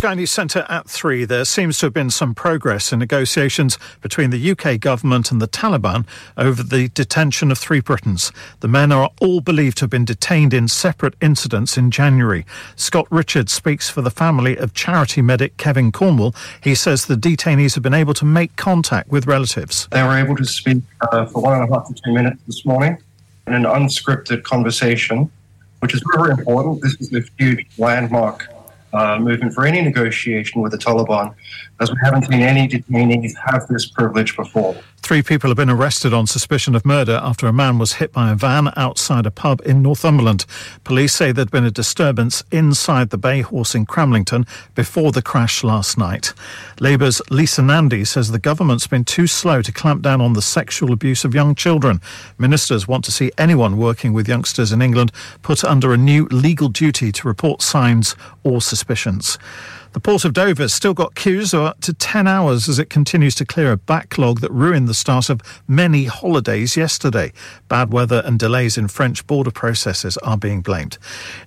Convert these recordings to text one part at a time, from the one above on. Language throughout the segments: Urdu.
News Centre at three. There seems to have been some progress in negotiations between the UK government and the Taliban over the detention of three Britons. The men are all believed to have been detained in separate incidents in January. Scott Richards speaks for the family of charity medic Kevin Cornwall. He says the detainees have been able to make contact with relatives. They were able to speak uh, for one and a half to two minutes this morning in an unscripted conversation, which is very important. This is a huge landmark uh, moving for any negotiation with the Taliban, as we haven't seen any detainees have this privilege before. Three people have been arrested on suspicion of murder after a man was hit by a van outside a pub in Northumberland. Police say there'd been a disturbance inside the Bay Horse in Cramlington before the crash last night. Labour's Lisa Nandy says the government's been too slow to clamp down on the sexual abuse of young children. Ministers want to see anyone working with youngsters in England put under a new legal duty to report signs or suspicions. The Port of Dover has still got queues of up to 10 hours as it continues to clear a backlog that ruined the start of many holidays yesterday. Bad weather and delays in French border processes are being blamed.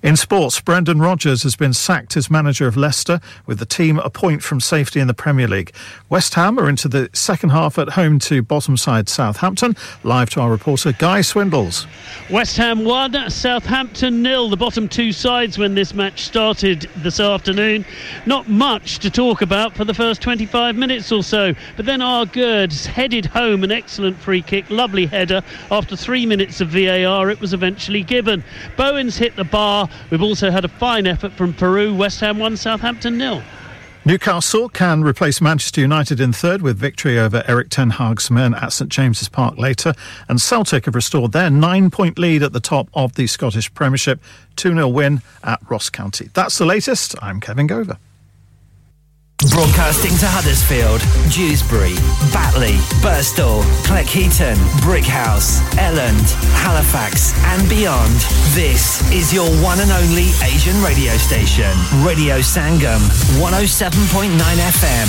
In sports, Brendan Rodgers has been sacked as manager of Leicester, with the team a point from safety in the Premier League. West Ham are into the second half at home to bottom side Southampton. Live to our reporter Guy Swindles. West Ham 1, Southampton nil. The bottom two sides when this match started this afternoon. Not much to talk about for the first 25 minutes or so. But then our Argudes headed home an excellent free kick, lovely header. After three minutes of VAR, it was eventually given. Bowens hit the bar. We've also had a fine effort from Peru. West Ham 1, Southampton nil. Newcastle can replace Manchester United in third with victory over Eric Ten Hag's men at St James's Park later. And Celtic have restored their nine point lead at the top of the Scottish Premiership. 2 0 win at Ross County. That's the latest. I'm Kevin Gover. Broadcasting to Huddersfield, Dewsbury, Batley, Burstall, Cleckheaton, Brickhouse, Elland, Halifax, and beyond. This is your one and only Asian radio station, Radio Sangam, 107.9 FM.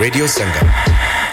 Radio Sangam.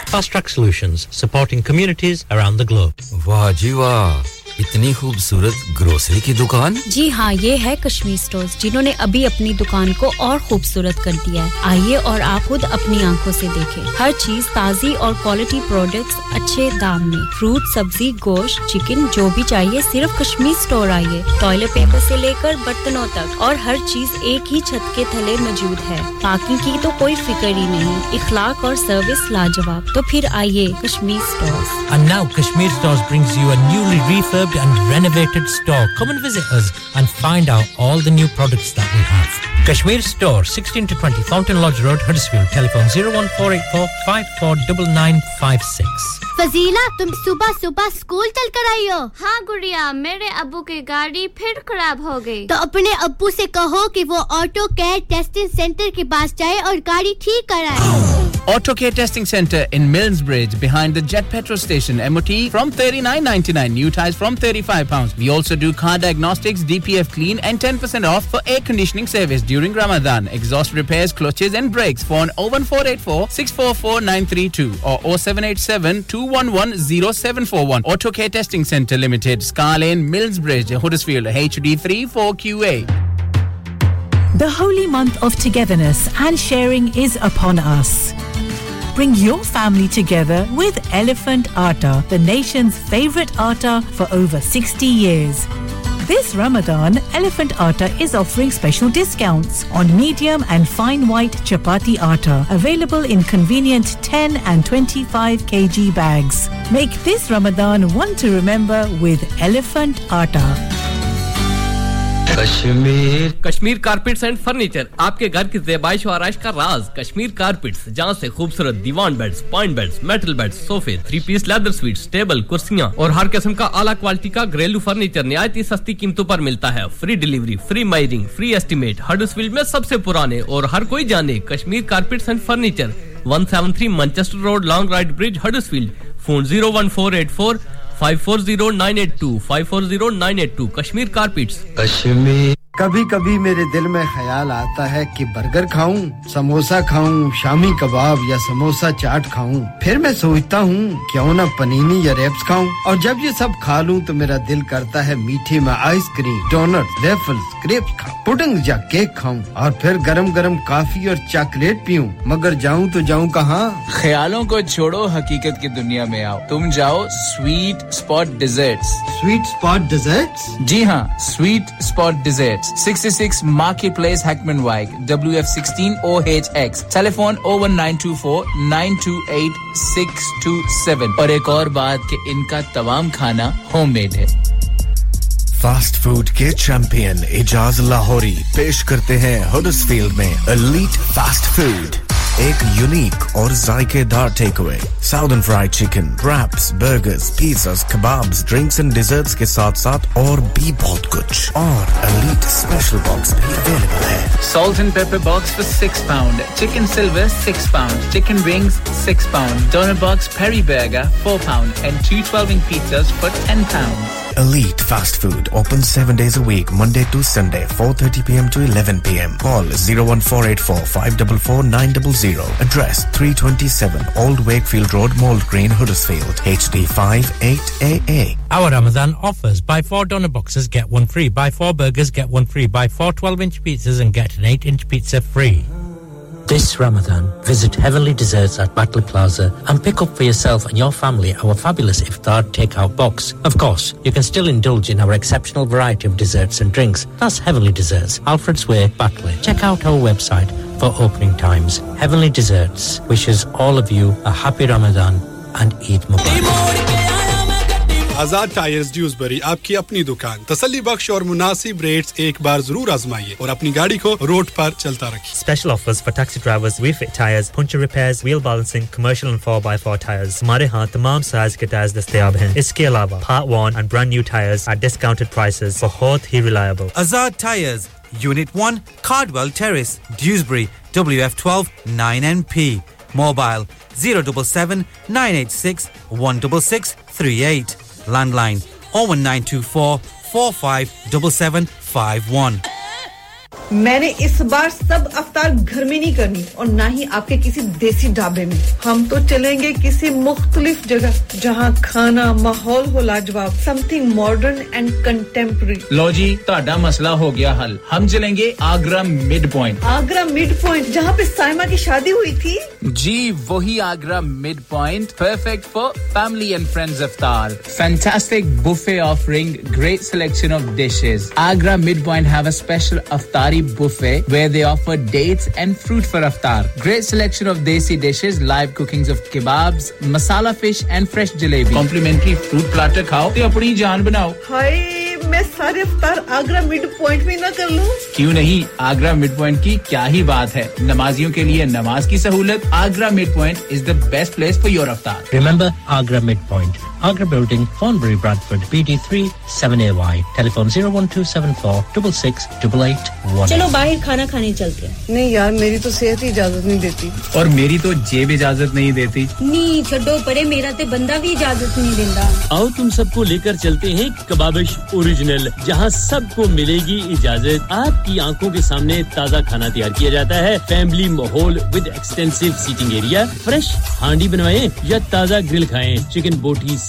Fast Track Solutions supporting communities around the globe. Vajiva. اتنی خوبصورت گروسری کی دکان؟ جی ہاں یہ ہے کشمیر سٹورز جنہوں نے ابھی اپنی دکان کو اور خوبصورت کر دیا ہے۔ آئیے اور آپ خود اپنی آنکھوں سے دیکھیں۔ ہر چیز تازی اور کوالٹی پروڈکٹس اچھے دام میں۔ فروٹ سبزی گوشت چکن جو بھی چاہیے صرف کشمیر سٹور آئیے۔ ٹوائلٹ پیپر سے لے کر برتنوں تک۔ اور ہر چیز ایک ہی چھت کے تھلے موجود ہے۔ باقی کی تو کوئی فکر ہی نہیں۔ اخلاق اور سروس لاجواب۔ تو پھر آئیے Kashmir stores. And now Kashmir Stores brings you a newly refurbished refurbed and renovated store. Come and visit us and find out all the new products that we have. Kashmir Store, 16 to 20 Fountain Lodge Road, Huddersfield. Telephone 01484 549956. Fazila تم صبح صبح اسکول چل کر آئی ہو۔ ہاں گڑیا میرے ابو کی گاڑی پھر خراب ہو گئی۔ تو اپنے ابو سے کہو کہ وہ آٹو کیئر ٹیسٹنگ سینٹر کے پاس جائے اور گاڑی ٹھیک کرائے۔ Auto care testing centre in Milnsbridge behind the Jet petrol station M O T from thirty nine ninety nine new tyres from thirty five pound we also do car diagnostics D P F clean and ten percent off for air conditioning service during Ramadan exhaust repairs six four four nine three two seven eight seven two 0741. Auto Care Testing Center Limited, Scar Lane, Millsbridge, Huddersfield, HD3 4QA. The holy month of togetherness and sharing is upon us. Bring your family together with Elephant Atta, the nation's favorite atta for over 60 years. This Ramadan, Elephant Atta is offering special discounts on medium and fine white chapati atta, available in convenient 10 and 25 kg bags. Make this Ramadan one to remember with Elephant Atta. Kashmir. Kashmir carpets and furniture آپ کے گھر کی زیبائش و آرائش کا راز۔ کشمیر کارپیٹس جہاں سے خوبصورت divan beds point beds metal beds سوفے three piece leather suites table کرسیاں اور ہر قسم کا اعلیٰ کوالٹی کا گھریلو فرنیچر نہایت سستی قیمتوں پر ملتا ہے۔ Free delivery free measuring free estimate اس فیلڈ میں سب سے پرانے اور ہر کوئی جانے Kashmir carpets and furniture 173 Manchester Road Longroyd Bridge Huddersfield phone 01484 five four zero nine eight two five four zero nine eight two Kashmir carpets Kashmir کبھی کبھی میرے دل میں خیال آتا ہے کہ برگر کھاؤں سموسا کھاؤں شامی کباب یا سموسا چاٹ کھاؤں۔ پھر میں سوچتا ہوں کیوں نہ پنینی یا ریپس کھاؤں؟ اور جب یہ سب کھا لوں تو میرا دل کرتا ہے میٹھے میں ice cream donut waffle crepes کھاؤں پڈنگ یا کیک کھاؤں۔ اور پھر گرم گرم کافی اور چاکلیٹ پیوں۔ مگر جاؤں تو جاؤں کہاں؟ خیالوں کو چھوڑو حقیقت کی دنیا میں آؤ۔ تم جاؤ sweet spot dessert sweet spot dessert جی ہاں sweet spot dessert 66 Market Place, Hackman Wyke, WF16OHX. Telephone 01924-928-627 اور ایک اور بات کہ ان کا تمام کھانا ہوم میڈ ہے۔ فاسٹ فوڈ کے چیمپئن اعجاز لاہوری پیش کرتے ہیں ہڈسفیلڈ میں الیٹ فاسٹ فوڈ ایک یونیک اور ذائقے دار take away southern fried chicken wraps burgers pizzas kebabs drinks and desserts کے ساتھ ساتھ اور بھی بہت کچھ. اور الیٹ اسپیشل باکس بھی اویلیبل ہے. Salt and pepper box for six pound chicken silver six pound chicken wings six pound doner box peri Baiga four pound and two twelve pizzas for ten pound Elite Fast Food open 7 days a week Monday to Sunday 4:30 p.m. to 11 p.m. Call 01484 544 900 Address 327 Old Wakefield Road Mold Green Huddersfield HD5 8AA Our Ramadan offers buy four donut boxes, get one free. Buy four burgers, get one free. Buy four 12 inch pizzas and get an 8 inch pizza free. This Ramadan, visit Heavenly Desserts at Battle Plaza and pick up for yourself and your family our fabulous iftar takeout box. Of course, you can still indulge in our exceptional variety of desserts and drinks. That's Heavenly Desserts, Alfred's Way, Batley. Check out our website for opening times. Heavenly Desserts wishes all of you a happy Ramadan and Eid Mubarak. Azad tyres Dewsbury آپ کی اپنی دکان۔ تسلی بخش اور مناسب ریٹس ایک بار ضرور آزمائیے اور اپنی گاڑی کو روڈ پر چلتا رکھیے۔ Special offers for taxi drivers we fit tyres puncture repairs wheel balancing commercial and 4x4 tyres ہمارے ہاں تمام سائز کے ٹائرز دستیاب ہیں۔ اس کے علاوہ part 1 and brand new tyres at discounted prices بہت ہی reliable Azad tyres unit 1 Cardwell Terrace Dewsbury WF12 9NP mobile 077 986 166 Landline 01924 457751. میں نے اس بار سب افطار گھر میں نہیں کرنی اور نہ ہی آپ کے کسی دیسی ڈھابے میں۔ ہم تو چلیں گے کسی مختلف جگہ جہاں کھانا ماحول ہو لاجواب something modern and contemporary لو جی تا مسئلہ ہو گیا حل۔ ہم چلیں گے Agra Mid Point. Agra Mid Point جہاں پہ سائما کی شادی ہوئی تھی۔ جی وہی Agra Mid Point perfect for family and friends افطار۔ Fantastic buffet offering great selection of dishes Agra Mid Point have a special افطاری Punjabi buffet where they offer dates and fruit for iftar. Great selection of desi dishes, live cookings of kebabs, masala fish and fresh jalebi. Complimentary fruit platter کھاؤ تو اپنی جان بناؤ. ہائے میں سارے افطار آگرہ مڈ پوائنٹ میں نہ کر لوں کیوں نہیں آگرہ مڈ پوائنٹ کی کیا ہی بات ہے نمازیوں کے لیے نماز کی سہولت Agra Mid Point is the best place for your افطار remember Agra Mid Point Agra Building, Thornbury, Bradford, BD3 7AY. Telephone 01274 668881. چلو باہر کھانا کھانے چلتے ہیں۔ نہیں یار میری تو صحت ہی اجازت نہیں دیتی۔ اور میری تو جیب اجازت نہیں دیتی۔ نہیں چھڈو پرے میرا تے بندہ بھی اجازت نہیں دیندا آؤ تم سب کو لے کر چلتے ہیں کبابش اوریجنل جہاں سب کو ملے گی اجازت۔ آپ کی آنکھوں کے سامنے تازہ کھانا تیار کیا جاتا ہے۔ فیملی ماحول with extensive seating area fresh ہانڈی بنوائیں یا تازہ گرل کھائیں۔ چکن بوٹیز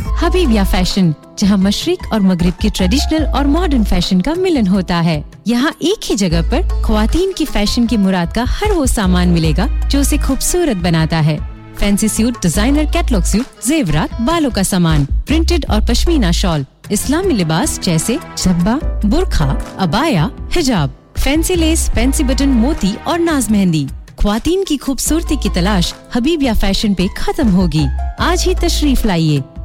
Habibia fashion, جہاں مشرق اور مغرب کے ٹریڈیشنل اور ماڈرن فیشن کا ملن ہوتا ہے۔ یہاں ایک ہی جگہ پر خواتین کی فیشن کی مراد کا ہر وہ سامان ملے گا جو اسے خوبصورت بناتا ہے۔ Fancy suit designer catalogue suit زیورات، بالوں کا سامان پرنٹڈ اور پشمینہ شال، اسلامی لباس جیسے جھبا برخا ابایا، حجاب۔ فینسی لیس فینسی بٹن موتی اور ناز مہندی۔ خواتین کی خوبصورتی کی تلاش حبیبیہ فیشن پہ ختم ہوگی۔ آج ہی تشریف لائیے۔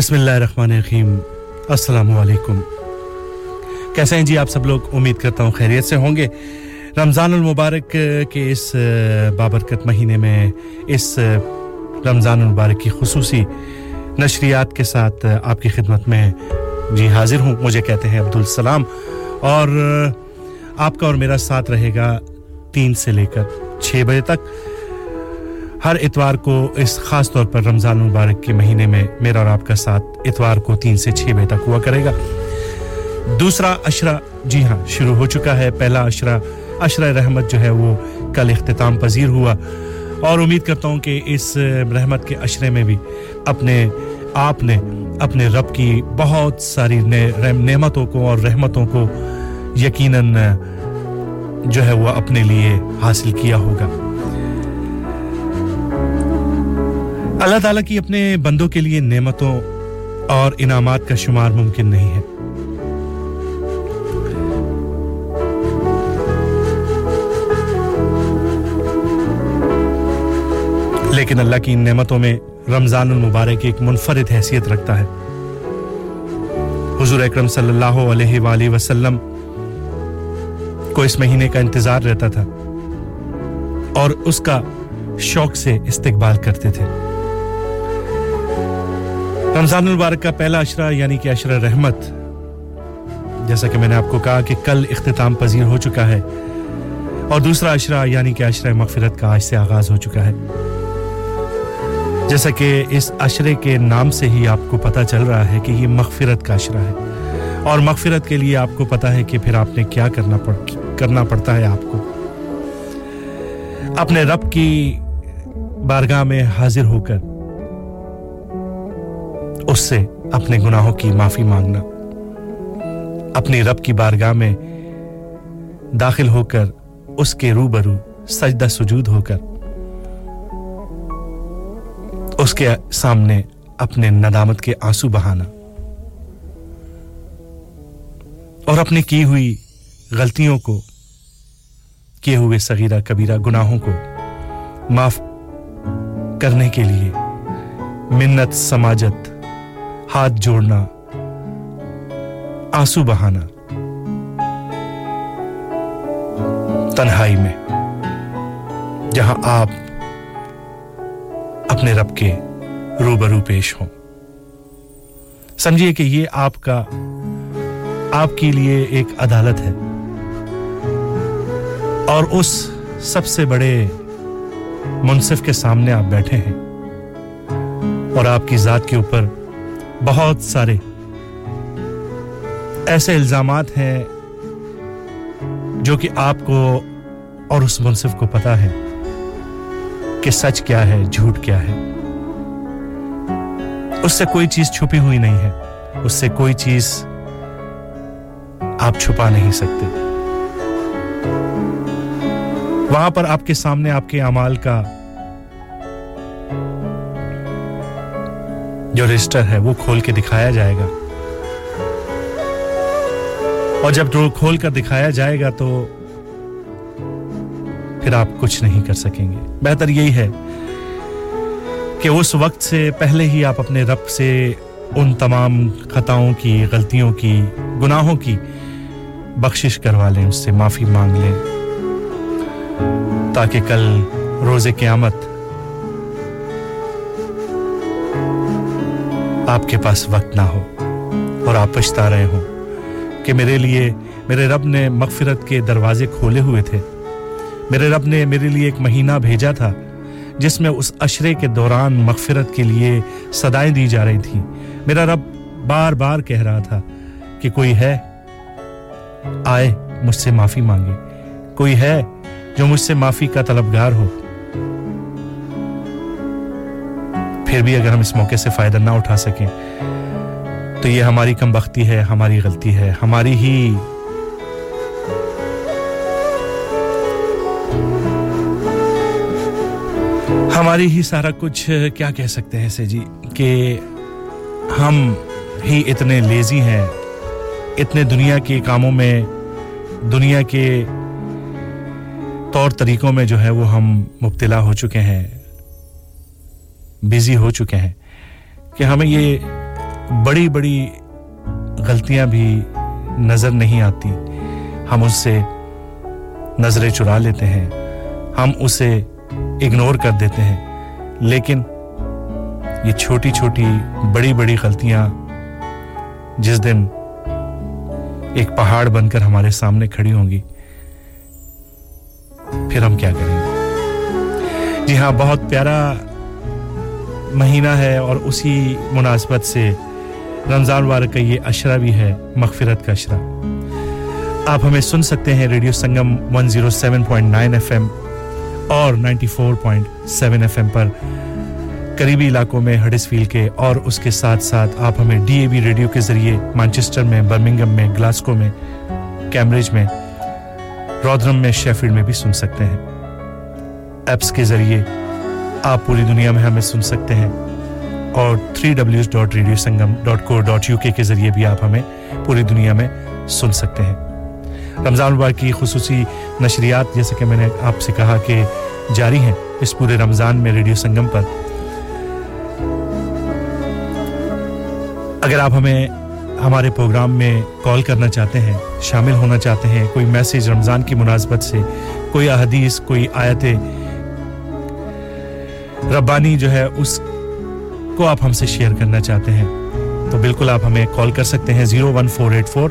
بسم اللہ الرحمن الرحیم۔ السلام علیکم۔ کیسے ہیں جی آپ سب لوگ؟ امید کرتا ہوں خیریت سے ہوں گے۔ رمضان المبارک کے اس بابرکت مہینے میں اس رمضان المبارک کی خصوصی نشریات کے ساتھ آپ کی خدمت میں جی حاضر ہوں۔ مجھے کہتے ہیں عبدالسلام۔ اور آپ کا اور میرا ساتھ رہے گا تین سے لے کر چھ بجے تک۔ ہر اتوار کو اس خاص طور پر رمضان المبارک کے مہینے میں میرا اور آپ کا ساتھ اتوار کو تین سے چھ بجے تک ہوا کرے گا۔ دوسرا عشرہ جی ہاں شروع ہو چکا ہے۔ پہلا عشرہ عشرہ رحمت جو ہے وہ کل اختتام پذیر ہوا۔ اور امید کرتا ہوں کہ اس رحمت کے عشرے میں بھی اپنے آپ نے اپنے رب کی بہت ساری نعمتوں کو اور رحمتوں کو یقیناً جو ہے وہ اپنے لیے حاصل کیا ہوگا۔ اللہ تعالیٰ کی اپنے بندوں کے لیے نعمتوں اور انعامات کا شمار ممکن نہیں ہے۔ لیکن اللہ کی ان نعمتوں میں رمضان المبارک ایک منفرد حیثیت رکھتا ہے۔ حضور اکرم صلی اللہ علیہ وآلہ وسلم کو اس مہینے کا انتظار رہتا تھا اور اس کا شوق سے استقبال کرتے تھے۔ رمضان المبارک کا پہلا اشرا یعنی کہ اشرہ رحمت، جیسا کہ میں نے آپ کو کہا کہ کل اختتام پذیر ہو چکا ہے اور دوسرا اشرا یعنی کہ اشرہ مغفرت کا آج سے آغاز ہو چکا ہے۔ جیسا کہ اس اشرے کے نام سے ہی آپ کو پتہ چل رہا ہے کہ یہ مغفرت کا اشرا ہے۔ اور مغفرت کے لیے آپ کو پتہ ہے کہ پھر آپ نے کیا کرنا پڑ، کرنا پڑتا ہے آپ کو۔ اپنے رب کی بارگاہ میں حاضر ہو کر اس سے اپنے گناہوں کی معافی مانگنا۔ اپنے رب کی بارگاہ میں داخل ہو کر اس کے روبرو سجدہ سجود ہو کر۔ اس کے سامنے اپنے ندامت کے آنسو بہانا۔ اور اپنی کی ہوئی غلطیوں کو، کیے ہوئے صغیرہ کبیرہ گناہوں کو معاف کرنے کے لیے منت، سماجت ہاتھ جوڑنا، آنسو بہانا، تنہائی میں، جہاں آپ اپنے رب کے روبرو پیش ہوں۔ سمجھیے کہ یہ آپ کا، آپ کے لیے ایک عدالت ہے۔ اور اس سب سے بڑے منصف کے سامنے آپ بیٹھے ہیں۔ اور آپ کی ذات کے اوپر بہت سارے۔ ایسے الزامات ہیں جو کہ آپ کو اور اس منصف کو پتا ہے کہ سچ کیا ہے، جھوٹ کیا ہے۔ اس سے کوئی چیز چھپی ہوئی نہیں ہے۔ اس سے کوئی چیز آپ چھپا نہیں سکتے۔ وہاں پر آپ کے سامنے آپ کے اعمال کا جو رجسٹر ہے، وہ کھول کے دکھایا جائے گا۔ اور جب ڈور کھول کر دکھایا جائے گا تو پھر آپ کچھ نہیں کر سکیں گے۔ بہتر یہی ہے کہ اس وقت سے پہلے ہی آپ اپنے رب سے ان تمام خطاؤں کی، غلطیوں کی، گناہوں کی بخشش کروا لیں، اس سے معافی مانگ لیں۔ تاکہ کل روز قیامت آپ کے پاس وقت نہ ہو اور آپ پچھتا رہے ہوں کہ میرے لیے میرے رب نے مغفرت کے دروازے کھولے ہوئے تھے۔ میرے رب نے میرے لیے ایک مہینہ بھیجا تھا جس میں اس عشرے کے دوران مغفرت کے لیے صدائیں دی جا رہی تھیں۔ میرا رب بار بار کہہ رہا تھا کہ کوئی ہے؟ آئے مجھ سے معافی مانگے۔ کوئی ہے جو مجھ سے معافی کا طلبگار ہو؟ پھر بھی اگر ہم اس موقع سے فائدہ نہ اٹھا سکیں، تو یہ ہماری کم بختی ہے، ہماری غلطی ہے، ہماری ہی ہماری ہی سارا کچھ، کیا کہہ سکتے ہیں سے جی کہ ہم ہی اتنے لیزی ہیں، اتنے دنیا کے کاموں میں، دنیا کے طور طریقوں میں جو ہے وہ ہم مبتلا ہو چکے ہیں۔ بیزی ہو چکے ہیں کہ ہمیں یہ بڑی بڑی غلطیاں بھی نظر نہیں آتی۔ ہم اس سے نظریں چرا لیتے ہیں، ہم اسے اگنور کر دیتے ہیں۔ لیکن یہ چھوٹی چھوٹی بڑی بڑی غلطیاں جس دن ایک پہاڑ بن کر ہمارے سامنے کھڑی ہوں گی، پھر ہم کیا کریں؟ گے جی ہاں بہت پیارا مہینہ ہے اور اسی مناسبت سے رمضان وار کا یہ اشرہ بھی ہے، مغفرت کا اشرہ۔ آپ ہمیں سن سکتے ہیں ریڈیو سنگم 107.9 ایف ایم اور 94.7 ایف ایم پر قریبی علاقوں میں ہڈس فیل کے اور اس کے ساتھ ساتھ آپ ہمیں ڈی اے بی ریڈیو کے ذریعے مانچسٹر میں برمنگم میں، گلاسکو میں، کیمبرج میں رودرم میں، شیفیلڈ میں بھی سن سکتے ہیں۔ ایپس کے ذریعے آپ پوری دنیا میں ہمیں سن سکتے ہیں اور three ڈبلیوز dot Radio Sangam dot co dot U K ذریعے بھی آپ ہمیں پوری دنیا میں سن سکتے ہیں۔ رمضان مبارک کی خصوصی نشریات جیسا کہ میں نے آپ سے کہا کہ جاری ہیں اس پورے رمضان میں ریڈیو سنگم پر۔ اگر آپ ہمیں ہمارے پروگرام میں کال کرنا چاہتے ہیں، شامل ہونا چاہتے ہیں، کوئی میسیج رمضان کی مناسبت سے، کوئی احادیث، کوئی آیتیں ربانی جو ہے اس کو آپ ہم سے شیئر کرنا چاہتے ہیں۔ تو بالکل آپ ہمیں کال کر سکتے ہیں zero one four eight four,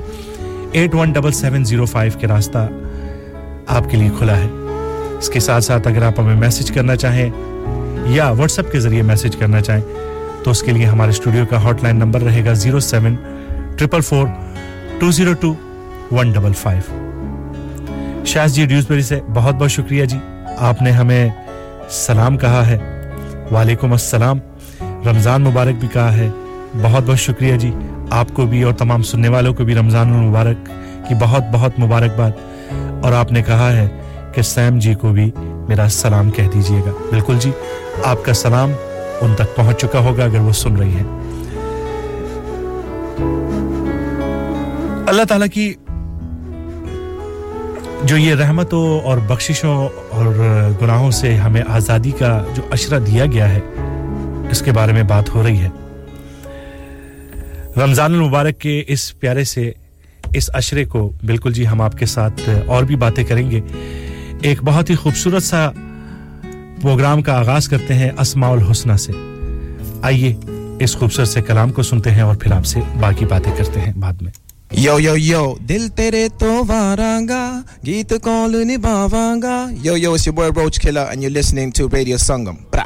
eight one double seven zero five کے راستہ آپ کے لیے کھلا ہے۔ اس کے ساتھ ساتھ اگر آپ ہمیں میسج کرنا چاہیں یا واٹس ایپ کے ذریعے میسج کرنا چاہیں، تو اس کے لیے ہمارے اسٹوڈیو کا ہاٹ لائن نمبر رہے گا zero seven triple four two zero two one double five. Shah ji Dewsbury سے بہت بہت شکریہ جی آپ نے ہمیں سلام کہا ہے۔ وعلیکم السلام۔ رمضان مبارک بھی کہا ہے۔ بہت بہت شکریہ جی۔ آپ کو بھی اور تمام سننے والوں کو بھی رمضان المبارک کی بہت بہت مبارکباد۔ اور آپ نے کہا ہے کہ سیم جی کو بھی میرا سلام کہہ دیجیے گا۔ بالکل جی آپ کا سلام ان تک پہنچ چکا ہوگا اگر وہ سن رہی ہیں۔ اللہ تعالیٰ کی جو یہ رحمتوں اور بخششوں اور گناہوں سے ہمیں آزادی کا جو اشرہ دیا گیا ہے، اس کے بارے میں بات ہو رہی ہے۔ رمضان المبارک کے اس پیارے سے اس اشرے کو، بالکل جی ہم آپ کے ساتھ اور بھی باتیں کریں گے۔ ایک بہت ہی خوبصورت سا پروگرام کا آغاز کرتے ہیں اسماع الحسنہ سے۔ آئیے اس خوبصورت سے کلام کو سنتے ہیں اور پھر آپ سے باقی باتیں کرتے ہیں بعد میں۔ Yo, yo, yo, Dil Tere Tovaranga, Gita Koluni bavanga. Yo, yo, it's your boy Roach Killer, and you're listening to Radio Sangam. Bra.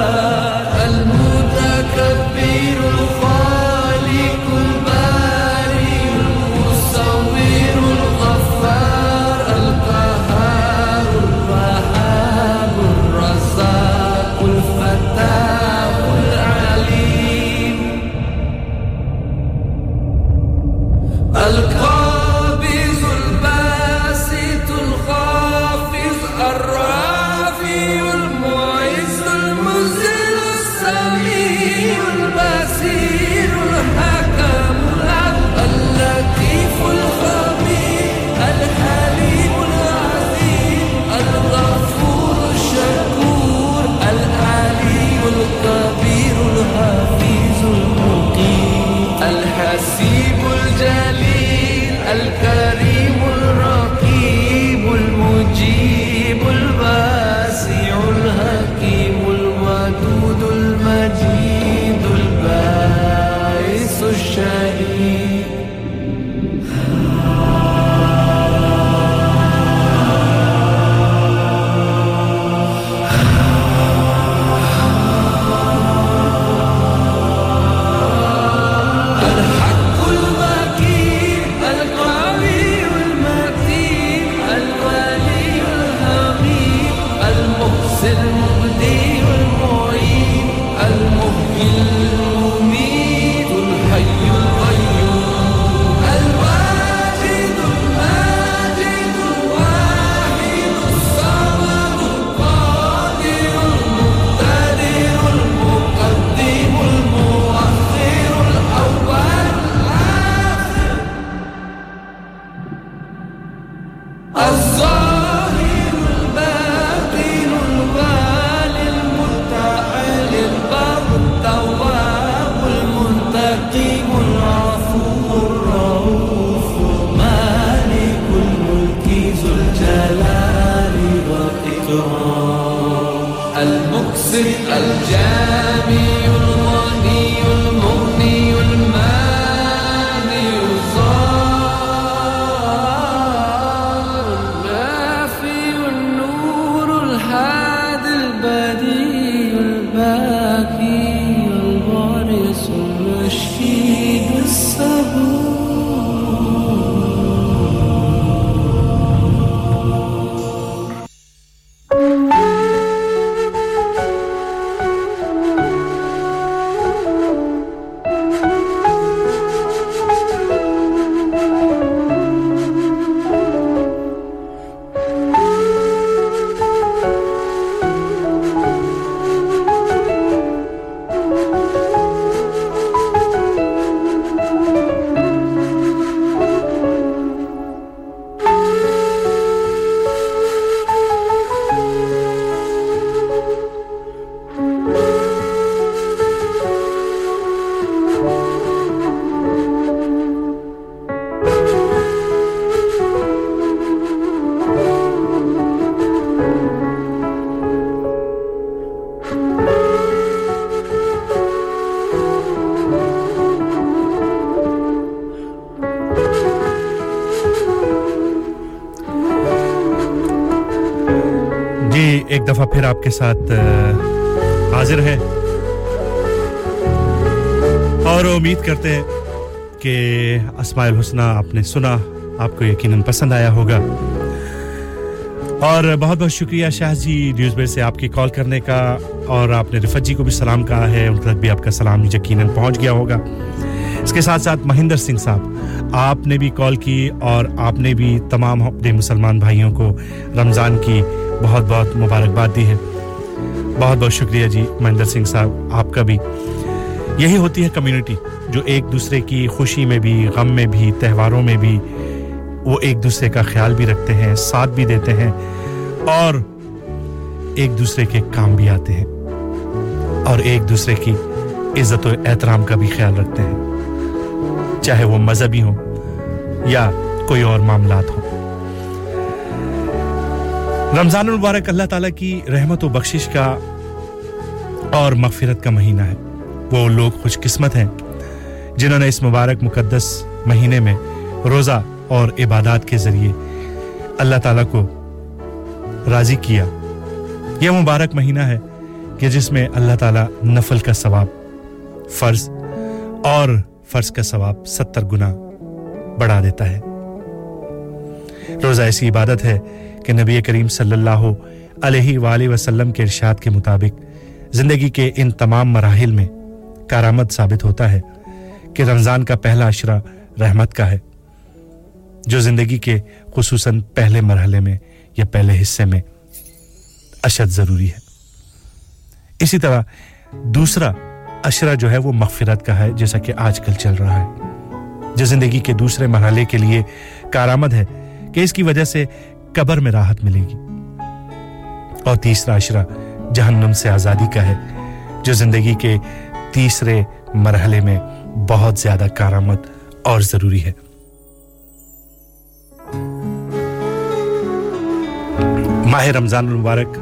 love. دفعہ پھر آپ کے ساتھ حاضر ہیں۔ اور امید کرتے ہیں کہ اسماعیل حسنہ آپ نے سنا، آپ کو یقیناً پسند آیا ہوگا۔ اور بہت بہت شکریہ شاہ جی نیوز بیر سے آپ کی کال کرنے کا۔ اور آپ نے رفت جی کو بھی سلام کہا ہے، ان تک بھی آپ کا سلام یقیناً پہنچ گیا ہوگا۔ اس کے ساتھ ساتھ مہندر سنگھ صاحب، آپ نے بھی کال کی اور آپ نے بھی تمام اپنے مسلمان بھائیوں کو رمضان کی بہت بہت مبارکباد دی ہے۔ بہت بہت شکریہ جی مہندر سنگھ صاحب، آپ کا بھی۔ یہی ہوتی ہے کمیونٹی، جو ایک دوسرے کی خوشی میں بھی، غم میں بھی، تہواروں میں بھی وہ ایک دوسرے کا خیال بھی رکھتے ہیں، ساتھ بھی دیتے ہیں اور ایک دوسرے کے کام بھی آتے ہیں اور ایک دوسرے کی عزت و احترام کا بھی خیال رکھتے ہیں۔ چاہے وہ مذہبی ہوں یا کوئی اور معاملات ہوں۔ رمضان المبارک اللہ تعالیٰ کی رحمت و بخشش کا اور مغفرت کا مہینہ ہے۔ وہ لوگ خوش قسمت ہیں جنہوں نے اس مبارک مقدس مہینے میں روزہ اور عبادات کے ذریعے اللہ تعالیٰ کو راضی کیا۔ یہ مبارک مہینہ ہے کہ جس میں اللہ تعالیٰ نفل کا ثواب، فرض اور فرض کا ثواب ستر گنا بڑھا دیتا ہے۔ روزہ ایسی عبادت ہے کہ نبی کریم صلی اللہ علیہ وآلہ وسلم کے ارشاد کے مطابق زندگی کے ان تمام مراحل میں کارآمد ثابت ہوتا ہے کہ رمضان کا پہلا عشرہ رحمت کا ہے، جو زندگی کے خصوصاً پہلے مرحلے میں یا پہلے حصے میں اشد ضروری ہے۔ اسی طرح دوسرا عشرہ جو ہے وہ مغفرت کا ہے، جیسا کہ آج کل چل رہا ہے۔ جو زندگی کے دوسرے مرحلے کے لیے کارآمد ہے، کہ اس کی وجہ سے قبر میں راحت ملے گی۔ اور تیسرا عشرہ جہنم سے آزادی کا ہے، جو زندگی کے تیسرے مرحلے میں بہت زیادہ کارآمد اور ضروری ہے۔ ماہ رمضان المبارک۔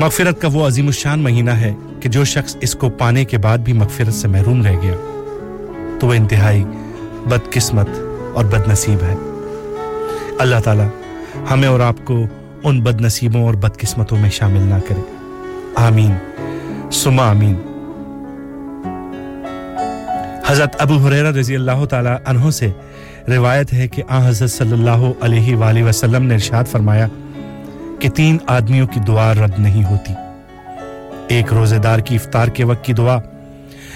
مغفرت کا وہ عظیم الشان مہینہ ہے کہ جو شخص اس کو پانے کے بعد بھی مغفرت سے محروم رہ گیا، تو وہ انتہائی بدقسمت اور بد نصیب ہے۔ اللہ تعالی ہمیں اور آپ کو ان بد نصیبوں اور بد قسمتوں میں شامل نہ کرے۔ آمین۔ سما آمین۔ حضرت ابو حریرہ رضی اللہ تعالی عنہ سے روایت ہے کہ آن حضرت صلی اللہ علیہ وآلہ وسلم نے ارشاد فرمایا کہ تین آدمیوں کی دعا رد نہیں ہوتی۔ ایک روزے دار کی افطار کے وقت کی دعا،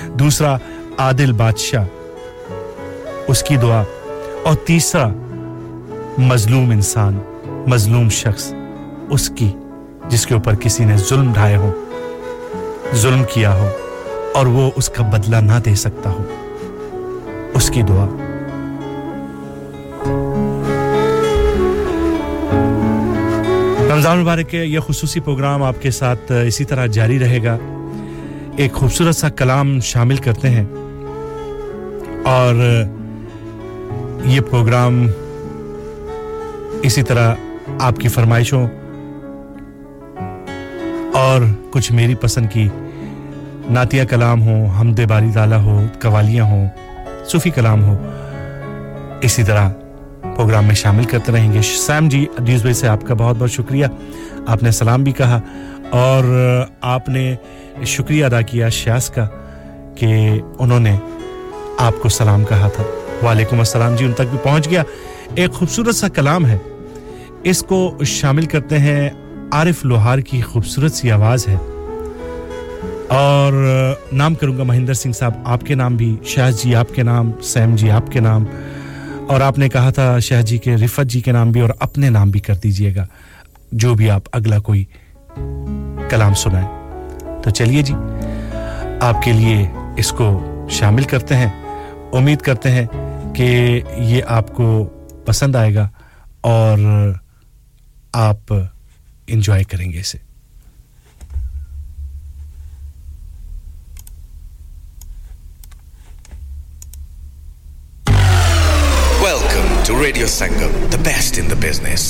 دوسرا عادل بادشاہ، اس کی دعا اور تیسرا مظلوم انسان، مظلوم شخص، اس کی جس کے اوپر کسی نے ظلم ڈھائے ہو ظلم کیا ہو، اور وہ اس کا بدلہ نہ دے سکتا ہو۔ اس کی دعا۔ رمضان مبارک کے یہ خصوصی پروگرام آپ کے ساتھ اسی طرح جاری رہے گا۔ ایک خوبصورت سا کلام شامل کرتے ہیں۔ اور یہ پروگرام اسی طرح آپ کی فرمائشوں اور کچھ میری پسند کی نعتیہ کلام ہو حمد باری دالہ ہو، قوالیاں ہوں، صوفی کلام ہو، اسی طرح پروگرام میں شامل کرتے رہیں گے۔ سیم جی نیوز بھائی سے آپ کا بہت بہت شکریہ۔ آپ نے سلام بھی کہا اور آپ نے شکریہ ادا کیا شیاس کا کہ انہوں نے آپ کو سلام کہا تھا۔ وعلیکم السلام جی ان تک بھی پہنچ گیا۔ ایک خوبصورت سا کلام ہے۔ اس کو شامل کرتے ہیں عارف لوہار کی خوبصورت سی آواز ہے۔ اور نام کروں گا مہندر سنگھ صاحب، آپ کے نام بھی، شاہ جی آپ کے نام، سیم جی آپ کے نام۔ اور آپ نے کہا تھا شاہ جی کے رفت جی کے نام بھی، اور اپنے نام بھی کر دیجیے گا۔ جو بھی آپ اگلا کوئی کلام سنائیں۔ تو چلیے جی آپ کے لیے اس کو شامل کرتے ہیں۔ امید کرتے ہیں کہ یہ آپ کو پسند آئے گا۔ اور آپ انجوائے کریں گے اسے۔ Welcome to Radio Sangam the best in the business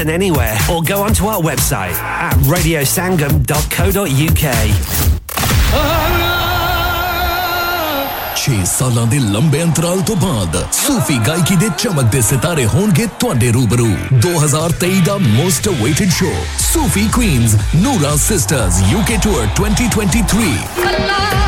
listen anywhere or go onto our website at radiosangam.co.uk. 6 ਸਾਲਾਂ ਦੇ ਲੰਬੇ ਅੰਤਰਾਲ ਤੋਂ ਬਾਅਦ ਸੂਫੀ ਗਾਇਕੀ ਦੇ ਚਮਕਦੇ ਸਿਤਾਰੇ ਹੋਣਗੇ ਤੁਹਾਡੇ ਰੂਬਰੂ 2023 ਦਾ most awaited show Sufi queens Noora sisters UK tour 2023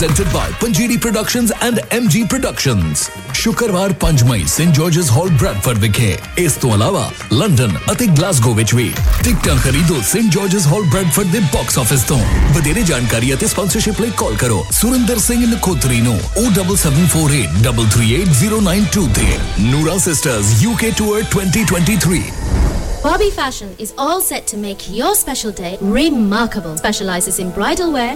presented by Panjiri Productions and MG Productions ਸ਼ੁੱਕਰਵਾਰ 5 ਮਈ ਸੇਂਟ ਜਾਰਜਸ ਹਾਲ ਬ੍ਰੈਡਫੋਰਡ ਵਿਖੇ ਇਸ ਤੋਂ ਇਲਾਵਾ ਲੰਡਨ ਅਤੇ ਗਲਾਸਗੋ ਵਿੱਚ ਵੀ ਟਿਕਟਾਂ ਖਰੀਦੋ ਸੇਂਟ ਜਾਰਜਸ ਹਾਲ ਬ੍ਰੈਡਫੋਰਡ ਦੇ ਬਾਕਸ ਆਫਿਸ ਤੋਂ ਵਧੇਰੇ ਜਾਣਕਾਰੀ ਅਤੇ ਸਪਾਂਸਰਸ਼ਿਪ ਲਈ ਕਾਲ ਕਰੋ ਸੁਰਿੰਦਰ ਸਿੰਘ ਨਖੋਤਰੀ ਨੂੰ 07748338092 ਤੇ ਨੂਰਾ sisters UK tour 2023 Bobby Fashion is all set to make your special day remarkable. Specializes in bridal wear,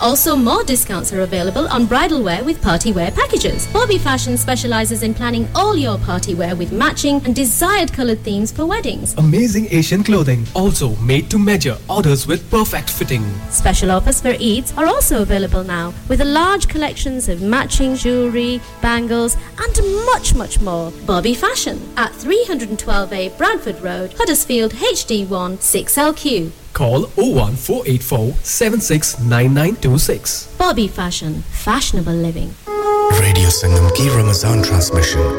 Also, more discounts are available on bridal wear with party wear packages. Bobby Fashion specializes in planning all your party wear with matching and desired colored themes for weddings. Amazing Asian clothing, also made to measure. Orders with perfect fitting. Special offers for Eids are also available now with a large large collections of matching jewellery, bangles, and much, much more. Bobby Fashion at 312A Bradford Road, Huddersfield HD1 6LQ. Call 01484 769926. Bobby Fashion, fashionable living. Radio Sangam ki Ramazan transmission,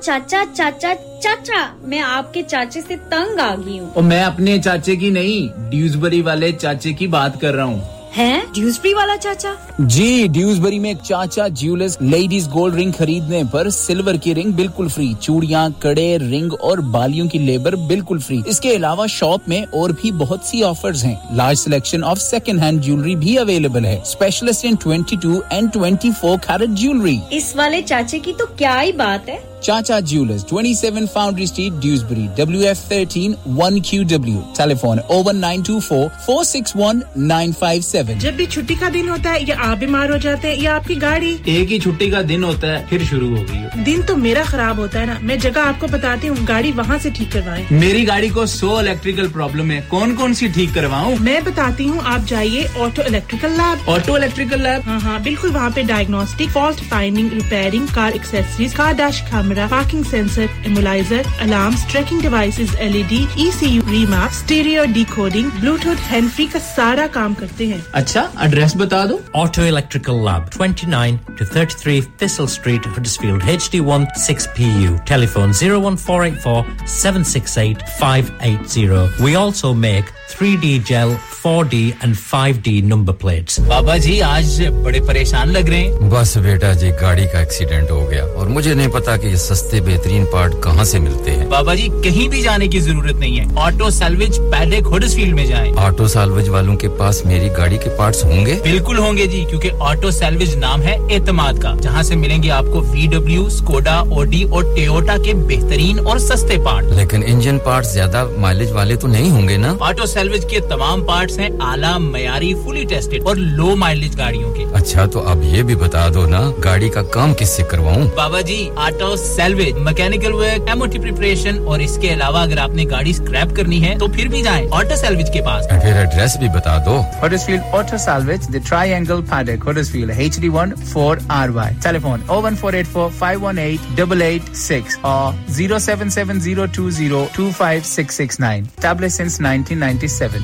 چاچا چاچا چاچا میں آپ کے چاچے سے تنگ آ گئی ہوں اور میں اپنے چاچے کی نہیں ڈیوزبری والے چاچے کی بات کر رہا ہوں ہیں ڈیوزبری والا چاچا؟ جی ڈیوزبری میں چاچا جیولرس لیڈیز گولڈ رنگ خریدنے پر سلور کی رنگ بالکل فری چوڑیاں کڑے رنگ اور بالیوں کی لیبر بالکل فری۔ اس کے علاوہ شاپ میں اور بھی بہت سی آفرز ہیں۔ Large selection of second hand jewellery بھی اویلیبل ہے۔ Specialist in twenty two and twenty four carat jewellery اس والے چاچے کی تو کیا ہی بات ہے؟ Chacha jewellers 27 Foundry Street Dewsbury W F thirteen one Q W telephone oh one nine two four four six one nine five seven بھی چھٹی کا دن ہوتا ہے یا آپ بیمار ہو جاتے ہیں یا آپ کی گاڑی؟ ایک ہی چھٹی کا دن ہوتا ہے پھر شروع ہو گئی دن تو میرا خراب ہوتا ہے نا۔ میں جگہ آپ کو بتاتی ہوں گاڑی وہاں سے ٹھیک کروائیں۔ میری گاڑی کو سو الیکٹریکل پرابلم ہے۔ کون کون سی ٹھیک کرواؤں؟ میں بتاتی ہوں آپ جائیے auto electrical lab auto electrical lab ہاں ہاں بالکل وہاں پہ diagnostic fault finding repairing car accessories car dash camera parking sensor immobiliser alarm tracking devices L E D E C U remap stereo decoding Bluetooth hand free کا سارا کام کرتے ہیں۔ اچھا۔ ایڈریس بتا دو auto electrical lab twenty nine two thirty three Faisal Street Huddersfield H D one six P U telephone zero one four eight four seven six eight five eight zero we also make three D gel four and five number plates Baba ji آج بڑے پریشان لگ رہے ہیں بس بیٹا جی گاڑی کا ایکسیڈنٹ ہو گیا اور مجھے نہیں پتا کہ یہ سستے بہترین پارٹ کہاں سے ملتے ہیں بابا جی کہیں بھی جانے کی ضرورت نہیں ہے آٹو سیلویج پہلے کھوڈس فیلڈ میں جائیں آٹو سیلویج والوں کے پاس میری گاڑی کے پارٹس ہوں گے؟ بالکل ہوں گے جی کیونکہ آٹو سیلویج نام ہے اعتماد کا جہاں سے ملیں گے آپ کو وی ڈبلو اسکوڈا اوڈی اور ٹیوٹا کے بہترین اور سستے پارٹ لیکن انجن پارٹ زیادہ مائلج والے تو نہیں ہوں گے نا؟ آٹو سیلویج کے تمام پارٹ ہیں اعلیٰ معیاری فلی ٹیسٹڈ اور لو مائلج گاڑیوں کے۔ اچھا تو آپ یہ بھی بتا دو نا گاڑی کا کام کس سے کرواؤں؟ Baba ji auto salvage mechanical work preparation اور اس کے علاوہ اگر آپ نے گاڑی اسکریپ کرنی ہے تو پھر بھی جائیں آٹو سیلویج کے پاس۔ پھر ایڈریس بھی بتا دو۔ Field auto salvage the Triangle Paddock, Huddersfield, HD1 4RY. Telephone 01484 518 886 or 07702025669. Table since 1997.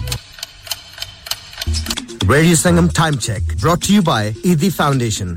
Radio Sangam time check brought you by Edhi foundation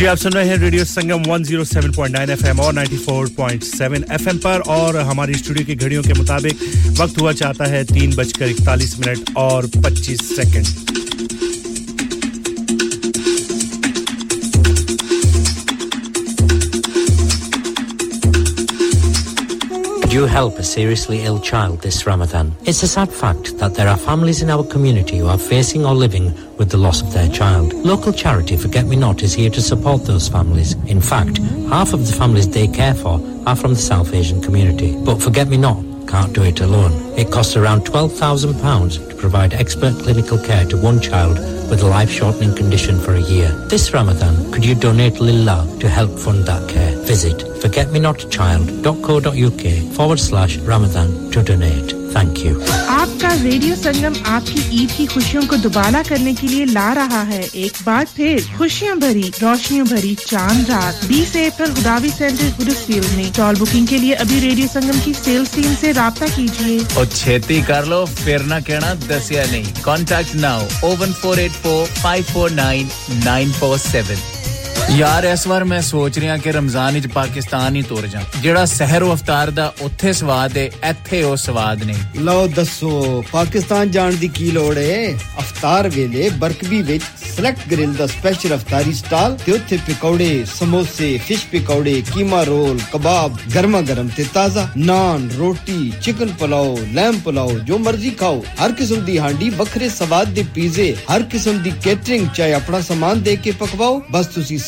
جی آپ سن رہے ہیں ریڈیو سنگم 107.9 ایف ایم اور 94.7 ایف ایم پر اور ہماری اسٹوڈیو کی گھڑیوں کے مطابق وقت ہوا چاہتا ہے تین بج کر اکتالیس منٹ اور پچیس second. Could you help a seriously ill child this Ramadan? It's a sad fact that there are families in our community who are facing or living with the loss of their child. Local charity Forget Me Not is here to support those families. In fact, half of the families they care for are from the South Asian community. But Forget Me Not can't do it alone. It costs around £12,000 to provide expert clinical care to one child with a life-shortening condition for a year. This Ramadan, could you donate Lillah to help fund that care? visit forgetmenotchild.co.uk forward slash Ramadan to donate. Thank you. آپ کا ریڈیو سنگم آپ کی عید کی خوشیوں کو دوبالا کرنے کے لیے لا رہا ہے ایک بار پھر خوشیوں بھری روشنیوں بھری چاند رات بیس اپریل خداوی سینٹر گرو میں ٹال بکنگ کے لیے ابھی ریڈیو سنگم کی سیلز ٹیم سے رابطہ کیجیے اور چھیتی کر لو پھر نہ کہنا دسیا نہیں contact now o one four eight four five four nine nine four seven ਯਾਰ, ਇਸ ਵਾਰ ਮੈਂ ਸੋਚ ਰਿਹਾ ਕਿ ਰਮਜ਼ਾਨ ਵਿੱਚ ਪਾਕਿਸਤਾਨ ਹੀ ਤੁਰ ਜਾ ਜਿਹੜਾ ਸਹਿਰ ਅਫਤਾਰ ਦਾ, ਉੱਥੇ ਸਵਾਦ ਹੈ ਇੱਥੇ ਉਹ ਸਵਾਦ ਨਹੀਂ। ਲਓ ਦੱਸੋ, ਪਾਕਿਸਤਾਨ ਜਾਣ ਦੀ ਕੀ ਲੋੜ ਏ? ਅਫਤਾਰ ਵੇਲੇ ਬਰਕਬੀ ਵਿੱਚ ਸਿਲੈਕਟ ਗ੍ਰਿਲ ਦਾ ਸਪੈਸ਼ਲ ਅਫਤਾਰੀ ਸਟਾਲ ਤੇ ਉੱਥੇ ਪਕੌੜੇ, ਸਮੋਸੇ ਫਿਸ਼ ਪਕੌੜੇ, ਕੀਮਾ ਰੋਲ, ਕਬਾਬ ਗਰਮਾ ਗਰਮ ਤੇ ਤਾਜ਼ਾ ਨਾਨ, ਰੋਟੀ ਚਿਕਨ ਪੁਲਾਓ ਲੈਮ ਪੁਲਾਓ, ਜੋ ਮਰਜ਼ੀ ਖਾਓ। ਹਰ ਕਿਸਮ ਦੀ ਹਾਂਡੀ, ਵੱਖਰੇ ਸਵਾਦ ਦੇ ਪੀਜ਼ੇ, ਹਰ ਕਿਸਮ ਦੀ ਕੇਟਰਿੰਗ ਚਾਹੇ ਆਪਣਾ ਸਾਮਾਨ ਦੇ ਕੇ ਪਕਵਾਓ। ਬਸ ਤੁਸੀਂ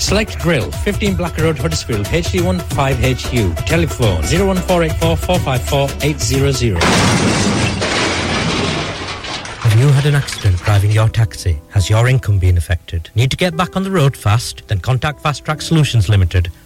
Select Grill, 15 Blacker Road, Huddersfield, HD15HU. Telephone 01484 Have you had an accident driving your taxi? Has your income been affected? Need to get back on the road fast? Then contact Fast Track Solutions Limited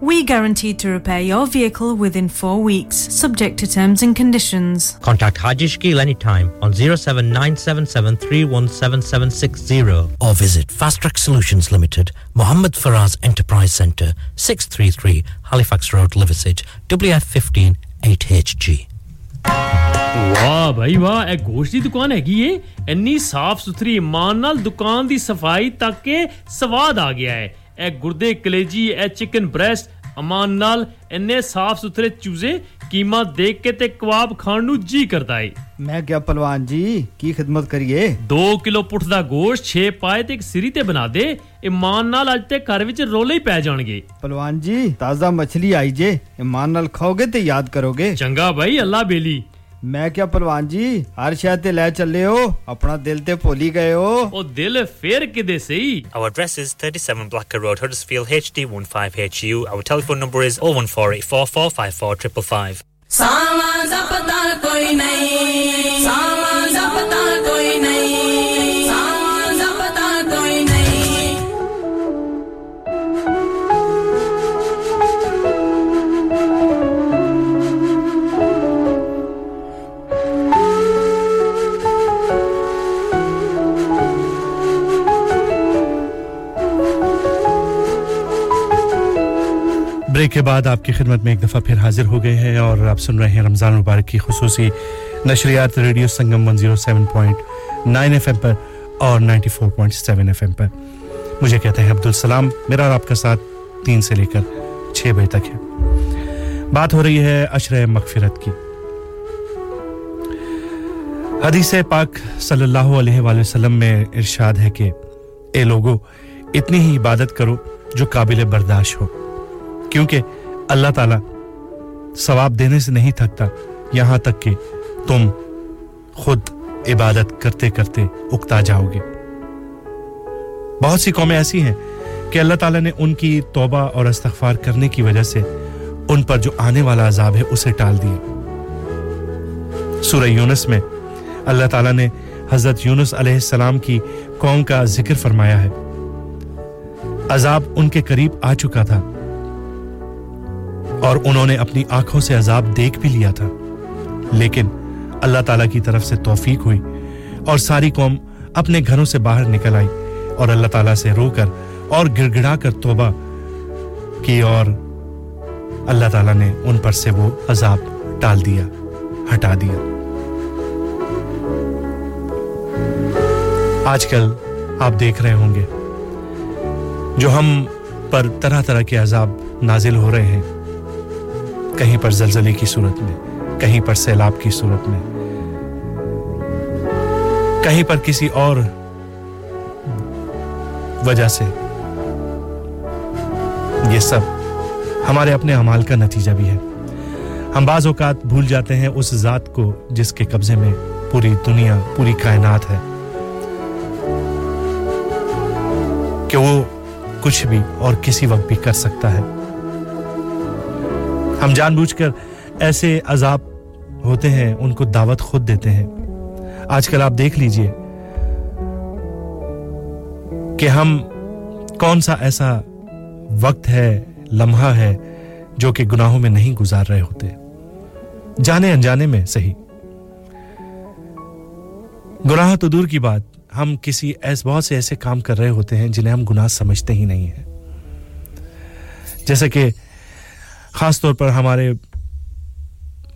We guarantee to repair your vehicle within four weeks, subject to terms and conditions. Contact Haji Shkil anytime on 07977317760 or visit Fast Track Solutions Limited, Mohammed Faraz Enterprise Centre, 633 Halifax Road, Liversedge, WF15 8HG. ਵਾਹ ਭਾਈ ਵਾਹ ਇਹ ਗੋਸ਼ਤ ਦੀ ਦੁਕਾਨ ਹੈਗੀ ਏ ਇੰਨੀ ਸਾਫ਼ ਸੁਥਰੀ ਇਮਾਨ ਨਾਲ ਦੁਕਾਨ ਦੀ ਸਫਾਈ ਤੱਕ ਕੇ ਸਵਾਦ ਆ ਗਿਆ ਹੈ ਇਹ ਗੁਰਦੇ ਕਲੇਜੀ ਇਹ ਚਿਕਨ ਬ੍ਰੈਸਟ ਅਮਾਨ ਨਾਲ ਇੰਨੇ ਸਾਫ਼ ਸੁਥਰੇ ਚੂਜ਼ੇ ਕੀਮਾ ਦੇਖ ਕੇ ਤੇ ਕਬਾਬ ਖਾਣ ਨੂੰ ਜੀ ਕਰਦਾ ਏ। ਮੈਂ ਕਿਹਾ ਪਹਿਲਵਾਨ ਜੀ ਕੀ ਖਿਦਮਤ ਕਰੀਏ? 2 ਕਿਲੋ ਪੁੱਠ ਦਾ ਗੋਸ਼ਤ 6 ਪਾਏ ਤੇ ਇੱਕ ਸਿਰੀ ਤੇ ਬਣਾ ਦੇ ਇਮਾਨ ਨਾਲ ਅੱਜ ਤੇ ਘਰ ਵਿੱਚ ਰੋਲੇ ਹੀ ਪੈ ਜਾਣਗੇ। ਪਹਿਲਵਾਨ ਜੀ ਤਾਜ਼ਾ ਮੱਛਲੀ ਆਈ ਜੇ ਇਮਾਨ ਨਾਲ ਖਾਓਗੇ ਤੇ ਯਾਦ ਕਰੋਗੇ। ਚੰਗਾ ਭਾਈ ਅੱਲਾ ਬੇਲੀ। ਮੈਂ ਕਿਹਾ ਪਹਿਲਵਾਨ ਜੀ ਹਰ ਸ਼ੈ ਤੇ ਲੈ ਚੱਲੇ ਹੋ ਆਪਣਾ ਦਿਲ ਤੇ ਭੁੱਲੀ ਗਏ ਹੋ। ਉਹ ਦਿਲ ਫੇਰ ਕਿਦੇ ਸਹੀ? Our address is 37 Blacker road Huddersfield HD15HU our telephone number is 01484454555 ਸਾਵਾਂ ਦਾ ਪਤਾ ਕੋਈ ਨਹੀਂ بریک کے بعد آپ کی خدمت میں ایک دفعہ پھر حاضر ہو گئے ہیں اور آپ سن رہے ہیں رمضان مبارک کی خصوصی نشریات ریڈیو سنگم 107.9 ایف ایم پر اور 94.7 ایف ایم پر۔ مجھے کہتے ہیں عبدالسلام، میرا اور آپ کا ساتھ تین سے لے کر چھ بجے تک ہے۔ بات ہو رہی ہے عشر مغفرت کی۔ حدیث پاک صلی اللہ علیہ وآلہ وسلم میں ارشاد ہے کہ، اے لوگو، اتنی ہی عبادت کرو جو قابل برداشت ہو۔ کیونکہ اللہ تعالیٰ ثواب دینے سے نہیں تھکتا یہاں تک کہ تم خود عبادت کرتے کرتے اکتا جاؤ گے۔ بہت سی قومیں ایسی ہیں کہ اللہ تعالیٰ نے ان کی توبہ اور استغفار کرنے کی وجہ سے ان پر جو آنے والا عذاب ہے اسے ٹال دیا۔ سورہ یونس میں اللہ تعالیٰ نے حضرت یونس علیہ السلام کی قوم کا ذکر فرمایا ہے۔ عذاب ان کے قریب آ چکا تھا۔ اور انہوں نے اپنی آنکھوں سے عذاب دیکھ بھی لیا تھا۔ لیکن اللہ تعالیٰ کی طرف سے توفیق ہوئی اور ساری قوم اپنے گھروں سے باہر نکل آئی اور اللہ تعالیٰ سے رو کر اور گڑ گڑا کر توبہ کی اور اللہ تعالیٰ نے ان پر سے وہ عذاب ٹال دیا، ہٹا دیا۔ آج کل آپ دیکھ رہے ہوں گے جو ہم پر طرح طرح کے عذاب نازل ہو رہے ہیں۔ کہیں پر زلزلے کی صورت میں، کہیں پر سیلاب کی صورت میں، کہیں پر کسی اور وجہ سے یہ سب ہمارے اپنے اعمال کا نتیجہ بھی ہے۔ ہم بعض اوقات بھول جاتے ہیں اس ذات کو جس کے قبضے میں پوری دنیا، پوری کائنات ہے۔ کہ وہ کچھ بھی اور کسی وقت بھی کر سکتا ہے۔ ہم جان بوجھ کر ایسے عذاب ہوتے ہیں، ان کو دعوت خود دیتے ہیں۔ آج کل آپ دیکھ لیجیے کہ ہم کون سا ایسا وقت ہے، لمحہ ہے جو کہ گناہوں میں نہیں گزار رہے ہوتے۔ جانے انجانے میں صحیح۔ گناہ تو دور کی بات، ہم کسی ایسے بہت سے ایسے کام کر رہے ہوتے ہیں جنہیں ہم گناہ سمجھتے ہی نہیں ہیں۔ جیسے کہ خاص طور پر ہمارے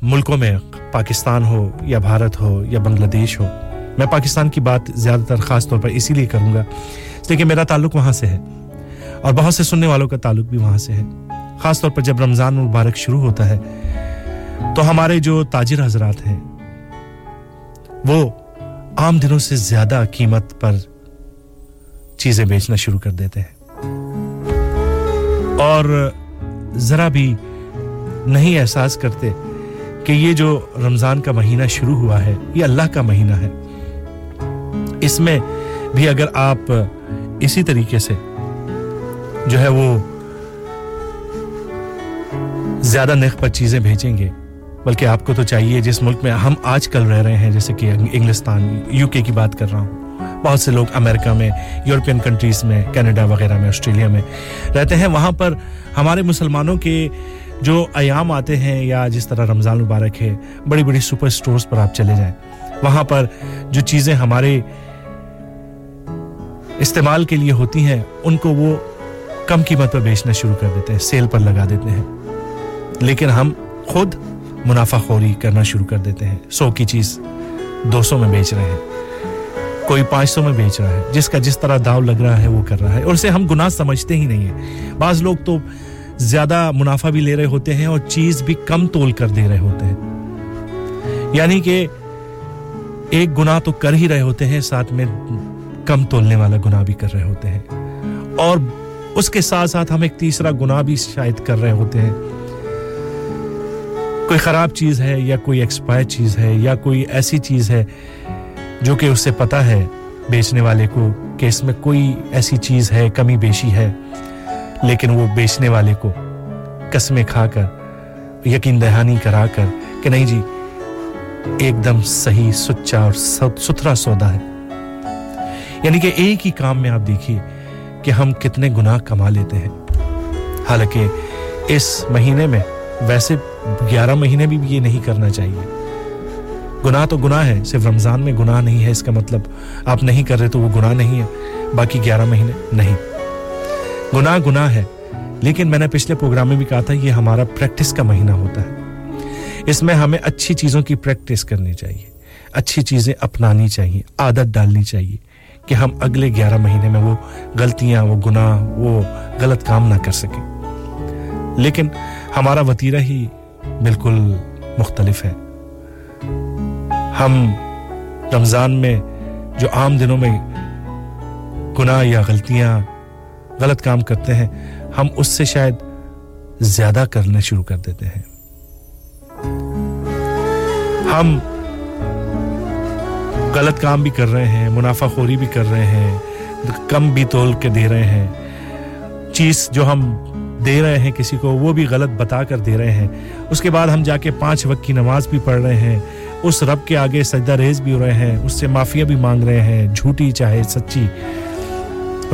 ملکوں میں پاکستان ہو یا بھارت ہو یا بنگلہ دیش ہو، میں پاکستان کی بات زیادہ تر خاص طور پر اسی لیے کروں گا۔ لیکن میرا تعلق وہاں سے ہے اور بہت سے سننے والوں کا تعلق بھی وہاں سے ہے۔ خاص طور پر جب رمضان مبارک شروع ہوتا ہے، تو ہمارے جو تاجر حضرات ہیں، وہ عام دنوں سے زیادہ قیمت پر چیزیں بیچنا شروع کر دیتے ہیں۔ اور ذرا بھی نہیں احساس کرتے کہ یہ جو رمضان کا مہینہ شروع ہوا ہے، یہ اللہ کا مہینہ ہے۔ اس میں بھی اگر آپ اسی طریقے سے جو ہے وہ زیادہ نخ پر چیزیں بھیجیں گے، بلکہ آپ کو تو چاہیے جس ملک میں ہم آج کل رہ رہے ہیں، جیسے کہ انگلستان، یو کے کی بات کر رہا ہوں۔ بہت سے لوگ امریکہ میں، یورپین کنٹریز میں، کینیڈا وغیرہ میں، آسٹریلیا میں رہتے ہیں۔ وہاں پر ہمارے مسلمانوں کے جو ایام آتے ہیں یا جس طرح رمضان مبارک ہے، بڑی بڑی سپر سٹورز پر آپ چلے جائیں۔ وہاں پر جو چیزیں ہمارے استعمال کے لیے ہوتی ہیں، ان کو وہ کم قیمت پر بیچنا شروع کر دیتے ہیں، سیل پر لگا دیتے ہیں۔ لیکن ہم خود منافع خوری کرنا شروع کر دیتے ہیں۔ سو کی چیز دو سو میں بیچ رہے ہیں۔ کوئی پانچ سو میں بیچ رہا ہے، جس کا جس طرح داؤ لگ رہا ہے، وہ کر رہا ہے۔ اور اسے ہم گناہ سمجھتے ہی نہیں ہیں۔ بعض لوگ تو زیادہ منافع بھی لے رہے ہوتے ہیں اور چیز بھی کم تول کر دے رہے ہوتے ہیں۔ یعنی کہ ایک گناہ تو کر ہی رہے ہوتے ہیں، ساتھ میں کم تولنے والا گناہ بھی کر رہے ہوتے ہیں۔ اور اس کے ساتھ ساتھ ہم ایک تیسرا گناہ بھی شاید کر رہے ہوتے ہیں۔ کوئی خراب چیز ہے یا کوئی ایکسپائر چیز ہے یا کوئی ایسی چیز ہے جو کہ اسے پتا ہے بیچنے والے کو کہ اس میں کوئی ایسی چیز ہے، کمی بیشی ہے۔ لیکن وہ بیچنے والے کو قسمیں کھا کر، یقین دہانی کرا کر کہ نہیں جی ایک دم صحیح سچا اور ستھرا سودا ہے۔ یعنی کہ ایک ہی کام میں آپ دیکھیے کہ ہم کتنے گناہ کما لیتے ہیں۔ حالانکہ اس مہینے میں ویسے گیارہ مہینے بھی یہ نہیں کرنا چاہیے۔ گناہ تو گناہ ہے، صرف رمضان میں گناہ نہیں ہے، اس کا مطلب آپ نہیں کر رہے تو وہ گناہ نہیں ہے، باقی گیارہ مہینے نہیں۔ گناہ گناہ ہے، لیکن میں نے پچھلے پروگرام میں بھی کہا تھا، یہ ہمارا پریکٹس کا مہینہ ہوتا ہے۔ اس میں ہمیں اچھی چیزوں کی پریکٹس کرنی چاہیے، اچھی چیزیں اپنانی چاہیے، عادت ڈالنی چاہیے کہ ہم اگلے گیارہ مہینے میں وہ غلطیاں، وہ گناہ، وہ غلط کام نہ کر سکیں۔ لیکن ہمارا وطیرہ ہی بالکل مختلف ہے۔ ہم رمضان میں جو عام دنوں میں گناہ یا غلطیاں، غلط کام کرتے ہیں، ہم اس سے شاید زیادہ کرنے شروع کر دیتے ہیں۔ ہم غلط کام بھی کر رہے ہیں، منافع خوری بھی کر رہے ہیں، کم بھی تول کے دے رہے ہیں۔ چیز جو ہم دے رہے ہیں کسی کو، وہ بھی غلط بتا کر دے رہے ہیں۔ اس کے بعد ہم جا کے پانچ وقت کی نماز بھی پڑھ رہے ہیں۔ اس رب کے آگے سجدہ ریز بھی ہو رہے ہیں، اس سے معافیا بھی مانگ رہے ہیں، جھوٹی چاہے سچی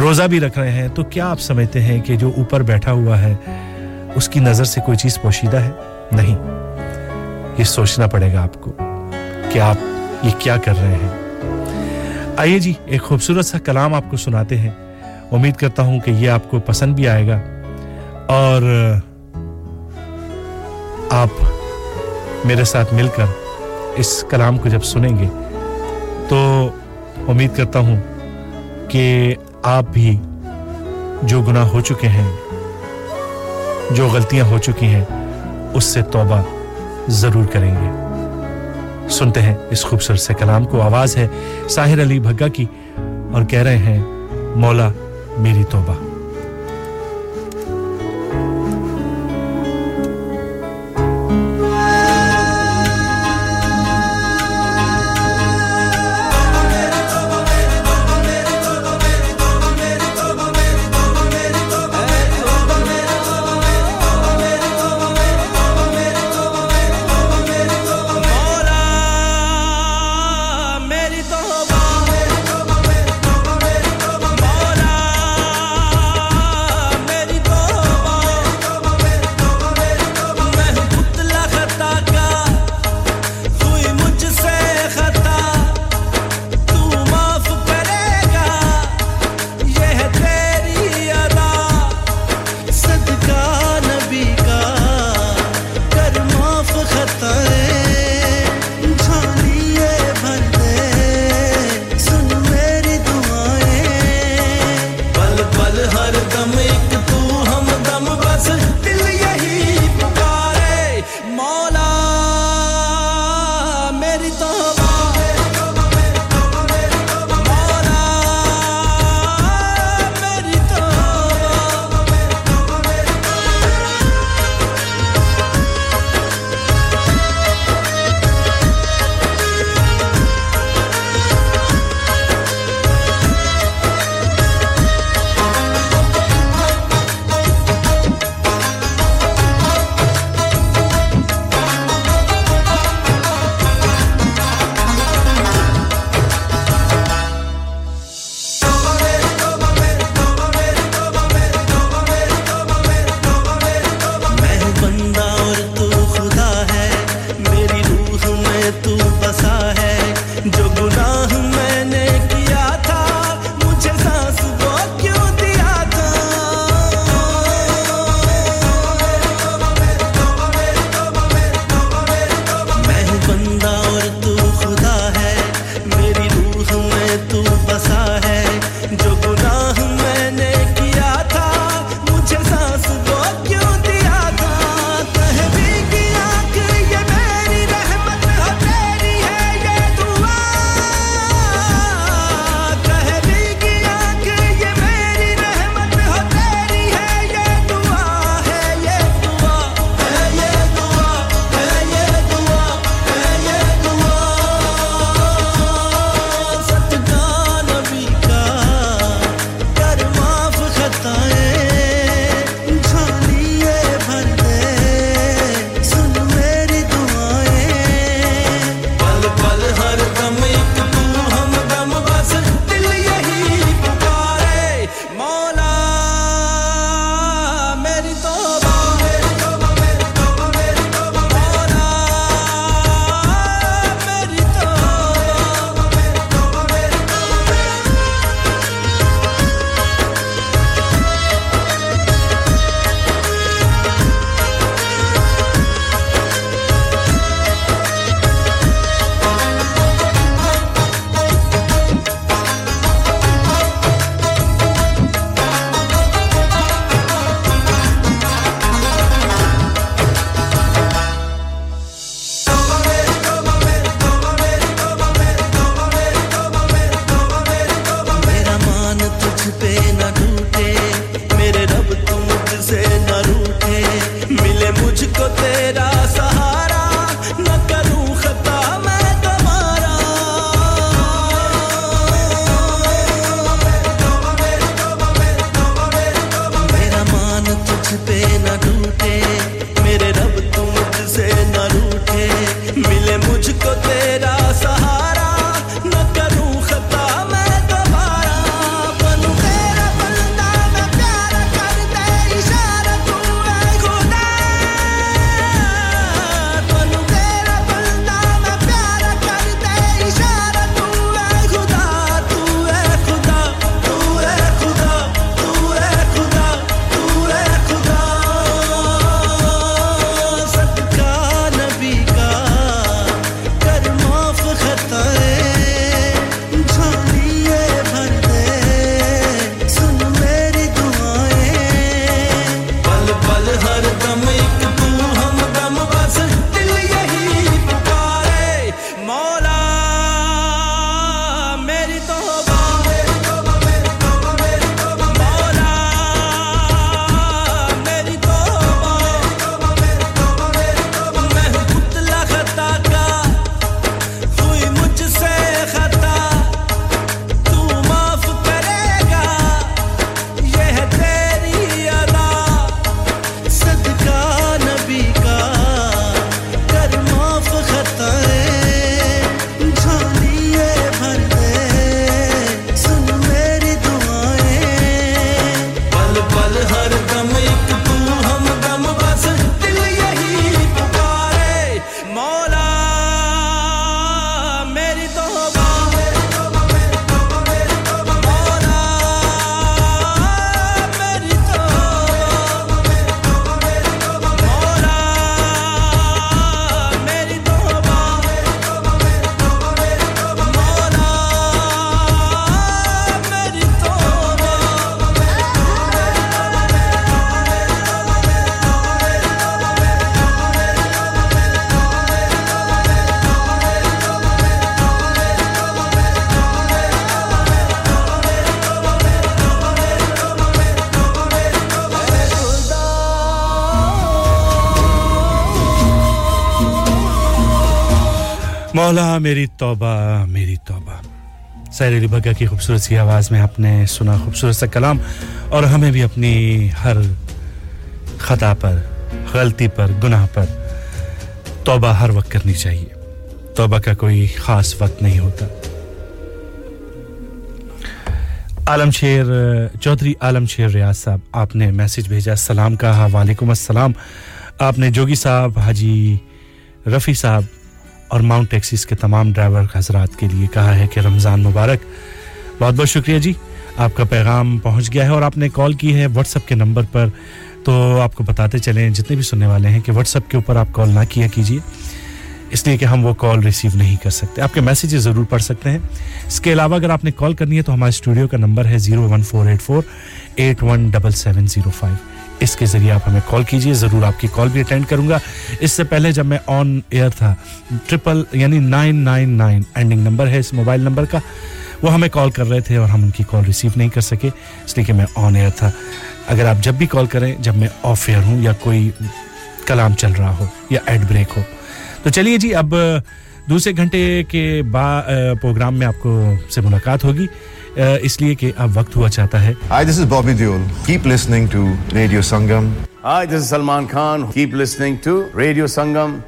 روزہ بھی رکھ رہے ہیں۔ تو کیا آپ سمجھتے ہیں کہ جو اوپر بیٹھا ہوا ہے، اس کی نظر سے کوئی چیز پوشیدہ ہے؟ نہیں۔ یہ سوچنا پڑے گا آپ کو کہ آپ یہ کیا کر رہے ہیں۔ آئیے جی ایک خوبصورت سا کلام آپ کو سناتے ہیں۔ امید کرتا ہوں کہ یہ آپ کو پسند بھی آئے گا۔ اور آپ میرے ساتھ مل کر اس کلام کو جب سنیں گے، تو امید کرتا ہوں کہ آپ بھی جو گناہ ہو چکے ہیں، جو غلطیاں ہو چکی ہیں، اس سے توبہ ضرور کریں گے۔ سنتے ہیں اس خوبصورت سے کلام کو۔ آواز ہے ساحر علی بھگا کی اور کہہ رہے ہیں، مولا میری توبہ۔ مولا، میری توبہ میری توبہ۔ سیر علی بگا کی خوبصورت سی آواز میں آپ نے سنا خوبصورت سا کلام اور ہمیں بھی اپنی ہر خطا پر، غلطی پر، گناہ پر توبہ ہر وقت کرنی چاہیے۔ توبہ کا کوئی خاص وقت نہیں ہوتا۔ عالم شیر، چودھری عالم شیر ریاض صاحب، آپ نے میسج بھیجا۔ سلام کہا وعلیکم السلام۔ آپ نے جوگی صاحب، حاجی رفیع صاحب اور ماؤنٹ ٹیکسیز کے تمام ڈرائیور حضرات کے لیے کہا ہے کہ رمضان مبارک۔ بہت بہت شکریہ جی۔ آپ کا پیغام پہنچ گیا ہے اور آپ نے کال کی ہے واٹس ایپ کے نمبر پر۔ تو آپ کو بتاتے چلیں، جتنے بھی سننے والے ہیں کہ واٹس ایپ کے اوپر آپ کال نہ کیا کیجیے۔ اس لیے کہ ہم وہ کال ریسیو نہیں کر سکتے۔ آپ کے میسیجز ضرور پڑھ سکتے ہیں۔ اس کے علاوہ اگر آپ نے کال کرنی ہے تو ہمارے اسٹوڈیو کا نمبر ہے zero one four eight four eight one double seven zero five. اس کے ذریعے آپ ہمیں کال کیجیے۔ ضرور آپ کی کال بھی اٹینڈ کروں گا۔ اس سے پہلے جب میں آن ایئر تھا ٹرپل یعنی nine nine nine ending number ہے اس موبائل نمبر کا۔ وہ ہمیں کال کر رہے تھے اور ہم ان کی کال ریسیو نہیں کر سکے، اس لیے کہ میں آن ایئر تھا۔ اگر آپ جب بھی کال کریں، جب میں آف ایئر ہوں یا کوئی کلام چل رہا ہو یا ایڈ بریک ہو۔ تو چلیے جی اب دوسرے گھنٹے کے با پروگرام میں آپ کو سے ملاقات ہوگی۔ اس لیے کہ اب وقت ہوا چاہتا ہے۔ Hi, this is Salman Khan. Keep listening to Radio Sangam.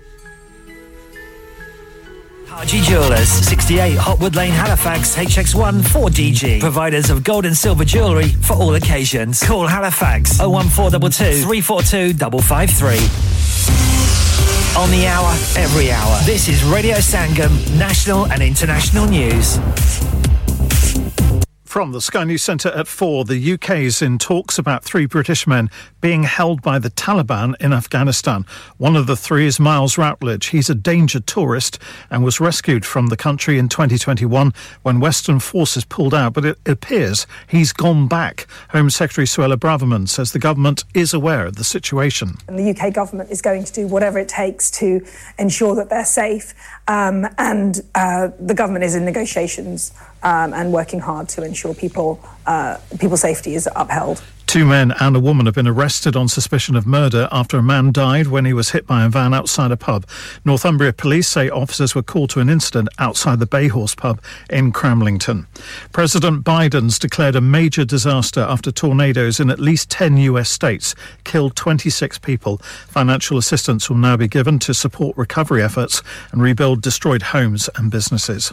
Haji Jewelers, 68 Hotwood Lane, Halifax, HX1 4DG. Providers of gold and silver jewellery for all occasions. Call Halifax 01422 342 553. On the hour, every hour. This is Radio Sangam, national and international news. From the Sky News Centre at 4, the UK is in talks about three British men being held by the Taliban in Afghanistan. One of the three is Miles Routledge. He's a danger tourist and was rescued from the country in 2021 when Western forces pulled out, but it appears he's gone back. Home Secretary Suella Braverman says the government is aware of the situation. And the UK government is going to do whatever it takes to ensure that they're safe. Um, and uh, the government is in negotiations um, and working hard to ensure people uh, people's safety is upheld. Two men and a woman have been arrested on suspicion of murder after a man died when he was hit by a van outside a pub. Northumbria police say officers were called to an incident outside the Bayhorse pub in Cramlington. President Biden's declared a major disaster after tornadoes in at least 10 US states killed 26 people. Financial assistance will now be given to support recovery efforts and rebuild destroyed homes and businesses.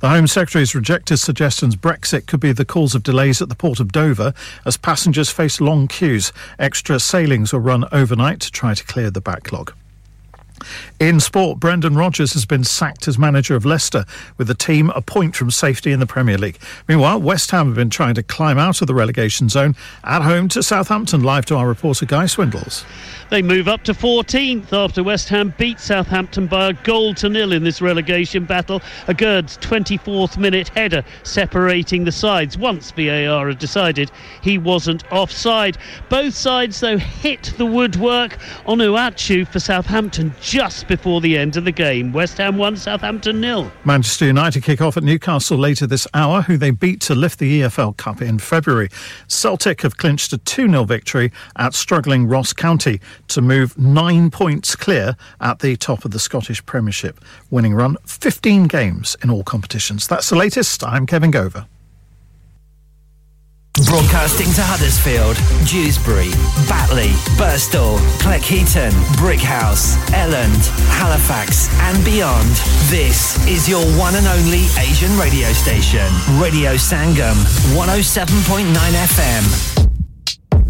The Home Secretary has rejected suggestions Brexit could be the cause of delays at the port of Dover as passengers face long queues. Extra sailings were run overnight to try to clear the backlog. In sport, Brendan Rodgers has been sacked as manager of Leicester, with the team a point from safety in the Premier League. Meanwhile, West Ham have been trying to climb out of the relegation zone at home to Southampton. Live to our reporter Guy Swindles. They move up to 14th after West Ham beat Southampton by a goal to nil in this relegation battle. A Gerd's 24th minute header separating the sides once VAR had decided he wasn't offside. Both sides, though, hit the woodwork on Uachu for Southampton just before the end of the game. West Ham 1, Southampton nil. Manchester United kick off at Newcastle later this hour, who they beat to lift the EFL Cup in February. Celtic have clinched a 2 0 victory at struggling Ross County to move nine points clear at the top of the Scottish Premiership. Winning run 15 games in all competitions. That's the latest. I'm Kevin Gover. Broadcasting to Huddersfield, Dewsbury, Batley, Burstall, Cleckheaton, Brickhouse, Elland, Halifax, and beyond. This is your one and only Asian radio station, Radio Sangam, 107.9 FM.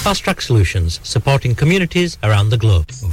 Fast Track Solutions supporting communities around the globe.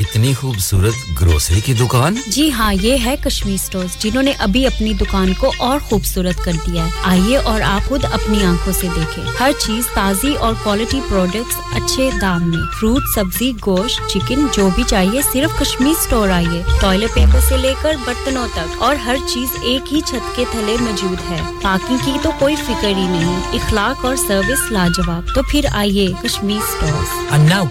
اتنی خوبصورت گروسری کی دکان؟ جی ہاں یہ ہے کشمیر سٹورز جنہوں نے ابھی اپنی دکان کو اور خوبصورت کر دیا ہے۔ آئیے اور آپ خود اپنی آنکھوں سے دیکھیں۔ ہر چیز تازی اور کوالٹی پروڈکٹس اچھے دام میں۔ فروٹ سبزی گوشت چکن جو بھی چاہیے صرف کشمیر سٹور آئیے۔ ٹوائلٹ پیپر سے لے کر برتنوں تک۔ اور ہر چیز ایک ہی چھت کے تھلے موجود ہے۔ پارکنگ کی تو کوئی فکر ہی نہیں۔ اخلاق اور سروس لاجواب۔ تو پھر آئیے Kashmir stores. And now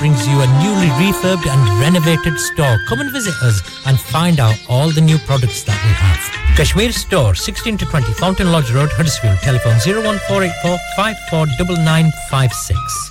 brings you a newly refurbished improved and renovated store. Come and visit us and find out all the new products that we have. Kashmir Store, 16 to 20 Fountain Lodge Road, Huddersfield. Telephone 01484 549956.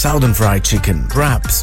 southern fried chicken wraps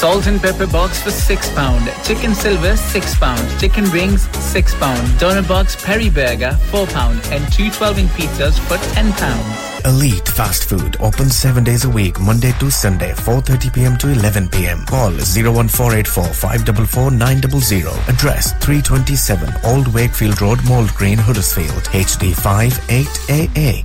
salt and pepper box for six pound chicken silver six pound chicken wings six pound doner box peri burger four pound and two 12 inch pizzas for ten pounds. Elite Fast Food opens seven days a week, Monday to Sunday, 4:30 p.m. to 11 p.m. Call 01484 544 900 Address 327 Old Wakefield Road, Mold Green, Huddersfield, HD58AA.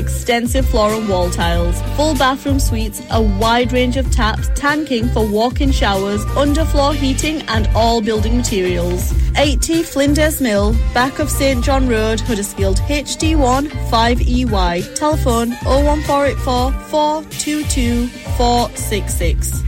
extensive floral wall tiles full bathroom suite seats, a wide range of taps, tanking for walk-in showers, underfloor heating and all building materials. 80 Flinders Mill, back of St John Road, Huddersfield, HD1 5EY. Telephone 01484 422 466.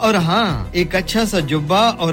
Aur haan, ek acha sa jubba aur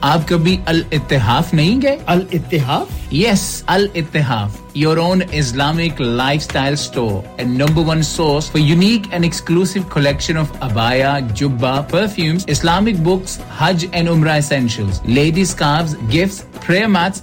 آپ کبھی الاتحاف نہیں گئے؟ الاتحاف؟ یس الاتحاف۔ your own Islamic lifestyle store and number one source for unique and exclusive collection of abaya, jubba, perfumes, Islamic books, Hajj and Umrah essentials, ladies' scarves, gifts, prayer mats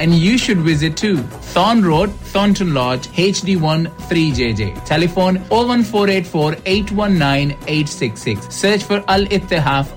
and you should visit too. Thorn Road, Thornton Lodge, HD1 3JJ. Telephone 01484 819 866. Search for Al Ittihaf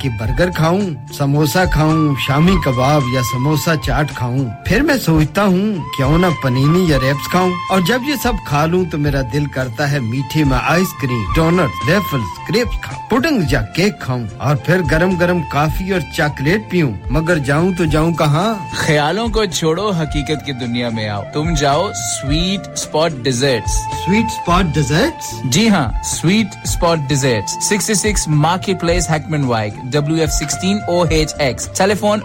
کہ برگر کھاؤں سموسا کھاؤں شامی کباب یا سموسا چاٹ کھاؤں۔ پھر میں سوچتا ہوں کیوں نہ پنینی یا ریپس کھاؤں۔ اور جب یہ سب کھا لوں تو میرا دل کرتا ہے میٹھے میں ice cream donut waffles crepes کھاؤں۔ پڈنگ یا کیک کھاؤں اور پھر گرم گرم کافی اور چاکلیٹ پیوں۔ مگر جاؤں تو جاؤں کہاں؟ خیالوں کو چھوڑو حقیقت کی دنیا میں آؤ۔ تم جاؤ sweet spot dessert sweet spot dessert جی ہاں sweet spot dessert sixty six market place Heckmondwike W F sixteen O H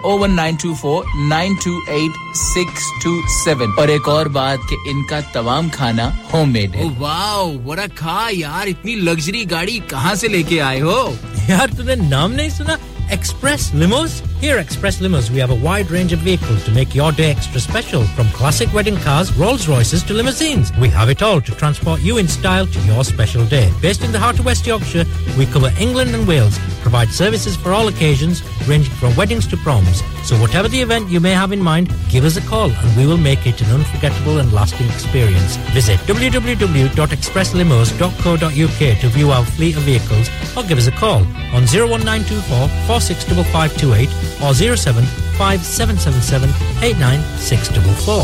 one nine two four nine two eight six two seven اور ایک اور بات کہ ان کا تمام کھانا ہوم میڈ ہے۔ واو بڑا کھا یار اتنی لگژری گاڑی کہاں سے لے کے آئے ہو؟ یار تم نے نام نہیں سنا؟ Express limos Here at Express Limos, we have a wide range of vehicles to make your day extra special. From classic wedding cars, Rolls Royces to limousines. We have it all to transport you in style to your special day. Based in the heart of West Yorkshire, we cover England and Wales, provide services for all occasions, ranging from weddings to proms. So whatever the event you may have in mind, give us a call and we will make it an unforgettable and lasting experience. Visit www.expresslimos.co.uk to view our fleet of vehicles or give us a call on 01924 465528 or 07 5777 8964.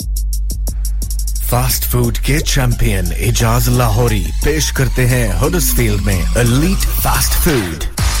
Fast food کے چیمپئن اعجاز لاہوری پیش کرتے ہیں ہنر فیلڈ میں elite fast food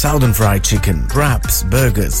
south end fried chicken wraps burgers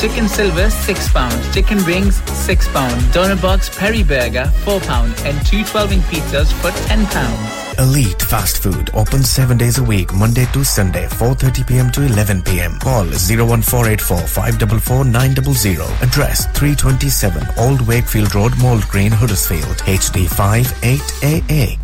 chicken silver six pound chicken wings six pound doner box peri burger four pound and two twelve inch pizzas for ten pounds. Elite Fast Food opens seven days a week, Monday to Sunday, 4:30 p.m. to 11 p.m. Call 01484 Address 327 Old Wakefield Road, Mold Green, Huddersfield, HD58AA.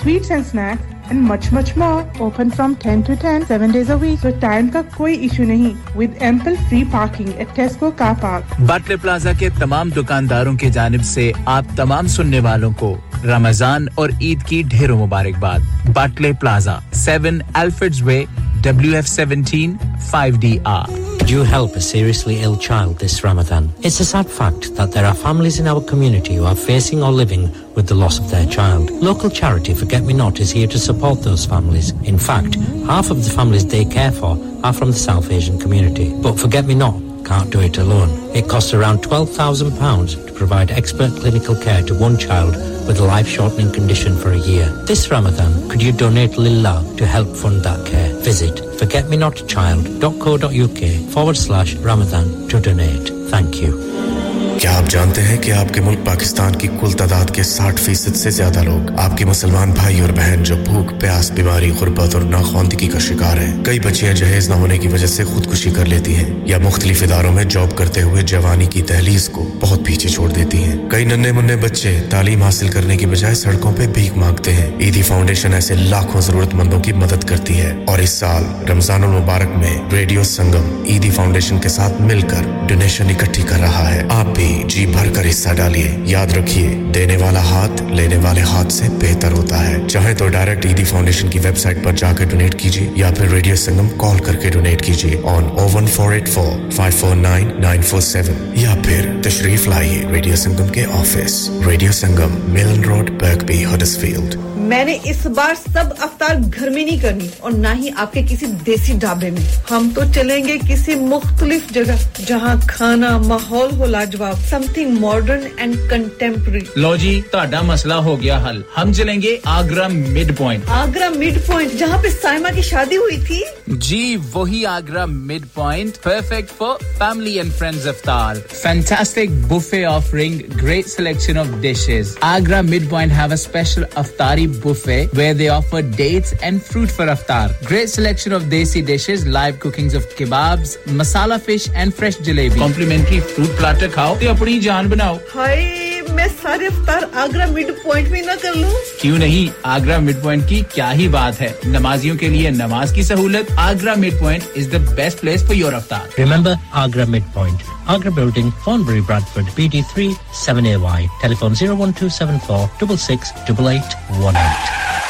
sweets and snacks and much much more. Open from 10 to 10, 7 days a week. So time کا کوئی ایشو نہیں. With ample free parking at Tesco car park. Batley plaza کے تمام دکانداروں کی جانب سے آپ تمام سننے والوں کو رمضان اور عید کی ڈھیروں مبارکباد Batley plaza 7 Alfreds way W F 17 5 D R You help a seriously ill child this Ramadan? It's a sad fact that there are families in our community who are facing or living with the loss of their child. Local charity Forget Me Not is here to support those families. In fact, half of the families they care for are from the South Asian community. But Forget Me Not can't do it alone. It costs around £12,000 to provide expert clinical care to one child with a life-shortening condition for a year. This Ramadan, could you donate Lillah to help fund that care? Visit forgetmenotchild.co.uk forward slash Ramadan to donate. Thank you. کیا آپ جانتے ہیں کہ آپ کے ملک پاکستان کی کل تعداد کے ساٹھ فیصد سے زیادہ لوگ آپ کے مسلمان بھائی اور بہن جو بھوک، پیاس، بیماری، غربت اور ناخواندگی کا شکار ہیں؟ کئی بچیاں جہیز نہ ہونے کی وجہ سے خودکشی کر لیتی ہیں یا مختلف اداروں میں جاب کرتے ہوئے جوانی کی تحلیز کو بہت پیچھے چھوڑ دیتی ہیں۔ کئی ننے منے بچے تعلیم حاصل کرنے کی بجائے سڑکوں پہ بھیک مانگتے ہیں۔ عیدی فاؤنڈیشن ایسے لاکھوں ضرورت مندوں کی مدد کرتی ہے۔ اور اس سال رمضان المبارک میں ریڈیو سنگم عیدی فاؤنڈیشن کے ساتھ مل کر ڈونیشن اکٹھی کر رہا ہے۔ آپ بھی جی بھر کر حصہ ڈالیے۔ یاد رکھیے، دینے والا ہاتھ لینے والے ہاتھ سے بہتر ہوتا ہے۔ چاہے تو ڈائریکٹ ایدی فاؤنڈیشن کی ویب سائٹ پر جا کے ڈونیٹ کیجیے، یا پھر ریڈیو سنگم کال کر کے ڈونیٹ کیجیے۔ On o one four eight four five four nine nine four seven یا پھر تشریف لائیے ریڈیو سنگم کے آفس۔ ریڈیو سنگم، ملن روڈ، برکبی ہڈس فیلڈ میں نے اس بار سب افطار گھر میں نہیں کرنی، اور نہ ہی آپ کے کسی دیسی ڈھابے میں۔ ہم تو چلیں گے کسی مختلف جگہ جہاں کھانا، ماحول ہو لاجواب something modern and contemporary. لو جی تہاڈا مسئلہ ہو گیا حل ہم چلیں گے Agra mid point Agra mid point جہاں پہ سائما کی شادی ہوئی تھی جی وہی Agra mid point perfect for family and friends iftar fantastic buffet offering great selection of dishes Agra mid point have a special iftari buffet where they offer dates and fruit for iftar great selection of desi dishes live cookings of kebabs masala fish and fresh jalebi complimentary fruit platter کھاؤ اپنی جان بناؤ۔ ہائے میں سارے افطار آگرہ مڈ پوائنٹ میں نہ کر لوں۔ کیوں نہیں؟ آگرہ مڈ پوائنٹ کی کیا ہی بات ہے۔ نمازیوں کے لیے نماز کی سہولت Agra mid point is the best place for your iftar remember Agra mid point Agra building Thornbury Bradford P D three seven A Y telephone zero one two seven four double six double eight one eight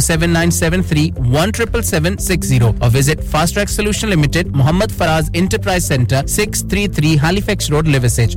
07973 17760 or visit Fast Track Solution Limited, Muhammad Faraz Enterprise Center, 633 Halifax Road, Liversedge,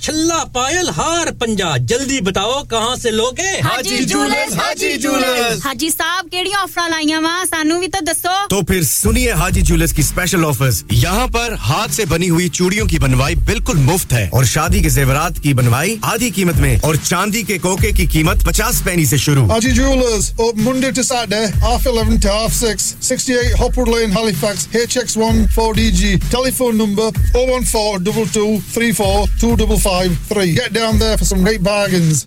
چھلا pile ہار پنجا جلدی بتاؤ کہاں سے لوگے حاجی جولر حاجی جولر حاجی صاحب کیڑی آفر لائیاں وا سانو بھی تو دسو تو پھر سنیے حاجی جولر کی اسپیشل آفرز یہاں پر ہاتھ سے بنی ہوئی چوڑیوں کی بنوائی بالکل مفت ہے اور شادی کے زیورات کی بنوائی آدھی قیمت میں اور چاندی کے کوکے کی قیمت پچاس پینی سے شروع Haji jewellers open Monday to Saturday half 11 to half 6 68 Hopwood lane Halifax H X 14 D G telephone number up 014 Get down there for some great bargains.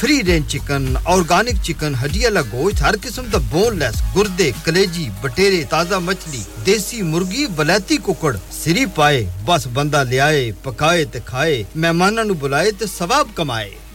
free range chicken organic chicken ہڈی والا گوشت ہر قسم کا بون لیس گردے کلیجی بٹیرے تازہ مچھلی دیسی مرغی بلیتی ککڑ سری پائے بس بندہ لیا پکائے تے کھائے مہمانوں نو بلائے تے ثواب کمائے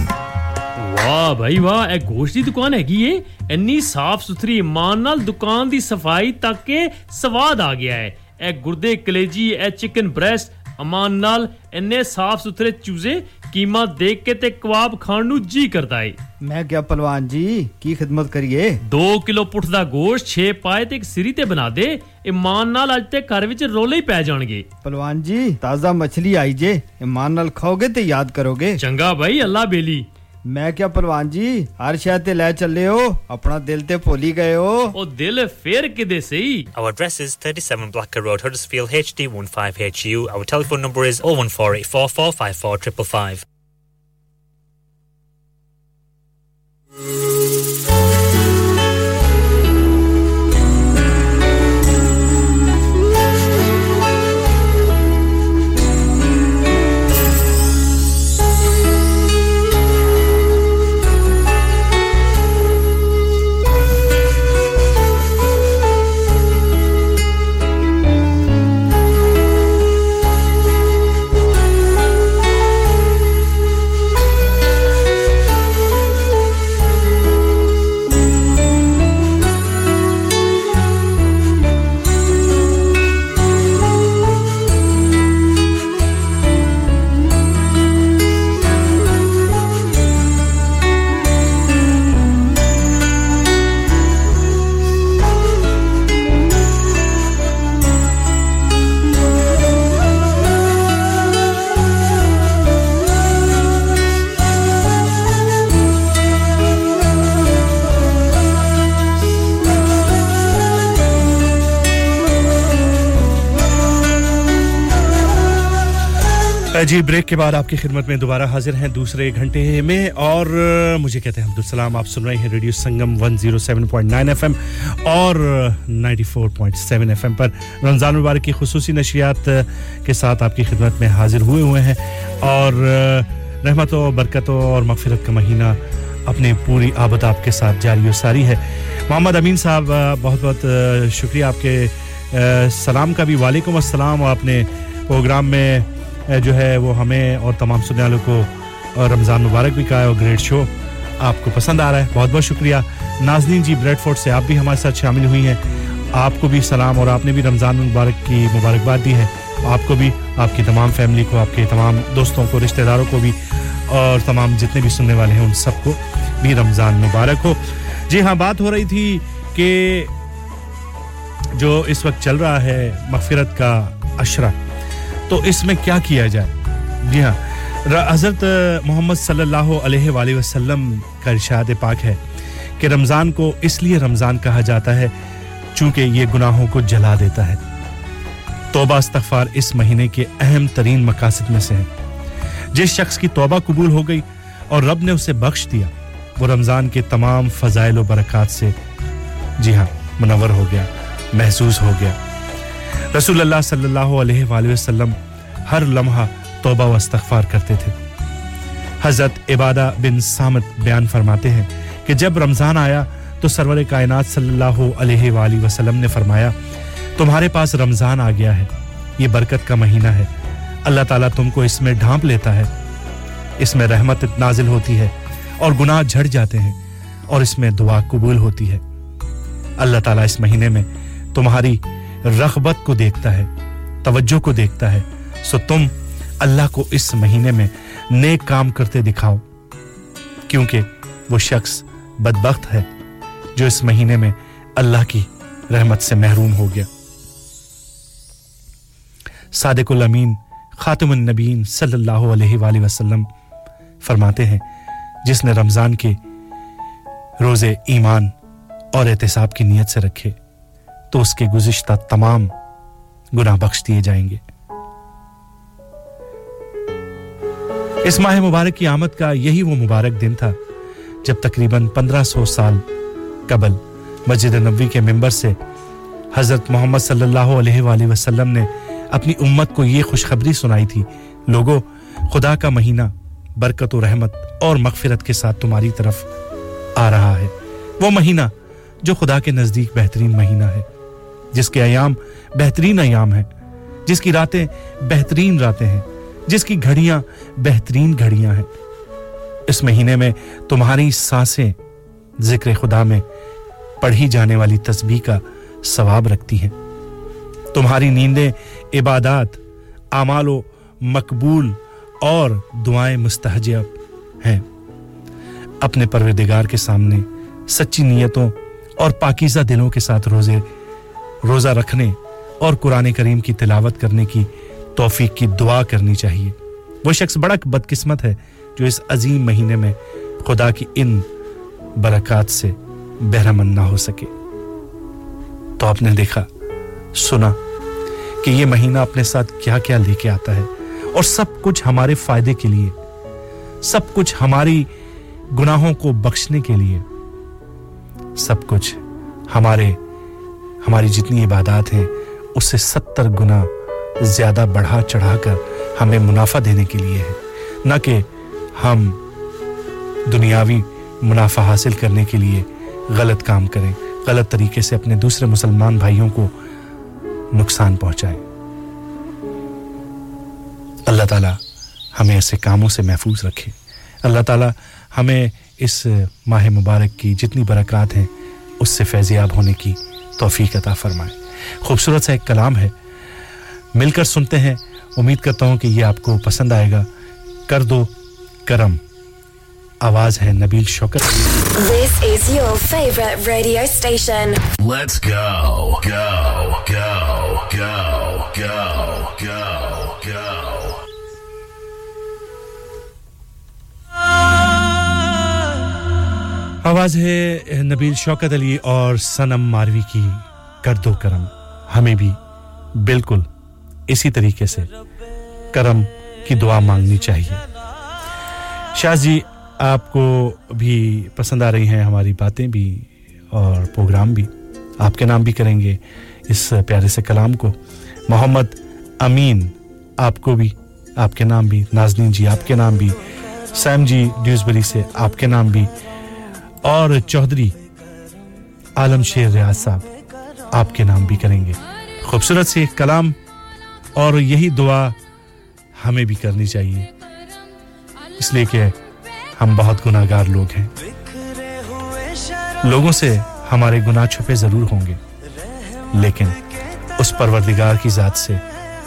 257 ਵਾਹ ਭਾਈ ਵਾਹ, ਇਹ ਗੋਸ਼ਤ ਦੀ ਦੁਕਾਨ ਹੈਗੀ ਏ। ਇੰਨੀ ਸਾਫ਼ ਸੁਥਰੀ ਇਮਾਨ ਨਾਲ ਦੁਕਾਨ ਦੀ ਸਫ਼ਾਈ ਤੱਕ ਕੇ ਸਵਾਦ ਆ ਗਿਆ ਹੈ। ਇਹ ਗੁਰਦੇ ਕਲੇਜੀ, ਇਹ ਚਿਕਨ ਬ੍ਰੈਸਟ ਅਮਾਨ ਨਾਲ ਇੰਨੇ ਸਾਫ਼ ਸੁਥਰੇ ਚੂਜ਼ੇ ਕੀਮਾ ਦੇਖ ਕੇ ਤੇ ਕਬਾਬ ਖਾਣ ਨੂੰ ਜੀ ਕਰਦਾ ਏ। ਮੈਂ ਕਿਹਾ ਪਹਿਲਵਾਨ ਜੀ ਕੀ ਖਿਦਮਤ ਕਰੀਏ? 2 ਕਿਲੋ ਪੁੱਠ ਦਾ ਗੋਸ਼ਤ 6 ਪਾਏ ਤੇ ਇੱਕ ਸਿਰੀ ਤੇ ਬਣਾ ਦੇ ਇਮਾਨ ਨਾਲ ਅੱਜ ਤੇ ਘਰ ਵਿੱਚ ਰੋਲੇ ਹੀ ਪੈ ਜਾਣਗੇ। ਪਹਿਲਵਾਨ ਜੀ ਤਾਜ਼ਾ ਮੱਛਲੀ ਆਈ ਜੇ ਇਮਾਨ ਨਾਲ ਖਾਓਗੇ ਤੇ ਯਾਦ ਕਰੋਗੇ। ਚੰਗਾ ਭਾਈ ਅੱਲਾ ਬੇਲੀ। ਮੈਂ ਕਿਹਾ ਪਹਿਲਵਾਨ ਜੀ ਹਰ ਸ਼ਹਿਰ ਤੇ ਲੈ ਚੱਲੇ ਹੋ ਆਪਣਾ ਦਿਲ ਤੇ ਭੁੱਲ ਹੀ ਗਏ ਹੋ ਉਹ ਦਿਲ ਫੇਰ ਕਿਦੇ ਸਹੀ Our address is 37 Blacker Road, Huddersfield, HD15HU. Our telephone number is 01484454555. جی بریک کے بعد آپ کی خدمت میں دوبارہ حاضر ہیں دوسرے گھنٹے میں اور مجھے کہتے ہیں عبدالسلام السلام، آپ سن رہے ہیں ریڈیو سنگم 107.9 ایف ایم اور 94.7 ایف ایم پر رمضان مبارک کی خصوصی نشریات کے ساتھ آپ کی خدمت میں حاضر ہوئے ہوئے ہیں اور رحمت و برکتوں اور مغفرت کا مہینہ اپنے پوری آبد آپ کے ساتھ جاری و ساری ہے۔ محمد امین صاحب، بہت بہت شکریہ آپ کے سلام کا بھی وعلیکم السلام۔ آپ نے پروگرام میں جو ہے وہ ہمیں اور تمام سننے والوں کو رمضان مبارک بھی کہا ہے اور گریٹ شو آپ کو پسند آ رہا ہے، بہت بہت شکریہ۔ ناظرین جی بریڈ فورٹ سے آپ بھی ہمارے ساتھ شامل ہوئی ہیں۔ آپ کو بھی سلام اور آپ نے بھی رمضان مبارک کی مبارکباد دی ہے۔ آپ کو بھی، آپ کی تمام فیملی کو، آپ کے تمام دوستوں کو، رشتہ داروں کو بھی اور تمام جتنے بھی سننے والے ہیں، ان سب کو بھی رمضان مبارک ہو۔ جی ہاں بات ہو رہی تھی کہ جو اس وقت چل رہا ہے مغفرت کا اشرہ تو اس میں کیا کیا جائے؟ جی ہاں۔ حضرت محمد صلی اللہ علیہ وآلہ وسلم کا ارشاد پاک ہے کہ رمضان کو اس لیے رمضان کہا جاتا ہے چونکہ یہ گناہوں کو جلا دیتا ہے۔ توبہ استغفار اس مہینے کے اہم ترین مقاصد میں سے ہیں جس شخص کی توبہ قبول ہو گئی اور رب نے اسے بخش دیا، وہ رمضان کے تمام فضائل و برکات سے جی ہاں منور ہو گیا محسوس ہو گیا۔ رسول اللہ صلی اللہ علیہ وآلہ وسلم ہر لمحہ توبہ و استغفار کرتے تھے حضرت عبادہ بن سامت بیان فرماتے ہیں کہ جب رمضان آیا تو سرور کائنات صلی اللہ علیہ وآلہ وسلم نے فرمایا تمہارے پاس رمضان آ گیا ہے یہ برکت کا مہینہ ہے اللہ تعالیٰ تم کو اس میں ڈھانپ لیتا ہے اس میں رحمت نازل ہوتی ہے اور گناہ جھڑ جاتے ہیں اور اس میں دعا قبول ہوتی ہے اللہ تعالیٰ اس مہینے میں تمہاری رغبت کو دیکھتا ہے، توجہ کو دیکھتا ہے۔ سو تم اللہ کو اس مہینے میں نیک کام کرتے دکھاؤ، کیونکہ وہ شخص بدبخت ہے جو اس مہینے میں اللہ کی رحمت سے محروم ہو گیا۔ صادق الامین خاتم النبین صلی اللہ علیہ وآلہ وسلم فرماتے ہیں، جس نے رمضان کے روزے ایمان اور احتساب کی نیت سے رکھے۔ تو اس کے گزشتہ تمام گناہ بخش دیے جائیں گے۔ اس ماہ مبارک کی آمد کا یہی وہ مبارک دن تھا جب تقریباً پندرہ سو سال قبل مسجد نبوی کے ممبر سے حضرت محمد صلی اللہ علیہ وآلہ وسلم نے اپنی امت کو یہ خوشخبری سنائی تھی لوگوں خدا کا مہینہ برکت و رحمت اور مغفرت کے ساتھ تمہاری طرف آ رہا ہے۔ وہ مہینہ جو خدا کے نزدیک بہترین مہینہ ہے۔ جس کے ایام بہترین ایام ہیں، جس کی راتیں بہترین راتیں ہیں، جس کی گھڑیاں بہترین گھڑیاں ہیں۔ اس مہینے میں تمہاری سانسیں ذکر خدا میں پڑھی جانے والی تسبیح کا ثواب رکھتی ہیں۔ تمہاری نیندیں عبادات، اعمال و مقبول اور دعائیں مستحجب ہیں۔ اپنے پروردگار کے سامنے سچی نیتوں اور پاکیزہ دلوں کے ساتھ روزے روزہ رکھنے اور قرآن کریم کی تلاوت کرنے کی توفیق کی دعا کرنی چاہیے۔ وہ شخص بڑا بدقسمت ہے جو اس عظیم مہینے میں خدا کی ان برکات سے بہرمند نہ ہو سکے۔ تو آپ نے دیکھا، سنا کہ یہ مہینہ اپنے ساتھ کیا کیا لے کے آتا ہے اور سب کچھ ہمارے فائدے کے لیے، سب کچھ ہماری گناہوں کو بخشنے کے لیے، سب کچھ ہمارے ہماری جتنی عبادات ہیں، اس سے ستر گنا زیادہ بڑھا چڑھا کر ہمیں منافع دینے کے لیے ہے نہ کہ ہم دنیاوی منافع حاصل کرنے کے لیے غلط کام کریں، غلط طریقے سے اپنے دوسرے مسلمان بھائیوں کو نقصان پہنچائیں۔ اللہ تعالیٰ ہمیں ایسے کاموں سے محفوظ رکھے۔ اللہ تعالیٰ ہمیں اس ماہ مبارک کی جتنی برکات ہیں، اس سے فیضیاب ہونے کی توفیق عطا فرمائے۔ خوبصورت سا ایک کلام ہے۔ مل کر سنتے ہیں۔ امید کرتا ہوں کہ یہ آپ کو پسند آئے گا۔ کر دو کرم۔ آواز ہے نبیل شوکت۔ This is your favorite radio station. Let's go go go go go go. go آواز ہے نبیل شوکت علی اور سنم ماروی کی کرد و کرم ہمیں بھی بالکل اسی طریقے سے کرم کی دعا مانگنی چاہیے۔ شاہ جی آپ کو بھی پسند آ رہی ہیں ہماری باتیں بھی اور پروگرام بھی۔ آپ کے نام بھی کریں گے اس پیارے سے کلام کو۔ محمد امین، آپ کو بھی، آپ کے نام بھی۔ نازنین جی آپ کے نام بھی۔ سیم جی ڈیوزبری سے آپ کے نام بھی۔ اور چودھری عالم شیر ریاض صاحب آپ کے نام بھی کریں گے۔ خوبصورت سے ایک کلام اور یہی دعا ہمیں بھی کرنی چاہیے۔ اس لیے کہ ہم بہت گناہ گار لوگ ہیں۔ لوگوں سے ہمارے گناہ چھپے ضرور ہوں گے۔ لیکن اس پروردگار کی ذات سے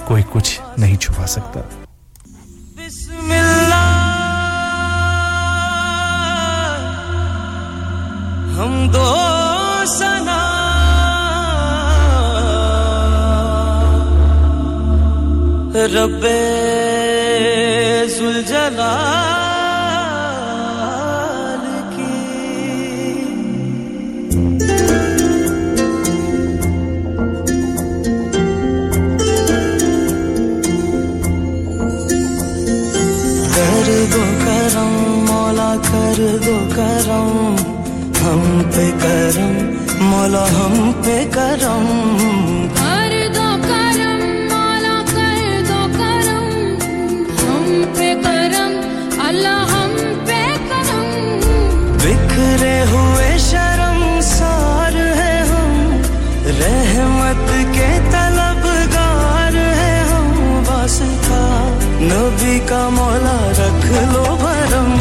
کوئی کچھ نہیں چھپا سکتا۔ ہم دو رب زلجلال کی۔ کر دو کرم مولا کر دو کرم۔ ہم پہ کرم مولا ہم پہ کرم۔ کر دو کرم مولا کر دو کرم۔ ہم پہ کرم اللہ ہم پہ کرم۔ بکھرے ہوئے شرم سار ہے ہم۔ رحمت کے طلب گار ہے ہم۔ بس تھا نبی کا مولا رکھ لو بھرم۔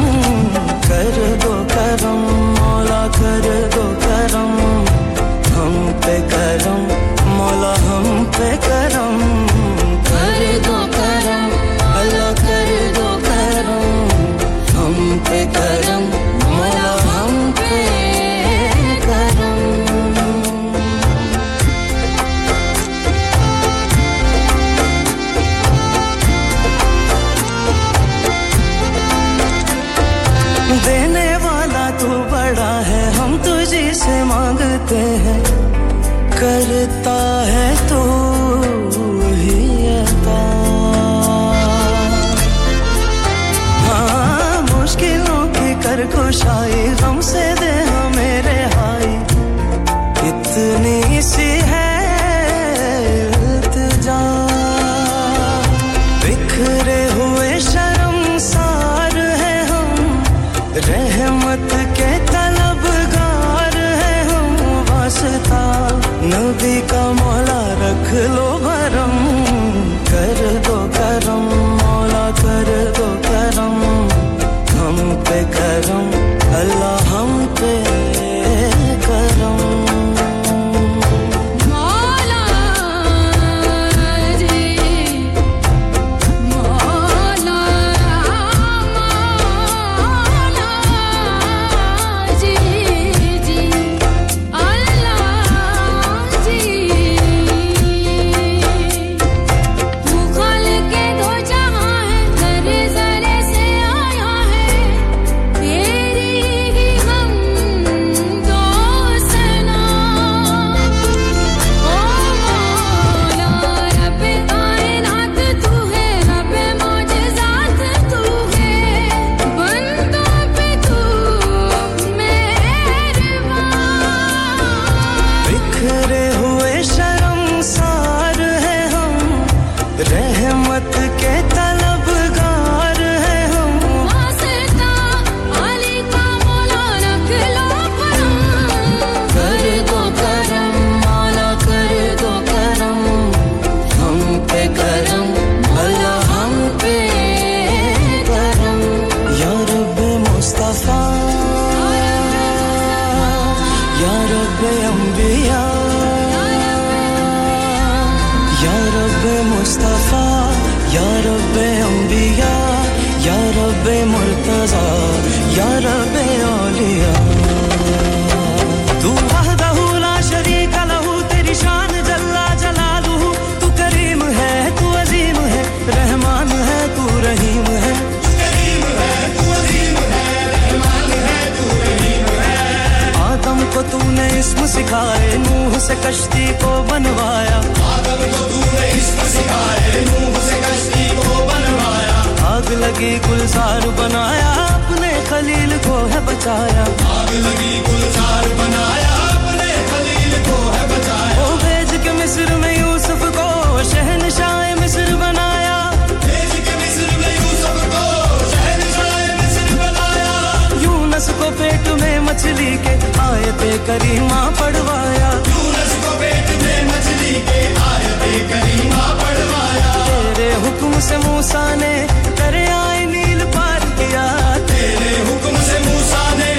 کر دو کرم۔ کرم اللہ ہم پہ کرم کشتی کو بنوایا۔ پاگل کو تو نے عشق منہ سے کشتی کو بنوایا آگ لگی گلزار بنایا، اپنے خلیل کو ہے بچایا۔ آگ لگی گلزار بنایا اپنے خلیل کو ہے بچایا وہ بھیج کے مصر میں یوسف کو شہنشاہ مصر بنایا۔ کو یونس کو پیٹ میں مچھلی کے آئے پہ کریمہ پڑوایا یونس تیرے حکم سے موسا نے دریائے نیل پار کیا۔ تیرے حکم سے موسا نے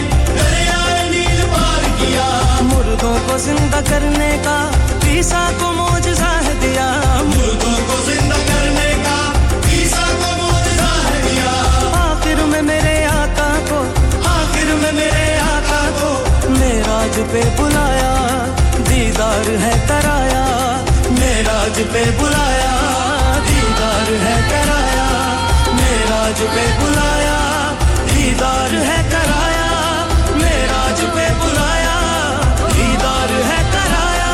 مردوں کو زندہ کرنے کا عیسیٰ کو معجزہ دیا۔ مردوں کو زندہ کرنے کا عیسیٰ کو معجزہ آخر میں میرے آقا کو آخر میں میرے آقا کو میراج پہ بلایا۔ دیدار ہے ترایا میراج پہ بلایا۔ دیدار ہے ترایا میراج پہ بلایا۔ دیدار ہے کرایا میراج پہ بلایا۔ دیدار ہے کرایا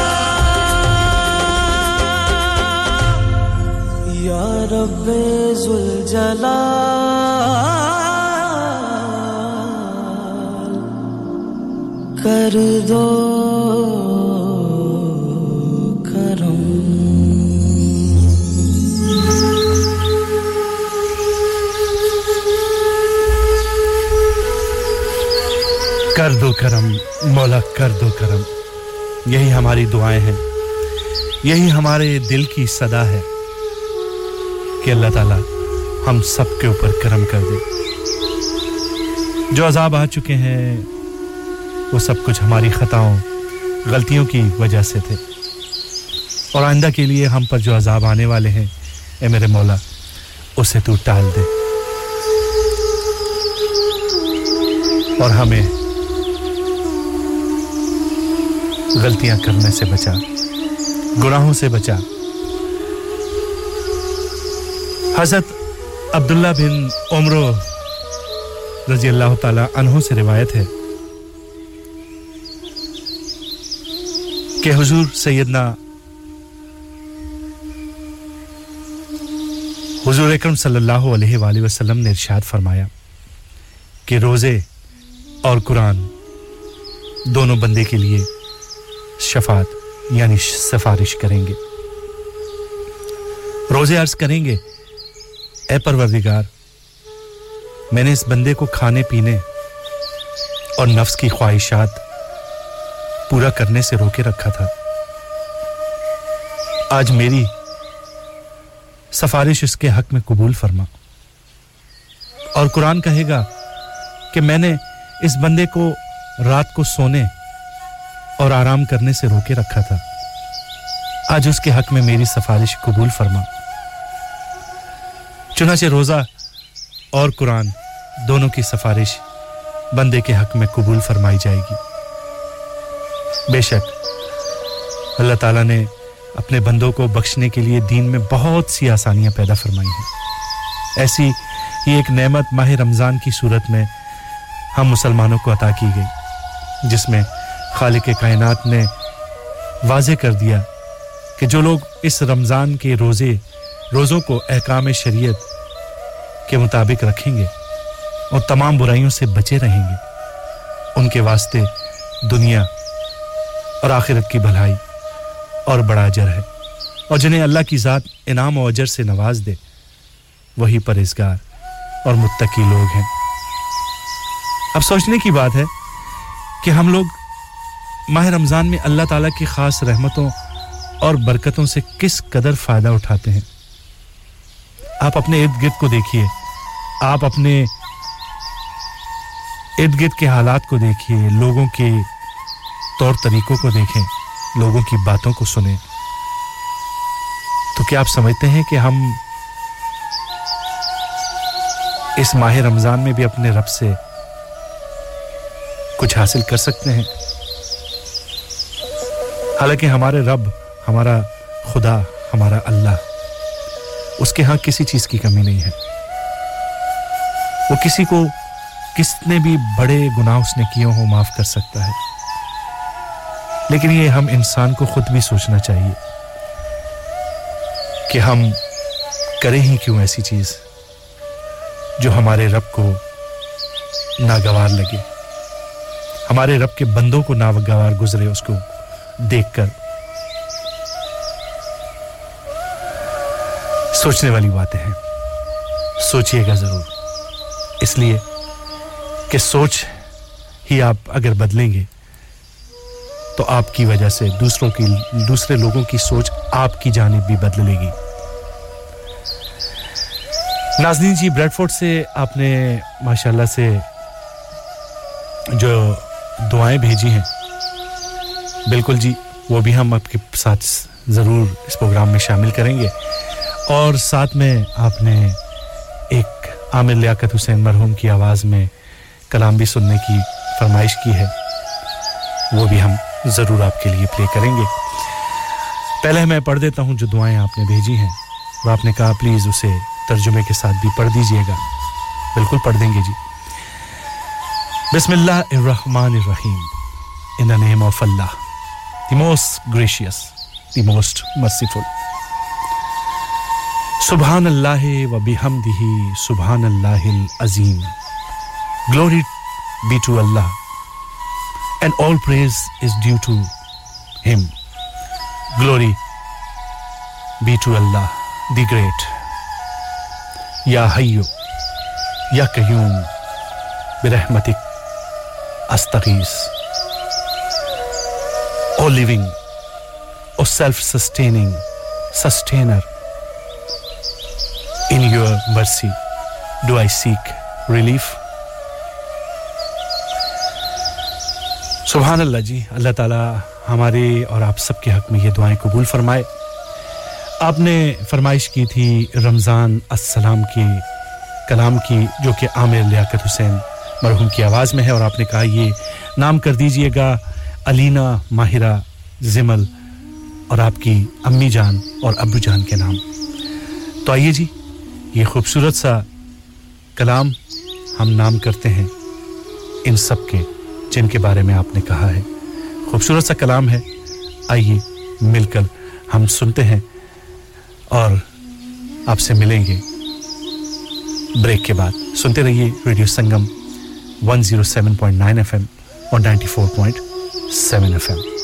یا رب کر دو دو کرم، مولا کر دو کرم۔ یہی ہماری دعائیں ہیں۔ یہی ہمارے دل کی صدا ہے کہ اللہ تعالیٰ ہم سب کے اوپر کرم کر دے۔ جو عذاب آ چکے ہیں، وہ سب کچھ ہماری خطاؤں، غلطیوں کی وجہ سے تھے۔ اور آئندہ کے لیے ہم پر جو عذاب آنے والے ہیں، اے میرے مولا، اسے تو ٹال دے۔ اور ہمیں غلطیاں کرنے سے بچا، گناہوں سے بچا۔ حضرت عبداللہ بن عمرو رضی اللہ تعالی عنہ سے روایت ہے کہ حضور سیدنا حضور اکرم صلی اللہ علیہ وآلہ وسلم نے ارشاد فرمایا کہ روزے اور قرآن دونوں بندے کے لیے شفاعت یعنی سفارش کریں گے۔ روزے عرض کریں گے، اے پروردگار، میں نے اس بندے کو کھانے پینے اور نفس کی خواہشات پورا کرنے سے روکے رکھا تھا۔ آج میری سفارش اس کے حق میں قبول فرما۔ اور قرآن کہے گا کہ میں نے اس بندے کو رات کو سونے اور آرام کرنے سے روکے رکھا تھا۔ آج اس کے حق میں میری سفارش قبول فرما۔ چنانچہ روزہ اور قرآن دونوں کی سفارش بندے کے حق میں قبول فرمائی جائے گی۔ بے شک، اللہ تعالیٰ نے اپنے بندوں کو بخشنے کے لیے دین میں بہت سی آسانیاں پیدا فرمائی ہیں۔ ایسی یہ ایک نعمت ماہ رمضان کی صورت میں ہم مسلمانوں کو عطا کی گئی، جس میں خالق کائنات نے واضح کر دیا کہ جو لوگ اس رمضان کے روزے، روزوں کو احکام شریعت کے مطابق رکھیں گے اور تمام برائیوں سے بچے رہیں گے۔ ان کے واسطے دنیا اور آخرت کی بھلائی اور بڑا اجر ہے۔ اور جنہیں اللہ کی ذات انعام و اجر سے نواز دے، وہی پرہزگار اور متقی لوگ ہیں۔ اب سوچنے کی بات ہے کہ ہم لوگ ماہ رمضان میں اللہ تعالیٰ کی خاص رحمتوں اور برکتوں سے کس قدر فائدہ اٹھاتے ہیں؟ آپ اپنے ارد گرد کو دیکھیے۔ آپ اپنے ارد گرد کے حالات کو دیکھیے۔ لوگوں کے طور طریقوں کو دیکھیں۔ لوگوں کی باتوں کو سنیں۔ تو کیا آپ سمجھتے ہیں کہ ہم اس ماہ رمضان میں بھی اپنے رب سے کچھ حاصل کر سکتے ہیں؟ حالانکہ ہمارے رب، ہمارا خدا، ہمارا اللہ، اس کے ہاں کسی چیز کی کمی نہیں ہے۔ وہ کسی کو کس نے بھی بڑے گناہ اس نے کیے ہو معاف کر سکتا ہے۔ لیکن یہ ہم انسان کو خود بھی سوچنا چاہیے کہ ہم کریں ہی کیوں ایسی چیز جو ہمارے رب کو ناگوار لگے۔ ہمارے رب کے بندوں کو ناگوار گزرے اس کو۔ دیکھ کر سوچنے والی باتیں ہیں۔ سوچیے گا ضرور۔ اس لیے کہ سوچ ہی آپ اگر بدلیں گے تو آپ کی وجہ سے دوسروں کی، دوسرے لوگوں کی سوچ آپ کی جانب بھی بدل لے گی۔ ناظرین جی بریڈ فورڈ سے آپ نے ماشاءاللہ سے جو دعائیں بھیجی ہیں بالکل جی وہ بھی ہم آپ کے ساتھ ضرور اس پروگرام میں شامل کریں گے۔ اور ساتھ میں آپ نے ایک عامر لیاقت حسین مرحوم کی آواز میں کلام بھی سننے کی فرمائش کی ہے۔ وہ بھی ہم ضرور آپ کے لیے پلے کریں گے۔ پہلے میں پڑھ دیتا ہوں جو دعائیں آپ نے بھیجی ہیں۔ اور آپ نے کہا، پلیز اسے ترجمے کے ساتھ بھی پڑھ دیجیے گا۔ بالکل پڑھ دیں گے جی۔ بسم اللہ الرحمن الرحیم۔ In name of Allah. the most gracious, the most merciful. Subhanallah wa bihamdihi subhanallahil azim. Glory be to Allah. And all praise is due to Him. Glory be to Allah, the Great. Ya Hayyu, Ya Qayyum, برحمتك أستغيث O living O self sustaining sustainer in your mercy do I seek relief سبحان اللہ جی اللہ تعالیٰ ہمارے اور آپ سب کے حق میں یہ دعائیں قبول فرمائے۔ آپ نے فرمائش کی تھی رمضان السلام کی کلام کی، جو کہ عامر لیاقت حسین مرحوم کی آواز میں ہے، اور آپ نے کہا یہ نام کر دیجیے گا علینا، ماہرہ، زمل اور آپ کی امی جان اور ابو جان کے نام۔ تو آئیے جی یہ خوبصورت سا کلام ہم نام کرتے ہیں۔ ان سب کے، جن کے بارے میں آپ نے کہا ہے۔ خوبصورت سا کلام ہے۔ آئیے مل کر ہم سنتے ہیں اور آپ سے ملیں گے۔ بریک کے بعد سنتے رہیے ریڈیو سنگم۔ 107.9 ایف ایم اور 94.1 7FM.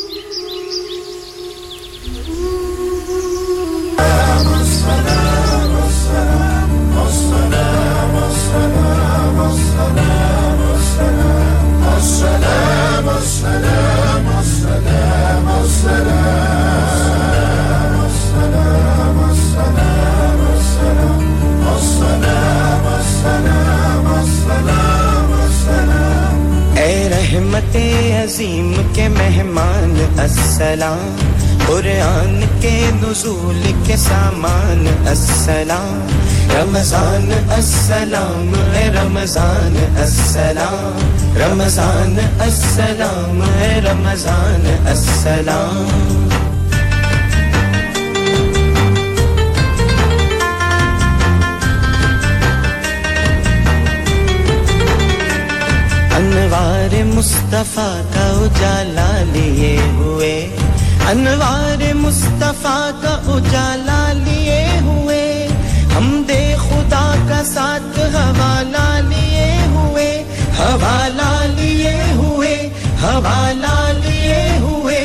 عظیم کے مہمان، السلام۔ قرآن کے نزول کے سامان، السلام۔ رمضان، السلام۔ ہے رمضان، السلام۔ رمضان، السلام۔ ہے رمضان، السلام۔ مصطفیٰ کا اجالا لیے ہوئے۔ انوار مصطفیٰ کا اجالا لیے ہوئے۔ ہم دے خدا کا ساتھ حوالہ لیے ہوئے۔ حوالہ لیے ہوئے۔ حوالہ لیے ہوئے۔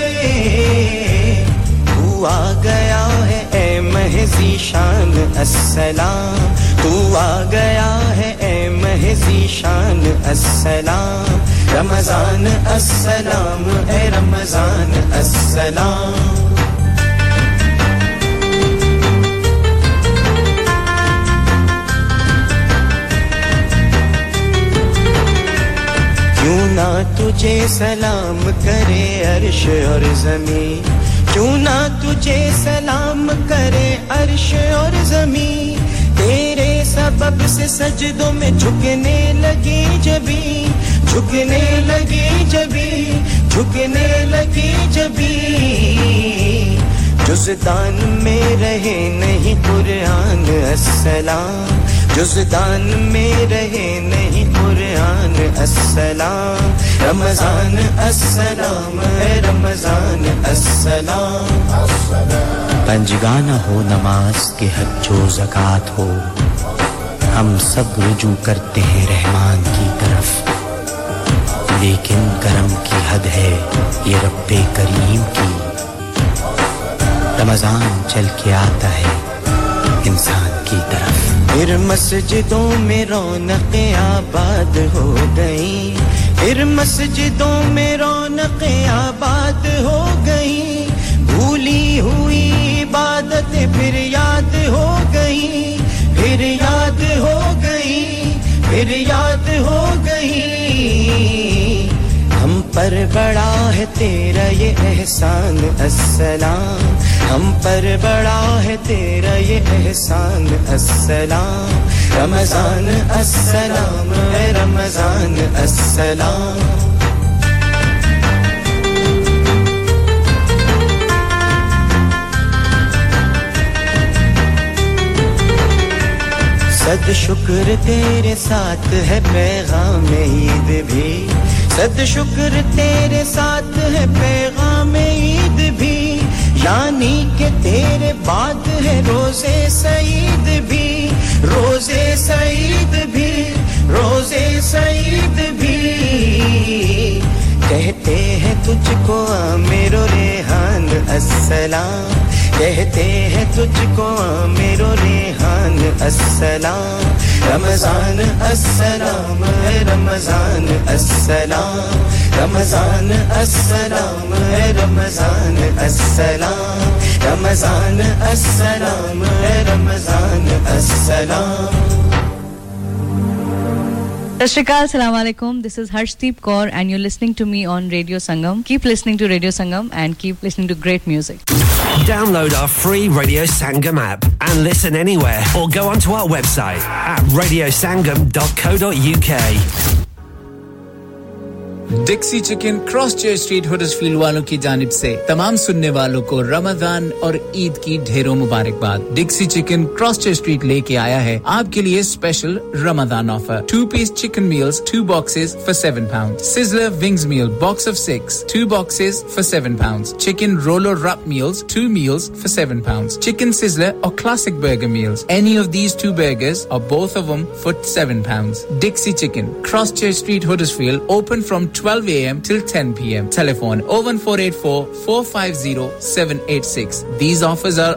ہوا گیا مہزی شان، السلام، تو آ گیا ہے اے مہزی شان، السلام، رمضان، السلام، اے رمضان، السلام۔ کیوں نہ تجھے سلام کرے عرش اور زمین؟ کیوں نہ تجھے سلام کرے عرش اور زمین؟ تیرے سبب سے سجدوں میں جھکنے لگی جبھی جھکنے لگی جبھی جھکنے لگی جبھی جزدان میں رہے نہیں قرآن السلام، جزدان میں رہے نہیں قرآن السلام، رمضان السلام رمضان السلام. پنجگانہ ہو نماز کے حد جو زکات ہو، ہم سب رجوع کرتے ہیں رحمان کی طرف. لیکن کرم کی حد ہے یہ رب کریم کی. رمضان چل کے آتا ہے انسان کی طرف. پھر مسجدوں میں رونق آباد ہو گئی پھر مسجدوں میں رونق آباد ہو گئی بھولی ہوئی عبادت پھر یاد ہو گئی پھر یاد ہو گئی پھر یاد ہو گئی ہم پر بڑا ہے تیرا یہ احسان، السلام۔ ہم پر بڑا ہے تیرا یہ احسان، السلام۔ رمضان، السلام۔ اے رمضان، السلام۔ صد شکر تیرے ساتھ ہے پیغام عید بھی۔ صد شکر تیرے ساتھ ہے، پیغام عید بھی۔ یعنی کہ تیرے بعد ہے روزے سعید بھی۔ روزے سعید بھی روزے سعید بھی۔ کہتے ہیں تجھ کو میرو ریحان، السلام۔ کہتے ہیں تجھ کو میرو ریحان، السلام۔ رمضان السلام رمضان السلام۔ رمضان السلام رمضان السلام۔ رمضان السلام رمضان، السلام۔ Sashrikal, alaikum. This is Harshdeep Kaur and you're listening to me on Radio Sangam. Keep listening to Radio Sangam and keep listening to great music. Download our free Radio Sangam app and listen anywhere or go onto our website at radiosangam.co.uk. Dixy chicken cross church street field والوں کی جانب سے تمام سننے والوں کو رمضان اور عید کی ڈھیروں مبارکباد۔ Dixy chicken cross church street لے کے آیا ہے آپ کے لیے special Ramzan offer two piece chicken meals two boxes for seven pound sizzler wings meal box of six two boxes for seven pound chicken roll اور wrap meals two meals for seven pound chicken sizzler اور classic burger meals any of these two burgers اور both of them for 7 pounds. Dixie Chicken, Cross Church Street, Huddersfield, open from 2 12 a.m. till 10 p.m. Telephone 01484 450 786. These offers are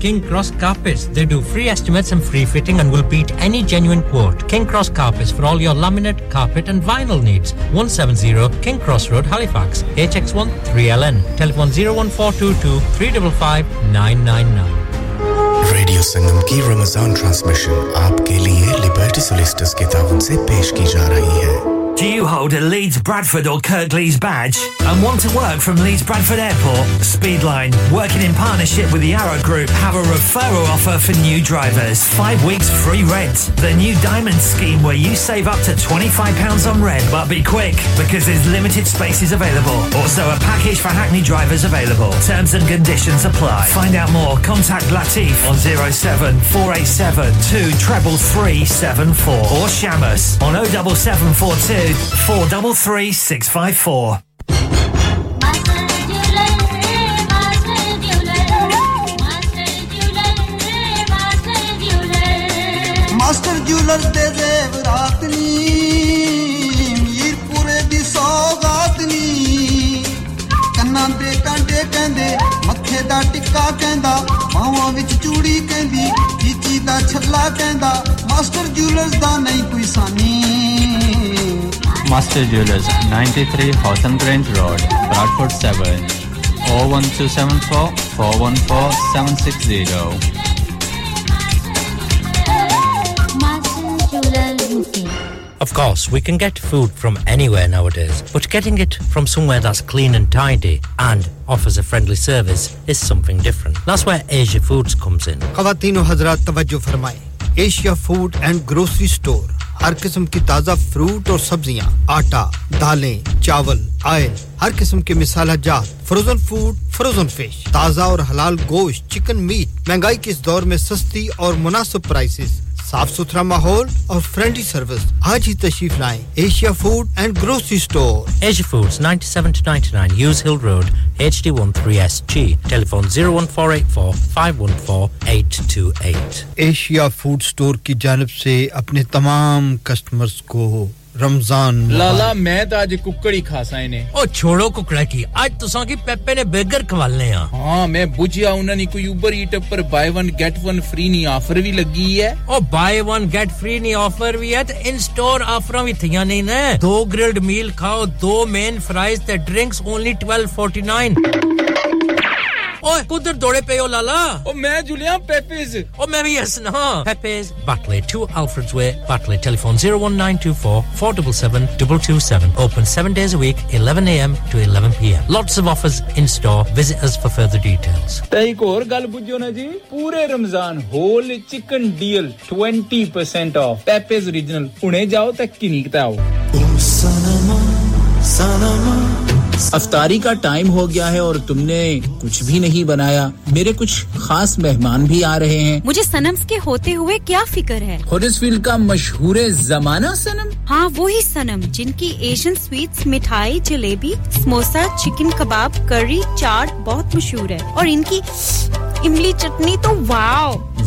King Cross Carpets. They do free estimates and free fitting and will beat any genuine quote. King Cross Carpets for all your laminate, carpet and vinyl needs. 170 King Cross Road, Halifax, HX1 3LN. Telephone 01422 radio Sangam کی رمضان ٹرانسمیشن آپ کے لیے لبرٹی سولیسٹس کے تعاون سے پیش کی جا رہی ہے۔ Do you hold a Leeds Bradford or Kirklees badge and want to work from Leeds Bradford Airport? Speedline, working in partnership with the Arrow Group, have a referral offer for new drivers. Five weeks free rent. The new Diamond scheme where you save up to £25 on rent. But be quick because there's limited spaces available. Also, a package for Hackney drivers available. Terms and conditions apply. Find out more. Contact Latif on 07487 2 treble 374 or Shamus on 07742 433 654. Master jeweller ਦੇ ਜ਼ੇਵਰਾਤ ਨੀ ਮੀਰਪੁਰੇ ਦੀ ਸੌਗਾਤ ਨੀ ਕੰਨਾਂ ਦੇ ਕਾਂਟੇ ਕਹਿੰਦੇ ਮੱਥੇ ਦਾ ਟਿੱਕਾ ਕਹਿੰਦਾ ਬਾਹਾਂ ਵਿੱਚ ਚੂੜੀ ਕਹਿੰਦੀ ਚੀਚੀ ਦਾ ਛੱਲਾ ਕਹਿੰਦਾ ਮਾਸਟਰ ਜੂਲਰਸ ਦਾ ਨਹੀਂ ਕੋਈ ਸਾਨੀ Master Jewelers, 93 Hawthorne Grange Road, Bradford 7, 01274 414 760. Of course, we can get food from anywhere nowadays, but getting it from somewhere that's clean and tidy and offers a friendly service is something different. That's where Asia Foods comes in. Asia food and grocery store, ہر قسم کی تازہ فروٹ اور سبزیاں، آٹا، دالیں، چاول، آئل، ہر قسم کے مسالہ جات فروزن فوڈ فروزن فش تازہ اور حلال گوشت چکن میٹ مہنگائی کے اس دور میں سستی اور مناسب پرائسز صاف ستھرا ماحول اور فرینڈلی سروس آج ہی تشریف لائیں Asia food and grocery store Asia Foods, 97 to 99, Hughes Hill Road, HD13SG. Telephone 01484 514 828. Asia food store کی جانب سے اپنے تمام کسٹمرز کو رمضان لالا میں تو اج ککڑی ہی کھاسا نے او چھوڑو ککڑا کی اج تساں کی پیپے نے برگر کھوالنے ہاں۔ ہاں میں بجھیا انہاں نے کوئی اوبر ایٹ پر buy one get one free نی آفر بھی لگی ہے۔ او بائی ون گیٹ فری نی آفر بھی ہے تے ان سٹور آفراں بھی تھیاں نہیں نا دو گرلڈ میل کھاؤ دو مین فرائز تے ڈرنکس اونلی 12.49 ਓਏ ਕੁਦਰ ਦੌੜੇ ਪਏ ਹੋ ਲਾਲਾ ਉਹ ਮੈਂ ਜੁਲਿਆ ਪੈਪਿਸ ਉਹ ਮੈਂ ਵੀ ਹੱਸਣਾ Pepe's Batley 2 Alfred's Way Batley telephone 01924 477 227 open 7 days a week 11am to 11pm lots of offers in store visit us for further details ਤੇ ਇੱਕ ਹੋਰ ਗੱਲ ਬੁੱਝੋ ਨਾ ਜੀ ਪੂਰੇ Ramzan whole chicken deal 20% off Pepe's origignal ਹੁਣੇ ਜਾਓ ਤੇ ਕਿਨੀਕਤਾ ਆਓ افطاری کا ٹائم ہو گیا ہے اور تم نے کچھ بھی نہیں بنایا۔ میرے کچھ خاص مہمان بھی آ رہے ہیں۔ مجھے سنمز کے ہوتے ہوئے کیا فکر ہے؟ ہورسفیلڈ کا مشہور زمانہ سنم ہاں وہی سنم جن کی ایشین سویٹس مٹھائی جلیبی سموسا چکن کباب کری چاٹ بہت مشہور ہے۔ اور ان کی املی چٹنی تو واؤ!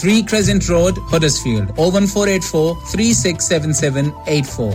three crescent road Huddersfield o one four eight four three six seven seven eight four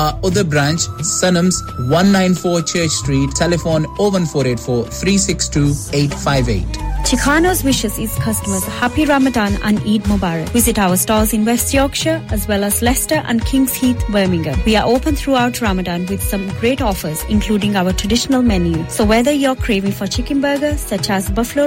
our other branch Sanam's one nine four church street telephone four eight four three six two eight five eight Chicano's wishes its customers a happy Ramadan and Eid Mubarak. Visit our stores in West Yorkshire as well as Leicester and Kings Heath, Birmingham. We are open throughout Ramadan with some great offers, including our traditional menu. So whether you're craving for chicken burger such as buffalo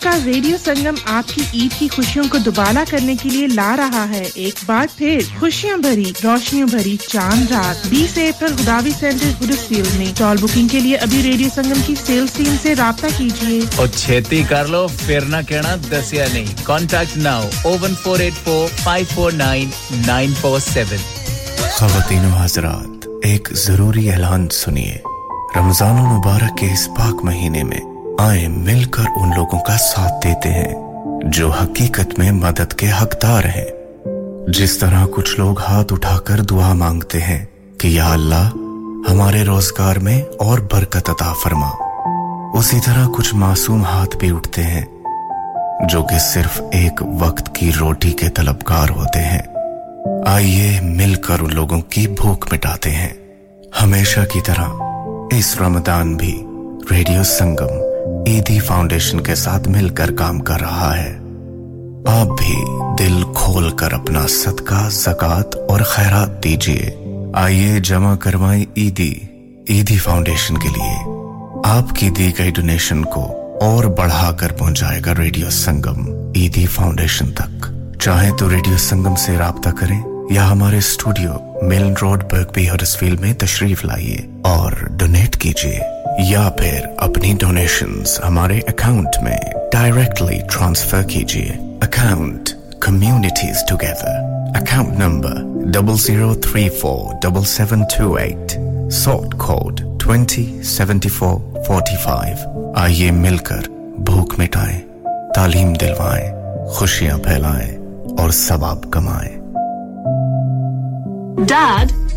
کا ریڈیو سنگم آپ کی عید کی خوشیوں کو دوبالا کرنے کے لیے لا رہا ہے۔ ایک بار پھر خوشیاں بھری روشنیوں بھری چاند رات۔ بیس اپریل خداوی سینٹر گڈسفیلڈ میں۔ ٹال بکنگ کے لیے ابھی ریڈیو سنگم کی سیلز ٹیم سے رابطہ کیجیے۔ اور چھیتی کر لو پھر نہ کہنا دسیا نہیں۔ Contact now o one four eight four five four nine nine four seven خواتین و حضرات ایک ضروری اعلان سنیے۔ رمضان المبارک کے اس پاک مہینے میں آئے مل کر ان لوگوں کا ساتھ دیتے ہیں، جو حقیقت میں مدد کے حقدار ہیں۔ جس طرح کچھ لوگ ہاتھ اٹھا کر دعا مانگتے ہیں کہ یا اللہ، ہمارے روزگار میں اور برکت عطا فرما۔ اسی طرح کچھ معصوم ہاتھ بھی اٹھتے ہیں، جو کہ صرف ایک وقت کی روٹی کے طلبگار ہوتے ہیں۔ آئیے مل کر ان لوگوں کی بھوک مٹاتے ہیں۔ ہمیشہ کی طرح اس رمضان بھی ریڈیو سنگم۔ ایدھی فاؤنڈیشن کے ساتھ مل کر کام کر رہا ہے۔ آپ بھی دل کھول کر اپنا صدقہ زکات اور خیرات دیجیے آئیے جمع کروائیں ایدی ایدھی فاؤنڈیشن کے لیے۔ آپ کی دی گئی ڈونیشن کو اور بڑھا کر پہنچائے گا ریڈیو سنگم ایدھی فاؤنڈیشن تک۔ چاہیں تو ریڈیو سنگم سے رابطہ کریں۔ یا ہمارے studio mill road Birkby میں تشریف لائیے اور ڈونیٹ کیجیے یا پھر اپنی ڈونیشنز ہمارے اکاؤنٹ میں ڈائریکٹلی ٹرانسفر کیجیے۔ Account communities together account number double zero three four double seven two eight sort code twenty seventy four forty five آئیے مل کر بھوک مٹائیں، تعلیم دلوائیں، خوشیاں پھیلائیں اور ثواب کمائیں۔ Dad?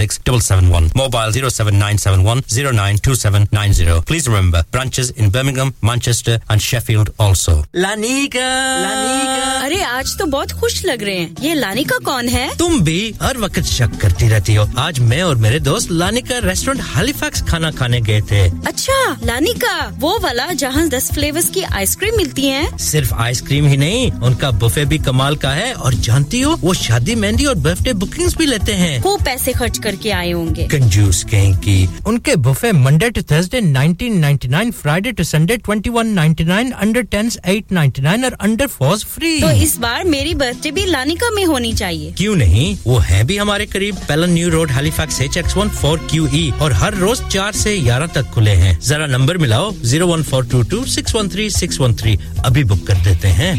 076 771. Mobile 07971 092790. Please remember, branches in Birmingham, Manchester and Sheffield also. لانیکا لانیکا ارے آج تو بہت خوش لگ رہے ہیں۔ یہ لانیکا کون ہے؟ تم بھی ہر وقت شک کرتی رہتی ہو۔ آج میں اور میرے دوست لانیکا ریسٹورینٹ ہالی فیکس کھانا کھانے گئے تھے۔ اچھا لانیکا وہ والا جہاں دس فلیورز کی آئس کریم ملتی ہیں۔ صرف آئس کریم ہی نہیں ان کا بفے بھی کمال کا ہے۔ اور جانتی ہو وہ شادی مہندی اور برتھ ڈے بکنگ بھی لیتے ہیں۔ خوب پیسے خرچ کر کے آئے ہوں گے۔ کنجوس کہیں کی ان کے buffet Monday to Thursday 1999 Friday to Sunday 2199 under 10s 899 اور انڈر 4s فری تو اس بار میری برتھ ڈے بھی لانیکا میں ہونی چاہیے۔ کیوں نہیں؟ وہ ہے بھی ہمارے قریب۔ Pellon new road Halifax H X one four Q E اور ہر روز چار سے گیارہ تک کھلے ہیں۔ ذرا نمبر ملاؤ zero one four two two six one three six one three ابھی بک کر دیتے ہیں۔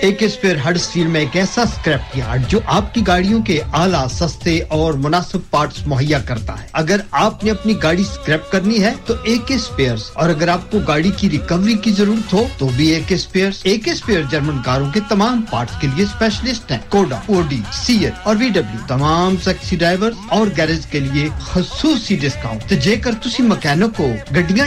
ایک اسپیئر میں ایک ایسا اسکریپ یارڈ جو آپ کی گاڑیوں کے اعلیٰ، سستے اور مناسب پارٹس مہیا کرتا ہے۔ اگر آپ نے اپنی گاڑی اسکریپ کرنی ہے تو ایک اسپیئر اور اگر آپ کو گاڑی کی ریکوری کی ضرورت ہو تو بھی ایک اسپیئر ایک اسپیئر جرمن کاروں کے تمام پارٹس کے لیے اسپیشلسٹ ہیں۔ کوڈا او ڈی سی ایل اور وی ڈبلو تمام سیکسی ڈرائیور اور گیرج کے لیے خصوصی ڈسکاؤنٹ جے کر تسی مکینک کو گڈیاں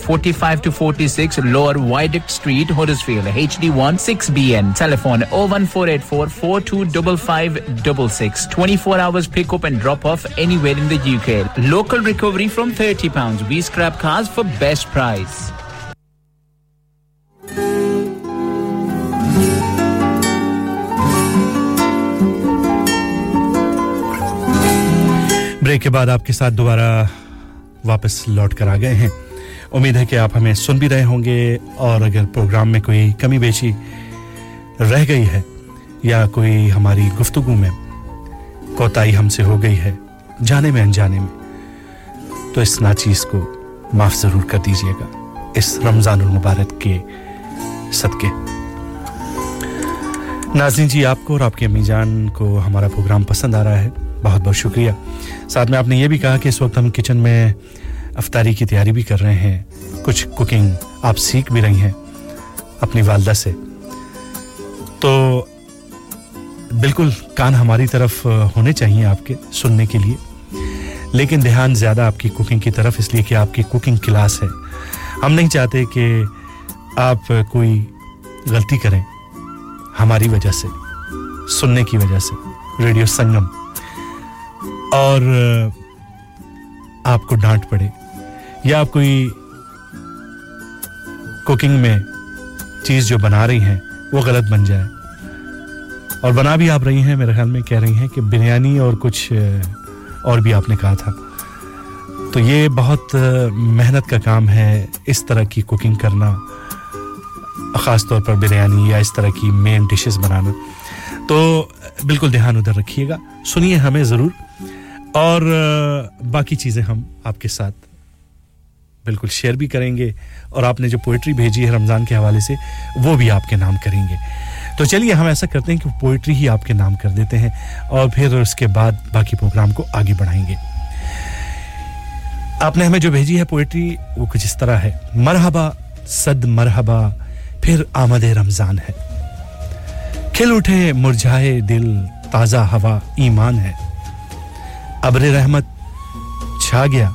45 to 46 Lower Viaduct Street, Huddersfield, HD1 6BN. Telephone 01484 425566. 24 hours pick up and drop off anywhere in the UK. Local recovery from 30 pounds. We scrap cars for best price. Break کے بعد آپ کے ساتھ دوبارہ واپس لوٹ کر آ گئے ہیں۔ امید ہے کہ آپ ہمیں سن بھی رہے ہوں گے اور اگر پروگرام میں کوئی کمی بیشی رہ گئی ہے یا کوئی ہماری گفتگو میں کوتاہی ہم سے ہو گئی ہے جانے میں انجانے میں، تو اس ناچیز کو معاف ضرور کر دیجیے گا۔ اس رمضان المبارک کے صدقے۔ ناظرین جی آپ کو اور آپ کے امی جان کو ہمارا پروگرام پسند آ رہا ہے۔ بہت بہت شکریہ۔ ساتھ میں آپ نے یہ بھی کہا کہ اس وقت ہم کچن میں افطاری کی تیاری بھی کر رہے ہیں۔ کچھ کوکنگ آپ سیکھ بھی رہی ہیں اپنی والدہ سے۔ تو بالکل کان ہماری طرف ہونے چاہیے آپ کے سننے کے لیے۔ لیکن دھیان زیادہ آپ کی کوکنگ کی طرف، اس لیے کہ آپ کی کوکنگ کلاس ہے۔ ہم نہیں چاہتے کہ آپ کوئی غلطی کریں ہماری وجہ سے، سننے کی وجہ سے۔ ریڈیو سنگم۔ اور آپ کو ڈانٹ پڑے یا آپ کوئی کوکنگ میں چیز جو بنا رہی ہیں وہ غلط بن جائے۔ اور بنا بھی آپ رہی ہیں، میرے خیال میں کہہ رہی ہیں کہ بریانی اور کچھ اور بھی آپ نے کہا تھا۔ تو یہ بہت محنت کا کام ہے اس طرح کی کوکنگ کرنا، خاص طور پر بریانی یا اس طرح کی مین ڈشز بنانا۔ تو بالکل دھیان ادھر رکھیے گا۔ سنیے ہمیں ضرور۔ اور باقی چیزیں ہم آپ کے ساتھ بالکل شیئر بھی کریں گے اور آپ نے جو پوئٹری بھیجی ہے رمضان کے حوالے سے، وہ بھی آپ کے نام کریں گے۔ تو چلیے، ہم ایسا کرتے ہیں کہ پوئٹری ہی آپ کے نام کر دیتے ہیں اور پھر اس کے بعد باقی پروگرام کو آگے بڑھائیں گے۔ آپ نے ہمیں جو بھیجی ہے پوئٹری وہ کچھ اس طرح ہے۔ مرحبا، صد مرحبا، پھر آمد رمضان ہے۔ کھل اٹھے، مرجھائے دل، تازہ ہوا، ایمان ہے۔ ابر رحمت چھا گیا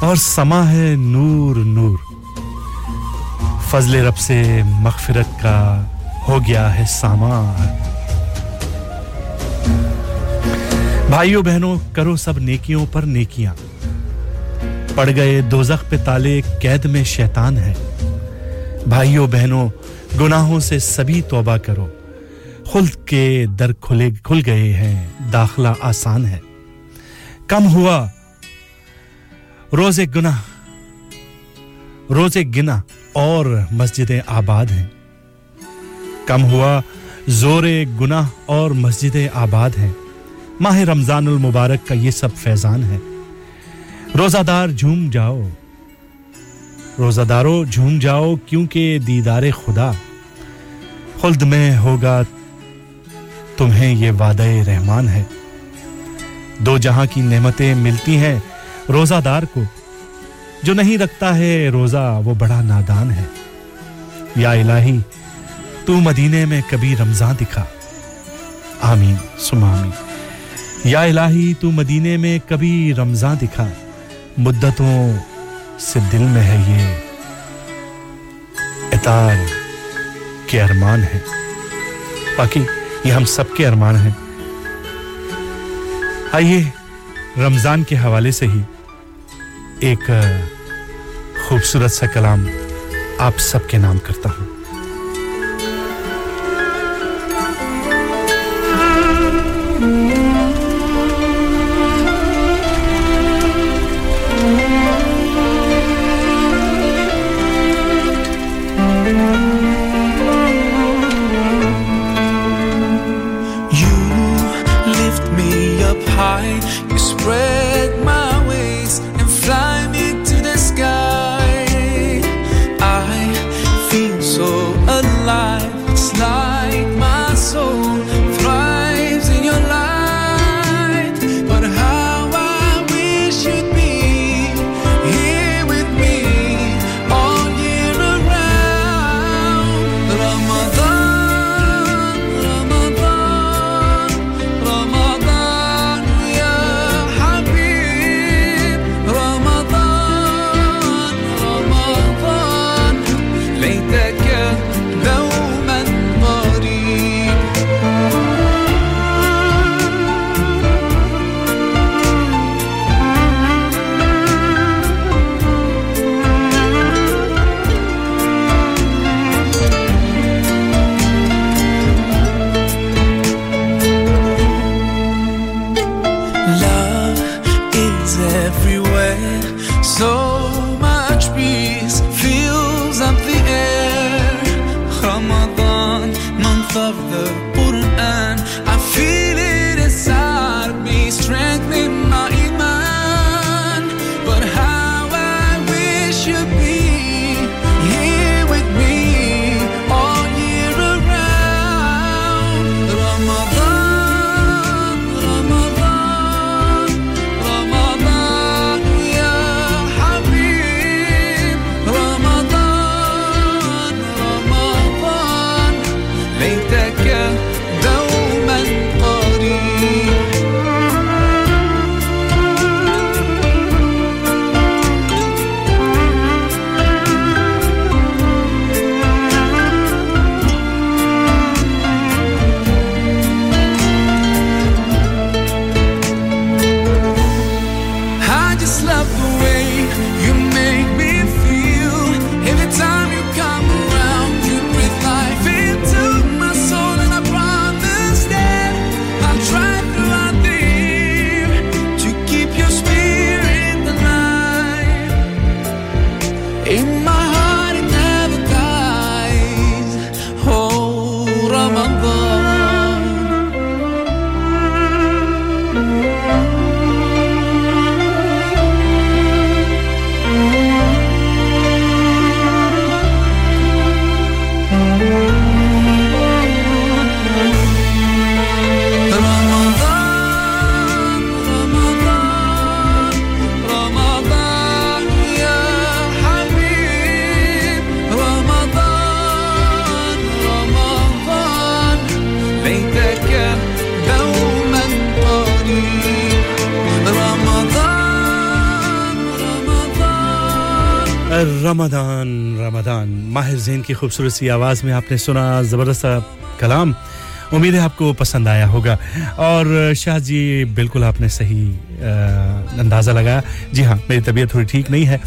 اور سما ہے نور نور۔ فضل رب سے مغفرت کا ہو گیا ہے سامان۔ بھائیوں بہنوں، کرو سب نیکیوں پر نیکیاں۔ پڑ گئے دوزخ پہ تالے، قید میں شیطان ہے۔ بھائیوں بہنوں، گناہوں سے سبھی توبہ کرو۔ خلد کے در کھلے، کھل گئے ہیں، داخلہ آسان ہے۔ کم ہوا۔ روزے گنا روزے گنا اور مسجدیں آباد ہیں۔ کم ہوا، زور گناہ اور مسجدیں آباد ہیں۔ ماہ رمضان المبارک کا یہ سب فیضان ہے۔ روزہ دار جھوم جاؤ۔ روزہ دارو جھوم جاؤ کیونکہ دیدار خدا۔ خلد میں ہوگا تمہیں یہ وعدہ رحمان ہے۔ دو جہاں کی نعمتیں ملتی ہیں روزہ دار کو۔ جو نہیں رکھتا ہے روزہ، وہ بڑا نادان ہے۔ یا الہی، تو مدینے میں کبھی رمضان دکھا۔ آمین سم آمین۔ یا الہی، تو مدینے میں کبھی رمضان دکھا۔ مدتوں سے دل میں ہے یہ۔ اطار کے ارمان ہے باقی یہ ہم سب کے ارمان ہیں۔ آئیے، رمضان کے حوالے سے ہی ایک خوبصورت سا کلام آپ سب کے نام کرتا ہوں۔ کی خوبصورت سی آواز میں آپ نے سنا زبردست کلام۔ امید ہے آپ کو پسند آیا ہوگا۔ اور شاہ جی بالکل آپ نے صحیح اندازہ لگایا۔ جی ہاں میری طبیعت تھوڑی ٹھیک نہیں ہے۔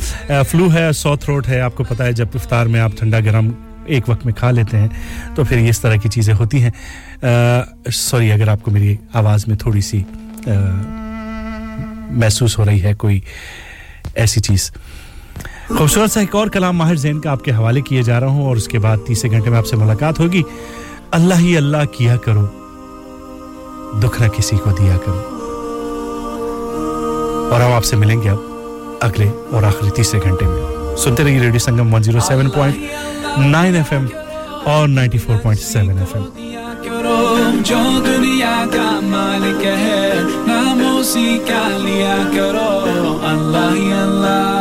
فلو ہے سو تھروٹ ہے۔ آپ کو پتہ ہے، جب افطار میں آپ ٹھنڈا گرم ایک وقت میں کھا لیتے ہیں، تو پھر یہ اس طرح کی چیزیں ہوتی ہیں۔ سوری، اگر آپ کو میری آواز میں تھوڑی سی محسوس ہو رہی ہے کوئی ایسی چیز۔ خوبصورت سا ایک اور کلام ماہر زین کا آپ کے حوالے کیے جا رہا ہوں اور اس کے بعد تیسرے گھنٹے میں آپ سے ملاقات ہوگی۔ اللہ ہی اللہ کیا کرو، دکھ نہ کسی کو دیا کرو۔ اور ہم آپ سے ملیں گے اب اگلے اور آخری تیسرے گھنٹے میں۔ سنتے رہیے ریڈیو سنگم 107.9 ایف ایم اور 94.7 ایف ایم جو دنیا کا مالک ہے نام اسی کا لیا کرو اللہ ہی اللہ۔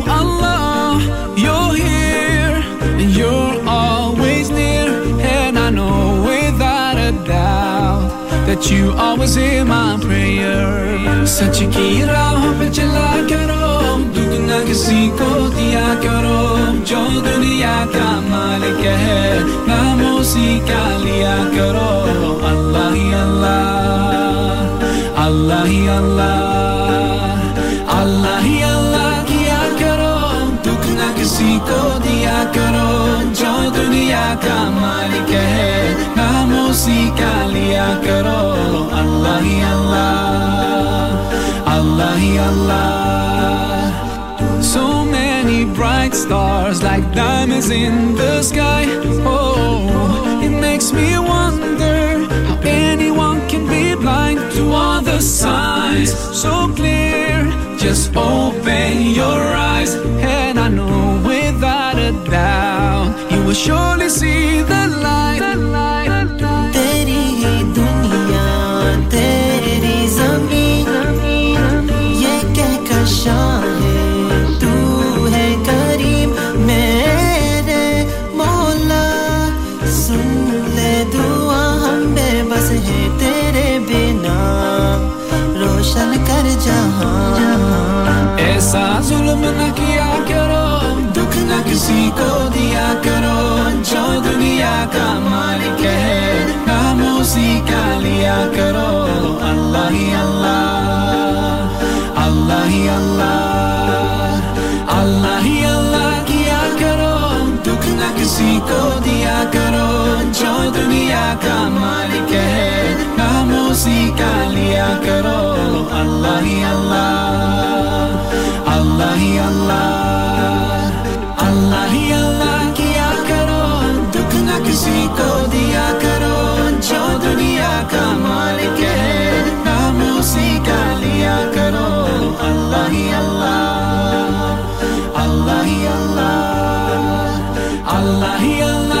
that you always hear my prayer. سچ کی راہ پہ چلا کرو دگنا کسی کو دیا کرو جو دنیا کا مالک ہے نام اسی کا لیا کرو اللہ ہی اللہ اللہ ہی اللہ اللہ ہی اللہ کیا کرو دگنا کسی کو دیا کرو جو دنیا کا مالک ہے So many bright stars like diamonds in the sky. Oh, it makes me wonder how anyone can be blind to all the signs. So clear, just open your eyes. And I know without a doubt you will surely see the light ظلم نہ کیا کرو، دکھ نہ کسی کو دیا کرو۔ جو دنیا کا مالک ہے، نام اسی کا لیا کرو۔ اللہ ہی اللہ اللہ ہی اللہ اللہ ہی اللہ کیا کرو۔ دکھ نہ کسی کو دیا کرو۔ جو دنیا کا مالک ہے، نام اسی کا لیا کرو۔ اللہ ہی اللہ۔ اللہ ہی اللہ اللہ ہی اللہ کیا کرو دکھ نہ کسی کو دیا کرو جو دنیا کا مالک ہے نام اسی کا لیا کرو اللہ ہی اللہ اللہ ہی اللہ اللہ ہی اللہ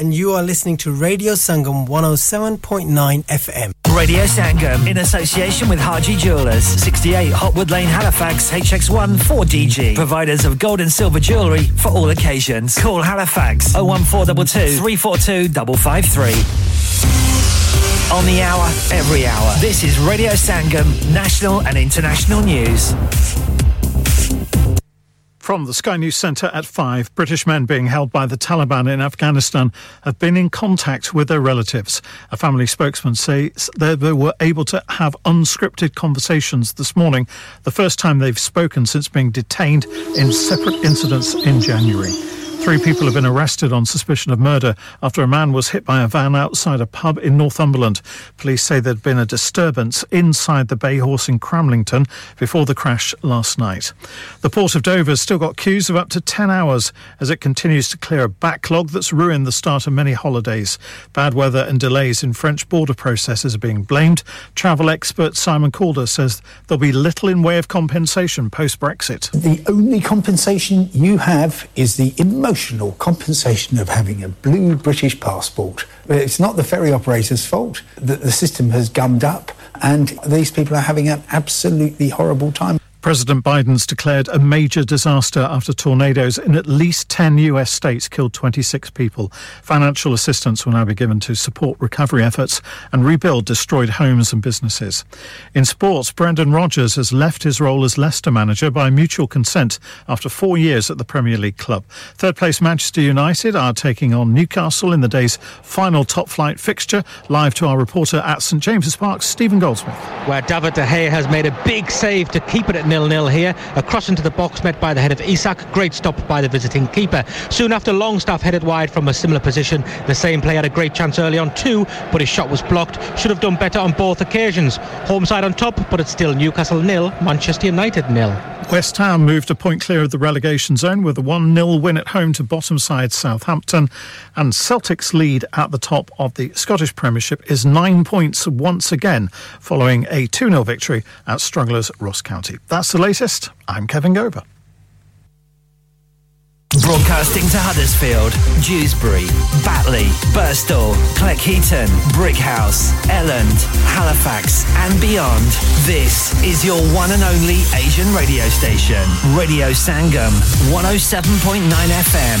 and you are listening to Radio Sangam 107.9 FM Radio Sangam in association with Haji Jewelers 68 Hotwood Lane Halifax HX1 4DG providers of gold and silver jewelry for all occasions. Call Halifax 01422 342 553 on the hour, every hour. This is Radio Sangam, national and international news. From the Sky News Centre at 5, British men being held by the Taliban in Afghanistan have been in contact with their relatives. A family spokesman says they were able to have unscripted conversations this morning, the first time they've spoken since being detained in separate incidents in January. Three people have been arrested on suspicion of murder after a man was hit by a van outside a pub in Northumberland. Police say there'd been a disturbance inside the Bay Horse in Cramlington before the crash last night. The Port of Dover has still got queues of up to 10 hours as it continues to clear a backlog that's ruined the start of many holidays. Bad weather and delays in French border processes are being blamed. Travel expert Simon Calder says there'll be little in way of compensation post Brexit. The only compensation you have is the emotional compensation of having a blue British passport. It's not the ferry operator's fault that the system has gummed up and these people are having an absolutely horrible time. President Biden's declared a major disaster after tornadoes in at least 10 US states killed 26 people. Financial assistance will now be given to support recovery efforts and rebuild destroyed homes and businesses. In sports, Brendan Rodgers has left his role as Leicester manager by mutual consent after four years at the Premier League club. Third place Manchester United are taking on Newcastle in the day's final top flight fixture. Live to our reporter at St James's Park, Stephen Goldsmith. where David De Gea has made a big save to keep it at nil-nil here. A cross into the box met by the head of Isak. Great stop by the visiting keeper. Soon after, Longstaff headed wide from a similar position. The same player had a great chance early on too, but his shot was blocked. Should have done better on both occasions. Home side on top, but it's still Newcastle nil, Manchester United nil. West Ham moved a point clear of the relegation zone with a 1 0 win at home to bottom side Southampton. And Celtic's lead at the top of the Scottish Premiership is nine points once again, following a 2 0 victory at Strugglers Ross County. That's the latest. I'm Kevin Gover. Broadcasting to Huddersfield, Dewsbury, Batley, Burstall, Cleckheaton, Brickhouse, Elland, Halifax, and beyond. This is your one and only Asian radio station, Radio Sangam, 107.9 FM.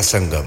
Sangam,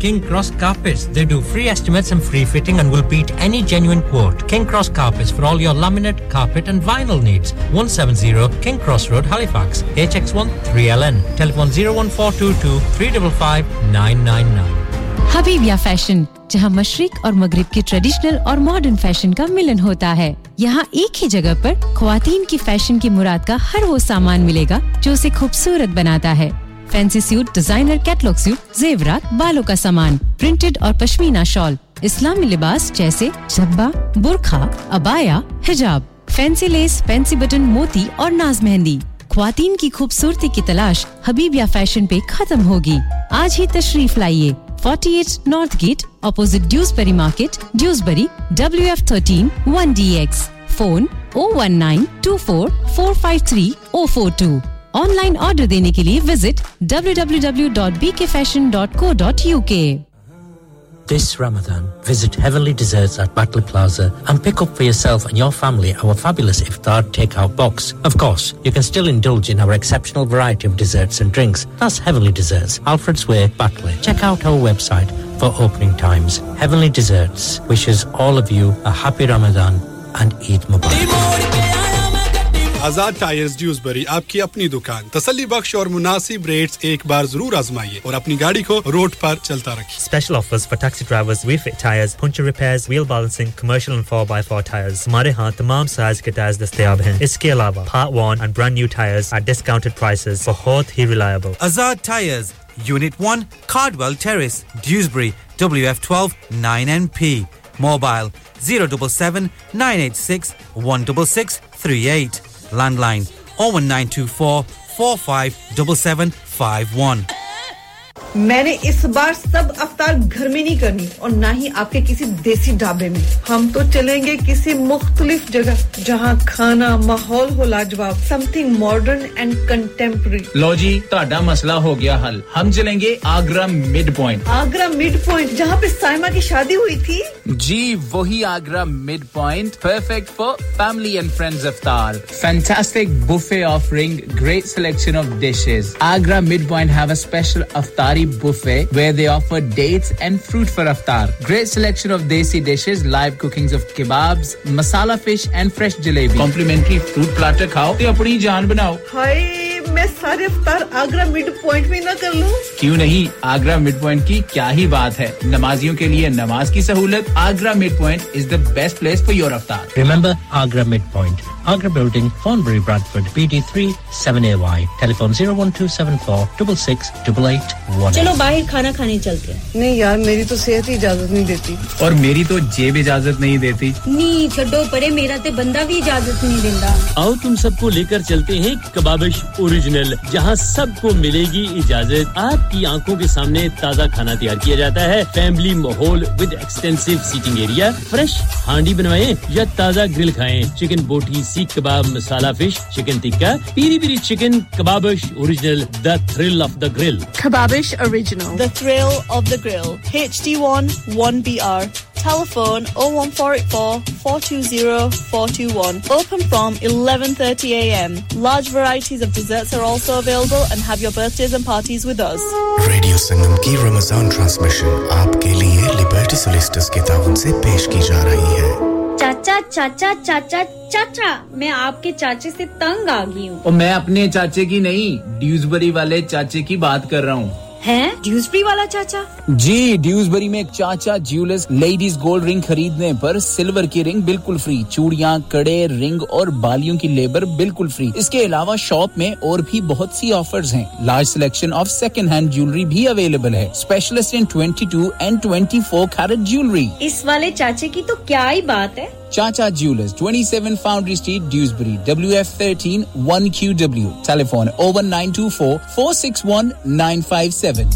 King Cross Carpets. They do free estimates and free fitting and will beat any genuine quote. King Cross Carpets for all your laminate, carpet and vinyl needs. 170 King Cross Road, Halifax, HX1 3LN. Telephone Habibia fashion, جہاں مشرق اور مغرب کے ٹریڈیشنل اور ماڈرن فیشن کا ملن ہوتا ہے۔ یہاں ایک ہی جگہ پر خواتین کی فیشن کی مراد کا ہر وہ سامان ملے گا جو اسے خوبصورت بناتا ہے۔ Fancy suit designer catalogue suit زیورات، بالوں کا سامان پرنٹڈ اور پشمینہ شال، اسلامی لباس جیسے جھبا برخا ابایا، حجاب۔ فینسی لیس فینسی بٹن موتی اور ناز مہندی۔ خواتین کی خوبصورتی کی تلاش حبیبیا فیشن پہ ختم ہوگی۔ آج ہی تشریف لائیے۔ 48 North Gate, opposite Dewsbury Market, Dewsbury, WF13 1DX. Phone 019 24 453 042. Online order دینے کے لیے visit W W W dot B K fashion dot co dot U K This Ramadan, visit Heavenly Desserts at Battle Plaza and pick up for yourself and your family our fabulous iftar takeout box. Of course, you can still indulge in our exceptional variety of desserts and drinks. That's Heavenly Desserts, Alfred's Way, Batley. Check out our website for opening times. Heavenly Desserts wishes all of you a happy Ramadan and Eid Mubarak. Azad tyres Dewsbury آپ کی اپنی دکان۔ تسلی بخش اور مناسب ریٹس ایک بار ضرور آزمائیے اور اپنی گاڑی کو روڈ پر چلتا رکھیں special offers for taxi drivers we fit tyres puncture repairs wheel balancing commercial and 4x4 tyres ہمارے ہاں تمام سائز کے ٹائرز دستیاب ہیں۔ اس کے علاوہ part 1 and brand new tyres at discounted prices بہت ہی reliable Azad tyres unit 1 Cardwell terrace Dewsbury WF12 9NP mobile 077 986 166 Landline 01924 457751. میں نے اس بار سب افطار گھر میں نہیں کرنی اور نہ ہی آپ کے کسی دیسی ڈھابے میں۔ ہم تو چلیں گے کسی مختلف جگہ جہاں کھانا ماحول ہو لاجواب something modern and contemporary لو جی تا مسئلہ ہو گیا حل۔ ہم چلیں گے Agra mid point. Agra mid point جہاں پہ سائما کی شادی ہوئی تھی۔ جی وہی Agra mid point perfect for family and friends افطار۔ Fantastic buffet offering great selection of dishes Agra mid point have a special افطاری aftari buffet where they offer dates and fruit for aftar great selection of desi dishes live cookings of kebabs masala fish and fresh jalebi. Complimentary fruit platter میں سارے افطار آگرہ مڈ پوائنٹ میں نہ کر لوں۔ کیوں نہیں؟ آگرہ مڈ پوائنٹ کی کیا ہی بات ہے۔ نمازیوں کے لیے نماز کی سہولت Agra mid point is the best place for your افطار۔ Remember Agra mid point Agra building Thornbury Bradford B D three seven A Y telephone zero one two seven four double six double eight one چلو باہر کھانا کھانے چلتے نہیں یار میری تو صحت ہی اجازت نہیں دیتی۔ اور میری تو جیب اجازت نہیں دیتی۔ نہیں چھڈو پرے میرا تے بندہ بھی اجازت نہیں دیتا آؤ تم سب کو لے کر چلتے ہیں کبابش اوریجنل جہاں سب کو ملے گی اجازت۔ آپ کی آنکھوں کے سامنے تازہ کھانا تیار کیا جاتا ہے۔ فیملی ماحول with extensive seating area fresh ہانڈی بنوائیں یا تازہ گرل کھائیں۔ چکن بوٹی seekh kebab masala fish chicken tikka peri peri chicken Kababish original the thrill of the grill Kababish original the thrill of the grill H D one one B R telephone 01484 420 421. Open from 11.30 a.m. Large varieties of desserts concerts are also available and have your birthdays and parties with us. Radio Sangam کی رمضان ٹرانسمیشن آپ کے لیے لبرٹی سولسٹرز کے تعاون سے پیش کی جا رہی ہے چاچا چاچا چاچا چاچا میں آپ کے چاچے سے تنگ آ گئی ہوں اور میں اپنے چاچے کی نہیں ڈیوزبری والے چاچے کی بات کر رہا ہوں ہیں؟ ڈیوزبری والا چاچا؟ جی ڈیوزبری میں ایک چاچا جیولس لیڈیز گولڈ رنگ خریدنے پر سلور کی رنگ بالکل فری چوڑیاں کڑے رنگ اور بالیوں کی لیبر بالکل فری۔ اس کے علاوہ شاپ میں اور بھی بہت سی آفرز ہیں۔ Large selection of second hand jewellery بھی اویلیبل ہے۔ Specialist in twenty two and twenty four carat jewellery اس والے چاچے کی تو کیا ہی بات ہے؟ Chacha Jewelers, 27 Foundry Street, Dewsbury, WF13 1QW. Telephone 01924 461 957.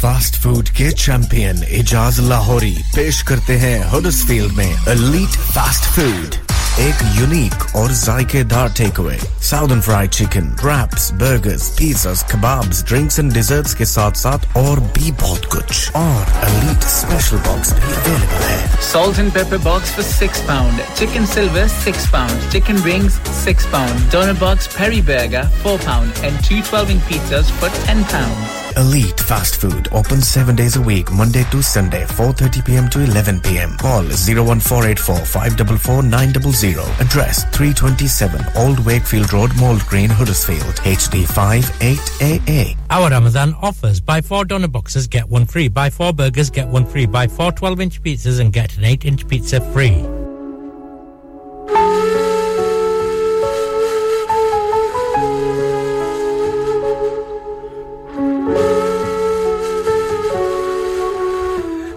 Fast food کے چیمپئن اعجاز لاہوری پیش کرتے ہیں ہڈسفیلڈ میں الیٹ فاسٹ فوڈ ایک یونیک اور ذائقے دار takeaway southern fried chicken wraps burgers pizzas kebabs drinks and desserts کے ساتھ ساتھ اور بھی بہت کچھ. اور الیٹ اسپیشل باکس بھی اویلیبل ہے. Salt and pepper box for six pound chicken silver six pound chicken rings six pound doner box peri mega four pound and two twelve pizzas for ten pound Elite Fast Food open 7 days a week Monday to Sunday 4:30 p.m. to 11 p.m. Call 01484 544 900 Address 327 Old Wakefield Road Mold Green Huddersfield HD5 8AA Our Ramadan offers buy 4 donor boxes get one free buy 4 burgers get one free buy 4 12-inch pizzas and get an 8-inch pizza free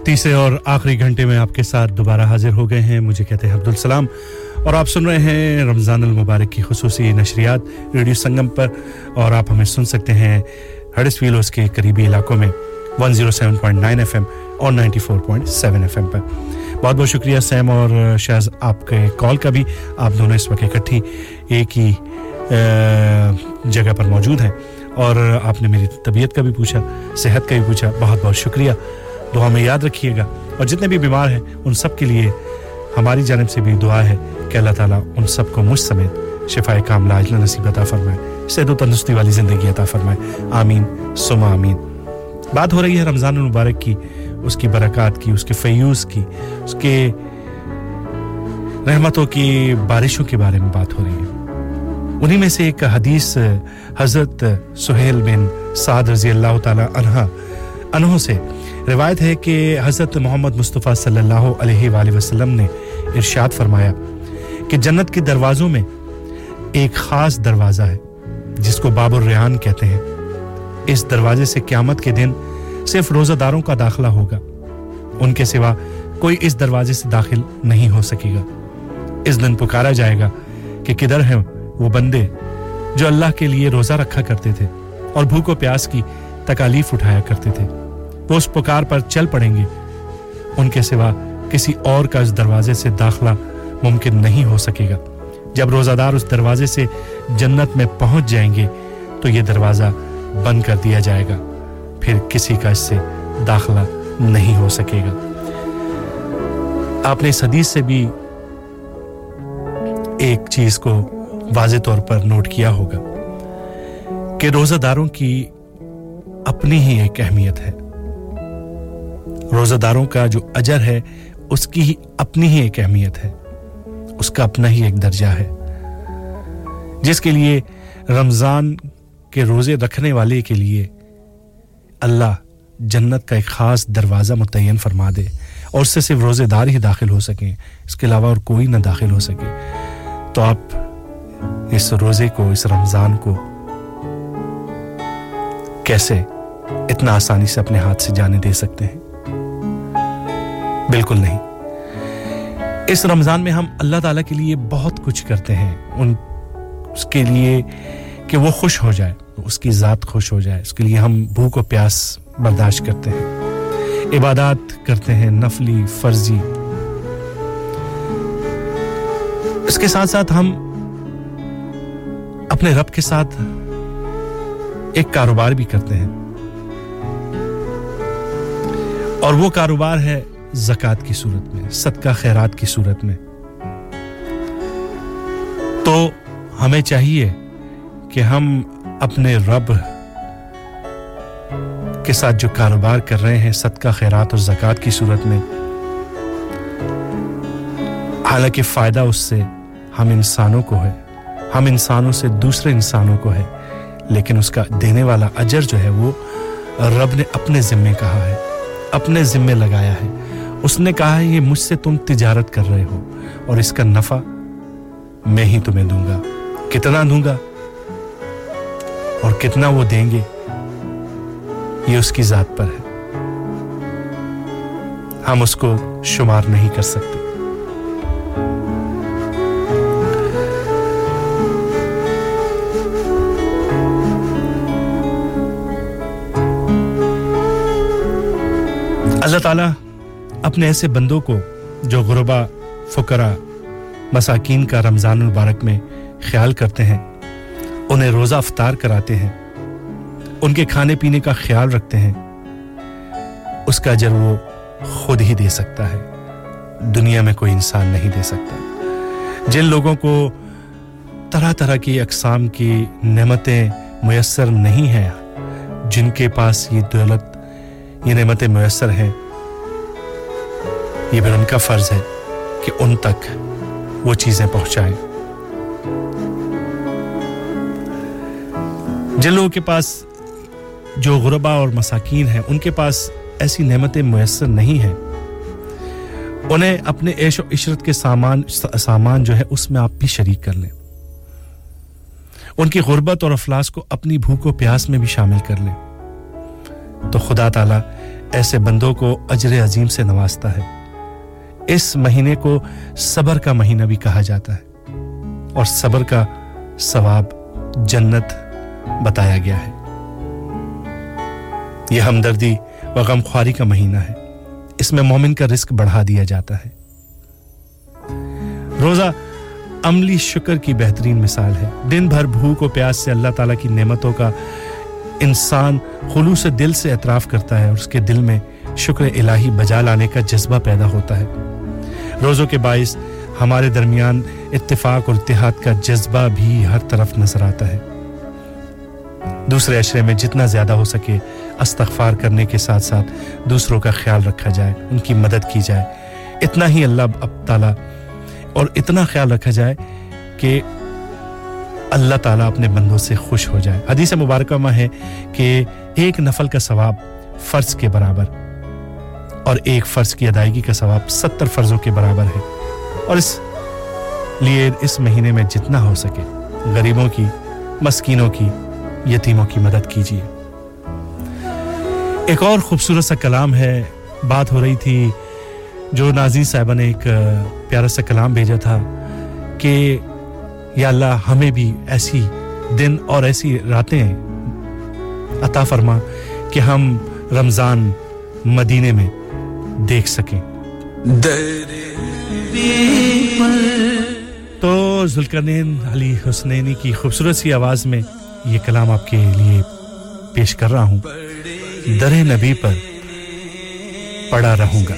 تیسرے اور آخری گھنٹے میں آپ کے ساتھ دوبارہ حاضر ہو گئے ہیں۔ مجھے کہتے ہیں عبدالسلام اور آپ سن رہے ہیں رمضان المبارک کی خصوصی نشریات ریڈیو سنگم پر اور آپ ہمیں سن سکتے ہیں ہڈس ویلوز کے قریبی علاقوں میں 107.9 ایف ایم اور 94.7 ایف ایم پر۔ بہت بہت شکریہ سیم اور شہز آپ کے کال کا بھی۔ آپ دونوں اس وقت اکٹھی ایک ہی جگہ پر موجود ہیں اور آپ نے میری طبیعت کا بھی پوچھا، صحت کا بھی پوچھا۔ بہت بہت شکریہ۔ دعا میں یاد رکھیے گا۔ اور جتنے بھی بیمار ہیں، ان سب کے لیے ہماری جانب سے بھی دعا ہے کہ اللہ تعالیٰ ان سب کو مجھ سمیت شفا کاملہ عاجلہ نصیب عطا فرمائے۔ صحت و تندرستی والی زندگی عطا فرمائے۔ آمین۔ سما آمین۔ بات ہو رہی ہے رمضان المبارک کی، اس کی برکات کی، اس کے فیوز کی، اس کے رحمتوں کی، بارشوں کے بارے میں بات ہو رہی ہے۔ انہی میں سے ایک حدیث، حضرت سہیل بن سعد رضی اللہ تعالی عنہ، انہوں سے روایت ہے کہ حضرت محمد مصطفیٰ صلی اللہ علیہ وآلہ وسلم نے ارشاد فرمایا کہ جنت کے دروازوں میں ایک خاص دروازہ ہے، جس کو باب الریحان کہتے ہیں۔ اس دروازے سے قیامت کے دن صرف روزہ داروں کا داخلہ ہوگا۔ ان کے سوا کوئی اس دروازے سے داخل نہیں ہو سکے گا۔ اس دن پکارا جائے گا کہ کدھر ہیں وہ بندے جو اللہ کے لیے روزہ رکھا کرتے تھے اور بھوک و پیاس کی تکالیف اٹھایا کرتے تھے۔ وہ اس پکار پر چل پڑیں گے۔ ان کے سوا کسی اور کا اس دروازے سے داخلہ ممکن نہیں ہو سکے گا۔ جب روزہ دار اس دروازے سے جنت میں پہنچ جائیں گے تو یہ دروازہ بند کر دیا جائے گا۔ پھر کسی کا اس سے داخلہ نہیں ہو سکے گا۔ آپ نے اس حدیث سے بھی ایک چیز کو واضح طور پر نوٹ کیا ہوگا کہ روزہ داروں کی اپنی ہی ایک اہمیت ہے۔ روزہ داروں کا جو اجر ہے، اس کی ہی اپنی ہی ایک اہمیت ہے۔ اس کا اپنا ہی ایک درجہ ہے۔ جس کے لیے رمضان کے روزے رکھنے والے کے لیے اللہ جنت کا ایک خاص دروازہ متعین فرما دے اور اس سے صرف روزے دار ہی داخل ہو سکیں، اس کے علاوہ اور کوئی نہ داخل ہو سکے۔ تو آپ اس روزے کو، اس رمضان کو کیسے اتنا آسانی سے اپنے ہاتھ سے جانے دے سکتے ہیں؟ بالکل نہیں۔ اس رمضان میں ہم اللہ تعالیٰ کے لیے بہت کچھ کرتے ہیں۔ ان اس کے لیے کہ وہ خوش ہو جائے، اس کی ذات خوش ہو جائے۔ اس کے لیے ہم بھوک و پیاس برداشت کرتے ہیں۔ عبادات کرتے ہیں، نفلی، فرضی۔ اس کے ساتھ ساتھ ہم اپنے رب کے ساتھ ایک کاروبار بھی کرتے ہیں۔ اور وہ کاروبار ہے زکات کی صورت میں، صدقہ خیرات کی صورت میں۔ تو ہمیں چاہیے کہ ہم اپنے رب کے ساتھ جو کاروبار کر رہے ہیں، صدقہ خیرات اور زکوٰۃ کی صورت میں، حالانکہ فائدہ اس سے ہم انسانوں کو ہے۔ ہم انسانوں سے دوسرے انسانوں کو ہے، لیکن اس کا دینے والا اجر جو ہے، وہ رب نے اپنے ذمے کہا ہے، اپنے ذمے لگایا ہے۔ اس نے کہا، یہ مجھ سے تم تجارت کر رہے ہو اور اس کا نفع میں ہی تمہیں دوں گا۔ کتنا دوں گا اور کتنا وہ دیں گے، یہ اس کی ذات پر ہے۔ ہم اس کو شمار نہیں کر سکتے۔ اللہ تعالیٰ اپنے ایسے بندوں کو جو غربا فکرا مساکین کا رمضان المبارک میں خیال کرتے ہیں، انہیں روزہ افطار کراتے ہیں، ان کے کھانے پینے کا خیال رکھتے ہیں، اس کا اجر وہ خود ہی دے سکتا ہے، دنیا میں کوئی انسان نہیں دے سکتا۔ جن لوگوں کو طرح طرح کی اقسام کی نعمتیں میسر نہیں ہیں، جن کے پاس یہ دولت، یہ نعمتیں میسر ہیں یہ پھر ان کا فرض ہے کہ ان تک وہ چیزیں پہنچائیں۔ جن لوگوں کے پاس جو غربا اور مساکین ہیں، ان کے پاس ایسی نعمتیں میسر نہیں ہیں۔ انہیں اپنے عیش و عشرت کے سامان سامان جو ہے، اس میں آپ بھی شریک کر لیں۔ ان کی غربت اور افلاس کو اپنی بھوک و پیاس میں بھی شامل کر لیں۔ تو خدا تعالیٰ ایسے بندوں کو اجر عظیم سے نوازتا ہے۔ اس مہینے کو صبر کا مہینہ بھی کہا جاتا ہے اور صبر کا ثواب جنت بتایا گیا ہے۔ یہ ہمدردی و غم خواری کا مہینہ ہے۔ اس میں مومن کا رزق بڑھا دیا جاتا ہے۔ روزہ عملی شکر کی بہترین مثال ہے۔ دن بھر بھوک و پیاس سے اللہ تعالیٰ کی نعمتوں کا انسان خلوص دل سے اعتراف کرتا ہے اور اس کے دل میں شکر الہی بجا لانے کا جذبہ پیدا ہوتا ہے۔ روزوں کے باعث ہمارے درمیان اتفاق اور اتحاد کا جذبہ بھی ہر طرف نظر آتا ہے۔ دوسرے عشرے میں جتنا زیادہ ہو سکے استغفار کرنے کے ساتھ ساتھ دوسروں کا خیال رکھا جائے، ان کی مدد کی جائے۔ اتنا ہی اللہ اب تعالیٰ اور اتنا خیال رکھا جائے کہ اللہ تعالیٰ اپنے بندوں سے خوش ہو جائے۔ حدیث مبارکہ میں ہے کہ ایک نفل کا ثواب فرض کے برابر اور ایک فرض کی ادائیگی کا ثواب ستر فرضوں کے برابر ہے۔ اور اس لیے اس مہینے میں جتنا ہو سکے، غریبوں کی، مسکینوں کی، یتیموں کی مدد کیجیے۔ ایک اور خوبصورت سا کلام ہے، بات ہو رہی تھی جو نازی صاحبہ نے ایک، پیارا سا کلام بھیجا تھا کہ یا اللہ ہمیں بھی ایسی دن اور ایسی راتیں عطا فرما کہ ہم رمضان مدینے میں دیکھ سکیں۔ تو ذوالکرنین علی حسنینی کی خوبصورت سی آواز میں یہ کلام آپ کے لیے پیش کر رہا ہوں۔ در نبی پر پڑا رہوں گا۔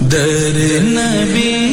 در نبی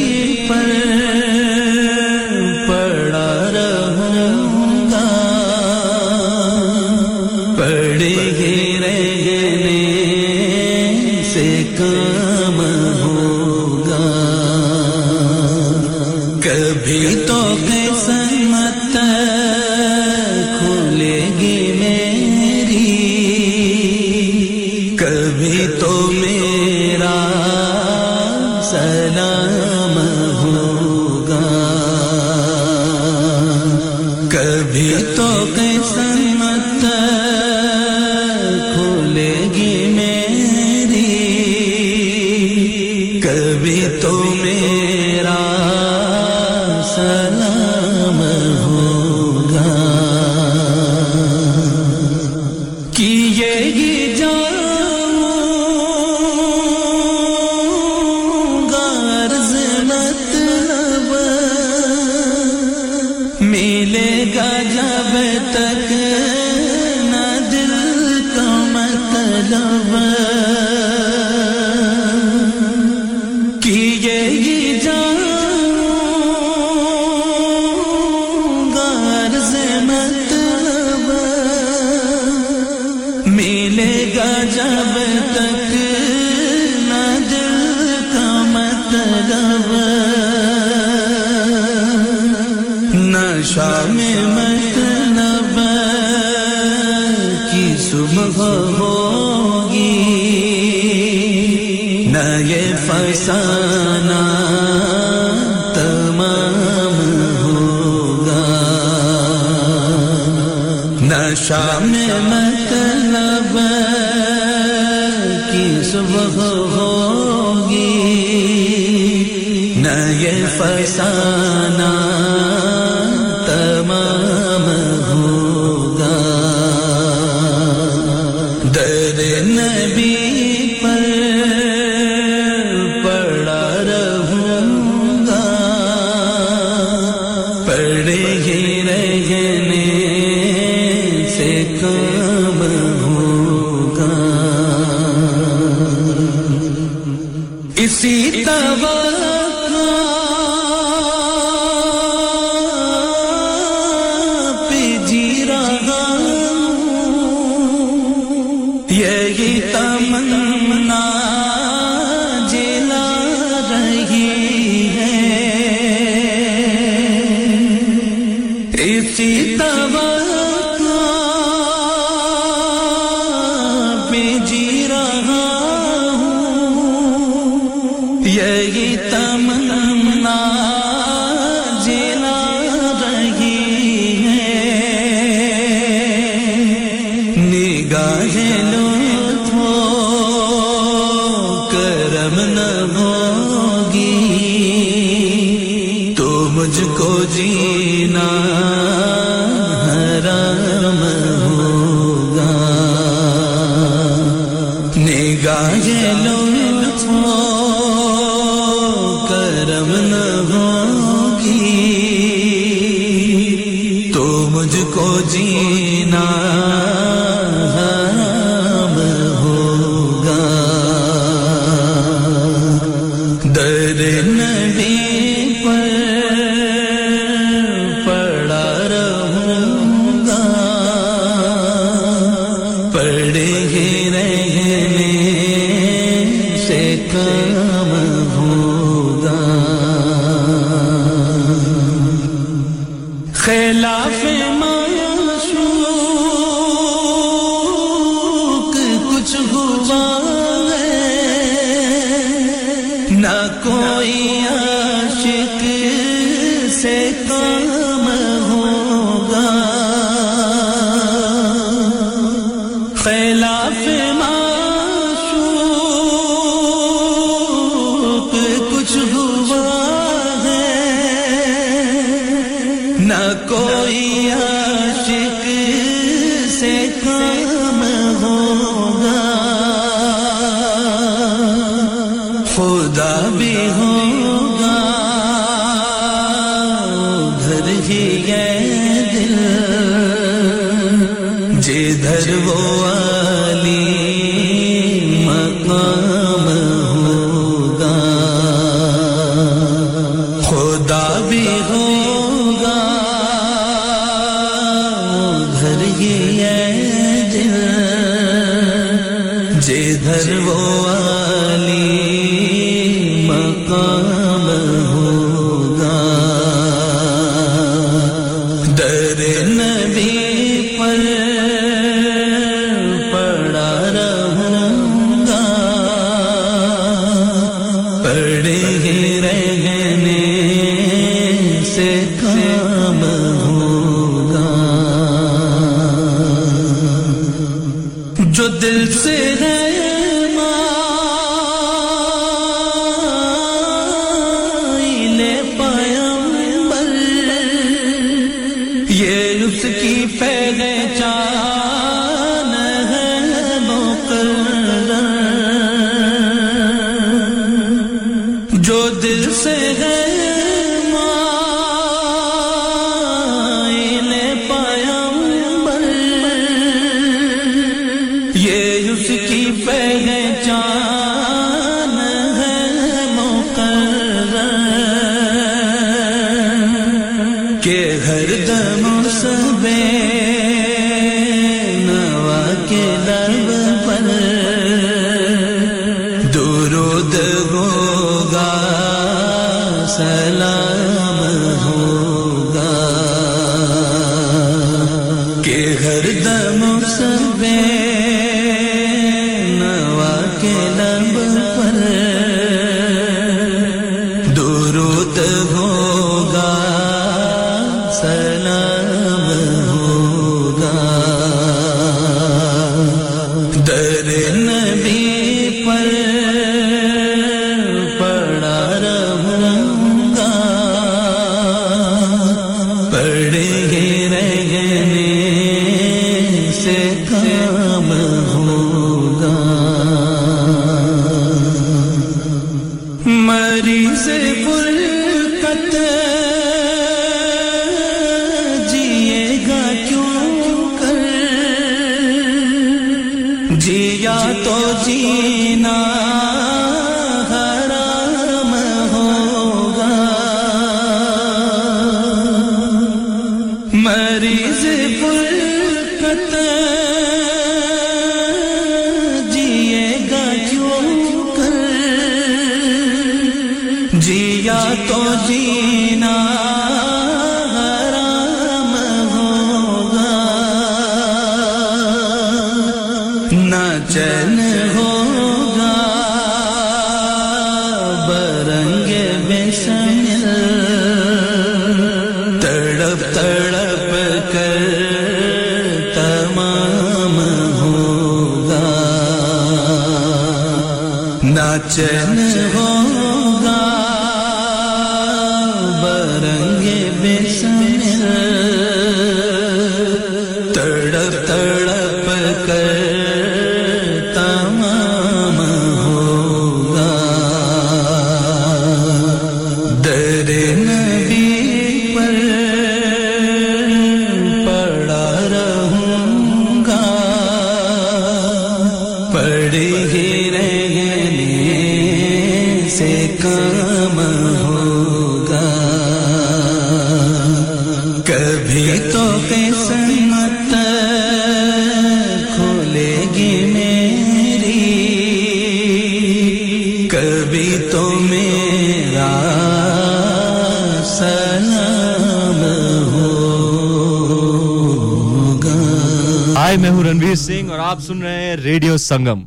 ہائی میں ہوں رنویر سنگھ اور آپ سن رہے ہیں radio Sangam.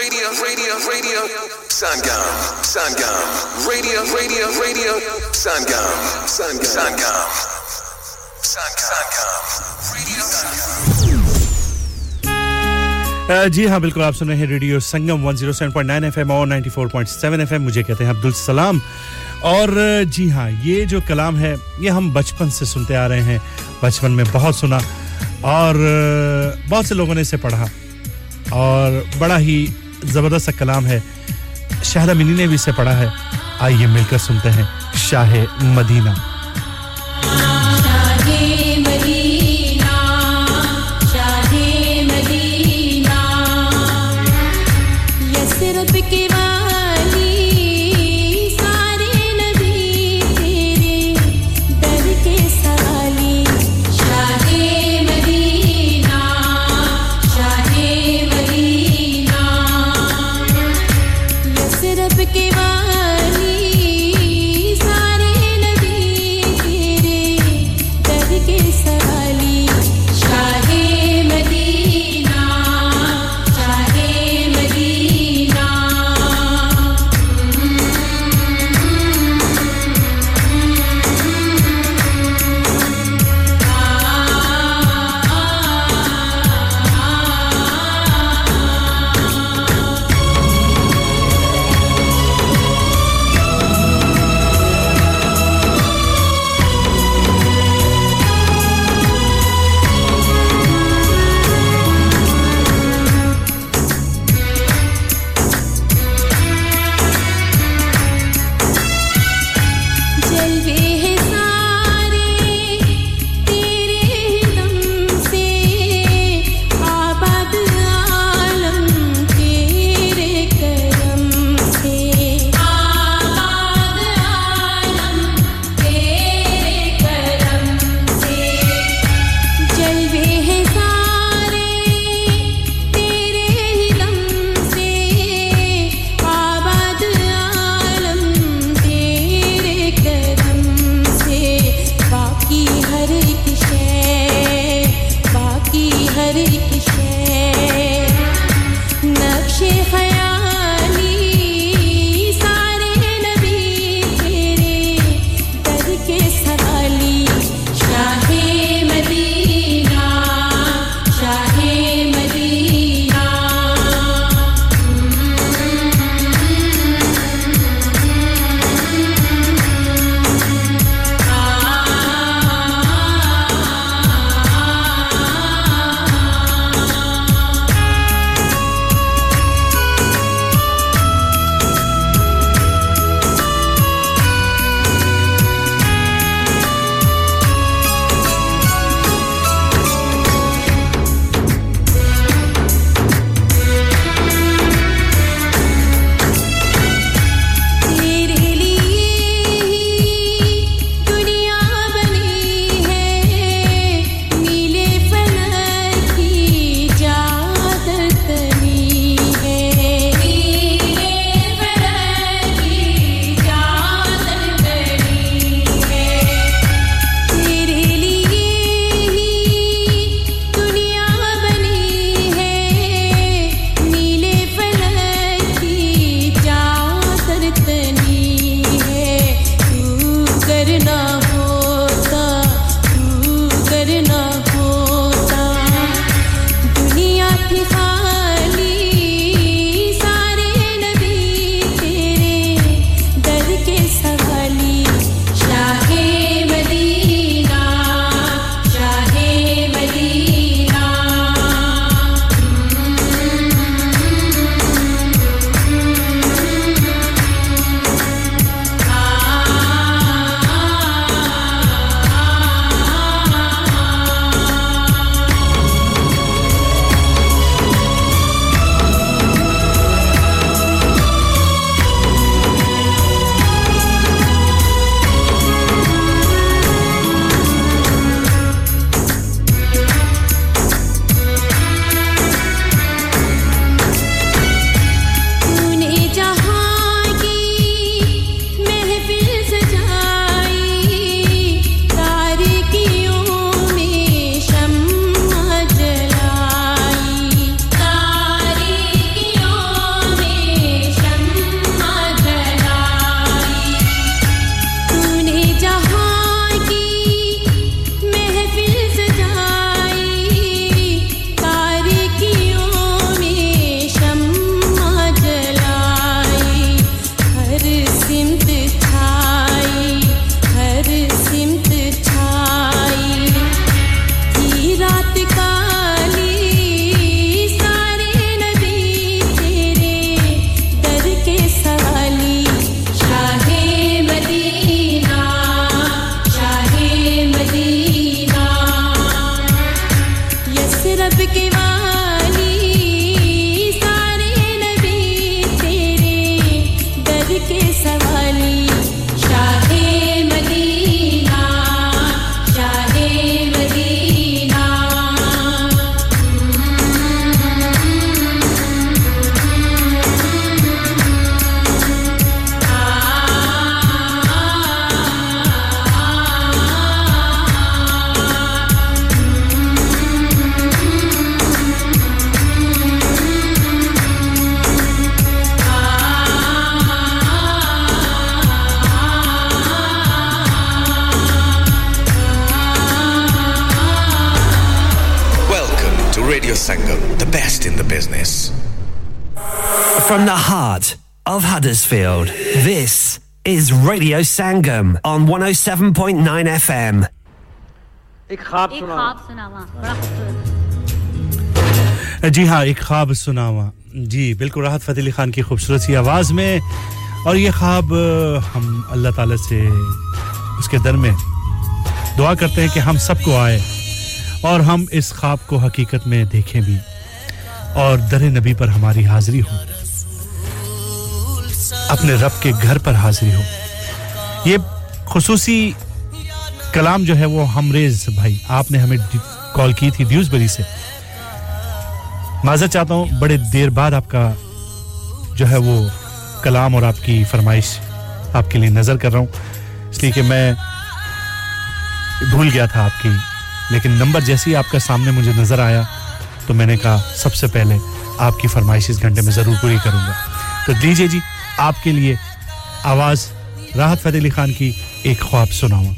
Radio radio radio Sangam Sangam. Radio radio radio Sangam Sangam Sangam. Sangam جی ہاں بالکل آپ سن رہے ہیں ریڈیو سنگم۔ 107.9 ایف ایم اور 94.7 ایف ایم مجھے کہتے ہیں عبدالسلام۔ اور جی ہاں یہ جو کلام ہے یہ ہم بچپن سے سنتے آ رہے ہیں۔ بچپن میں بہت سنا۔ اور بہت سے لوگوں نے اسے پڑھا اور بڑا ہی زبردست سا کلام ہے۔ شاہدہ منی نے بھی اسے پڑھا ہے۔ آئیے مل کر سنتے ہیں شاہ مدینہ۔ Mansfield. This is Radio Sangam on 107.9 FM. جی ہاں ایک خواب سناوا جی بالکل راحت فتح علی خان کی خوبصورت سی آواز میں۔ اور یہ خواب ہم اللہ تعالیٰ سے اس کے در میں دعا کرتے ہیں کہ ہم سب کو آئے اور ہم اس خواب کو حقیقت میں دیکھیں بھی۔ اور در نبی پر ہماری حاضری ہو اپنے رب کے گھر پر حاضری ہو۔ یہ خصوصی کلام جو ہے وہ ہمریز بھائی، آپ نے ہمیں کال کی تھی ڈیوز بری سے۔ معذرت چاہتا ہوں بڑے دیر بعد آپ کا جو ہے وہ کلام اور آپ کی فرمائش آپ کے لیے نظر کر رہا ہوں۔ اس لیے کہ میں بھول گیا تھا آپ کی، لیکن نمبر جیسے ہی آپ کا سامنے مجھے نظر آیا تو میں نے کہا سب سے پہلے آپ کی فرمائش اس گھنٹے میں ضرور پوری کروں گا۔ تو دیجیے جی آپ کے لیے آواز راحت فتح علی خان کی ایک خواب سناؤں۔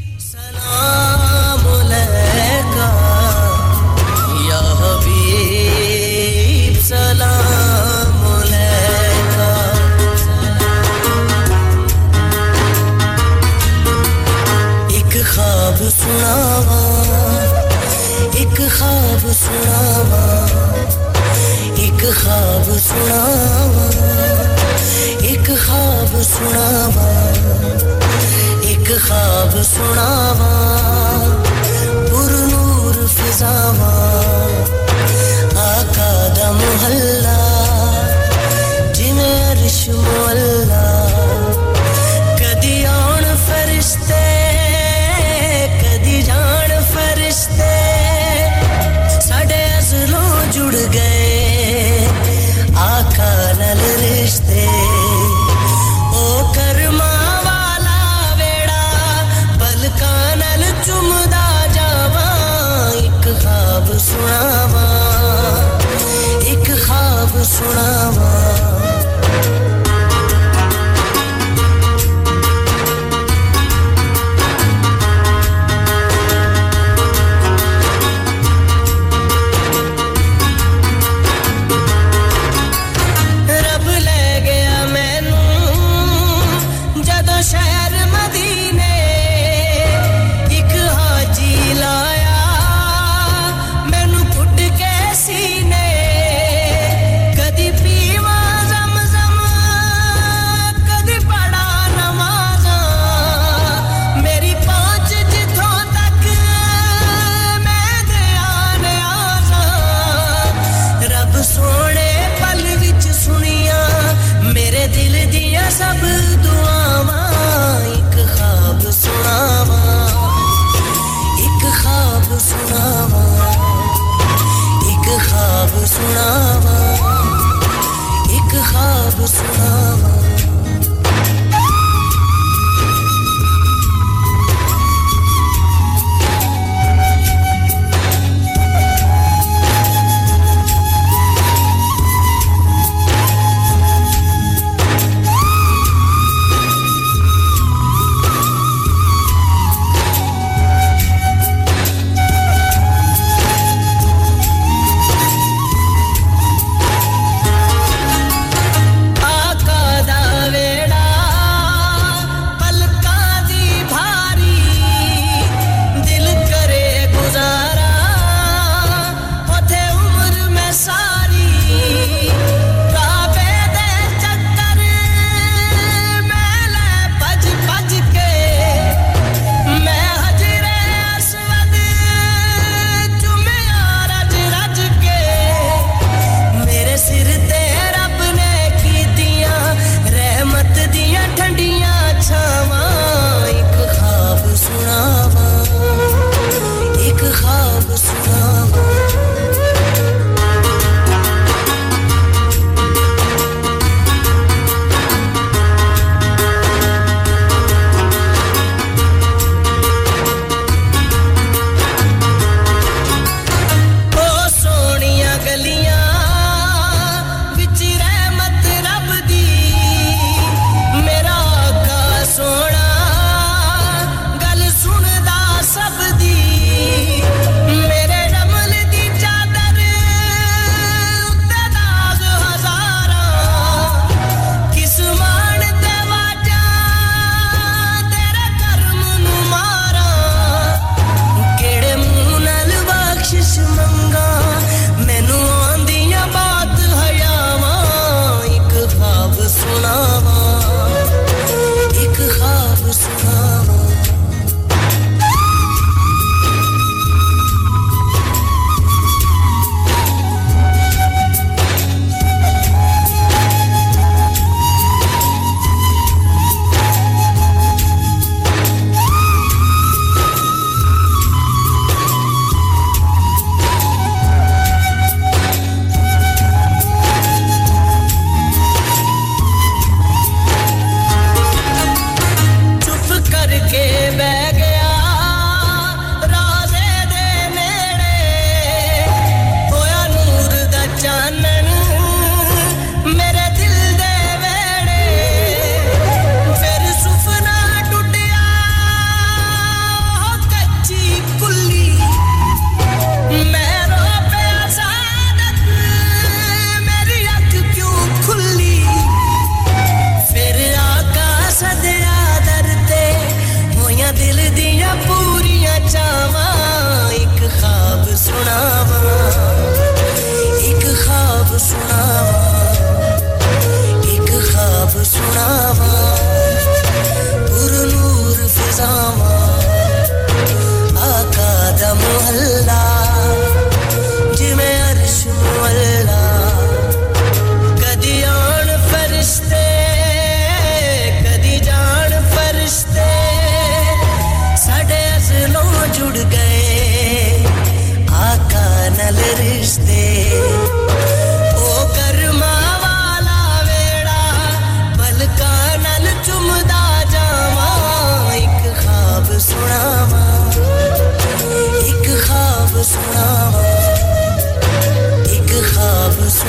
خواب سناوا ایک خواب سنا ایک خواب خواب سناوا ایک خواب سناوا پر نور فضاوا آقا دا محلہ جن عرش مولا chorava.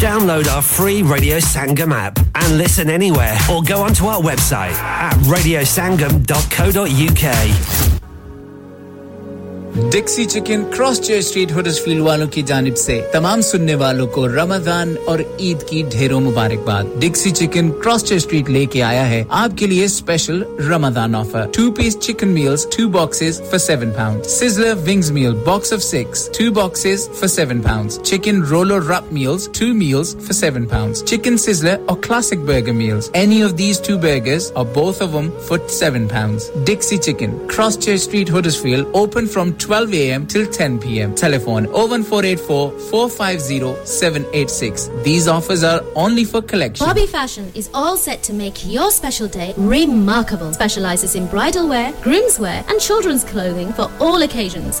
Download our free Radio Sangam app and listen anywhere or go onto our website at radiosangam.co.uk. Dixy chicken cross chair street field والوں کی جانب سے تمام سننے والوں کو رمضان اور عید کی ڈھیروں مبارکباد. Dixy chicken cross chair street لے کے آیا ہے آپ کے لیے special Ramzan offer two piece chicken meals two boxes for seven pound sizzler wings meal box of six two boxes for seven pound chicken rollo wrap meals two meals for seven pound chicken sizzler اور classic burger meals any of these two burgers اور both of them for 7 pounds. Dixie Chicken, Cross Church Street, Huddersfield, open from 12 a.m. till 10 p.m. Telephone 01484 450 786. These offers are only for collection. Bobby Fashion is all set to make your special day remarkable. Specializes in bridal wear, grooms wear, and children's clothing for all occasions.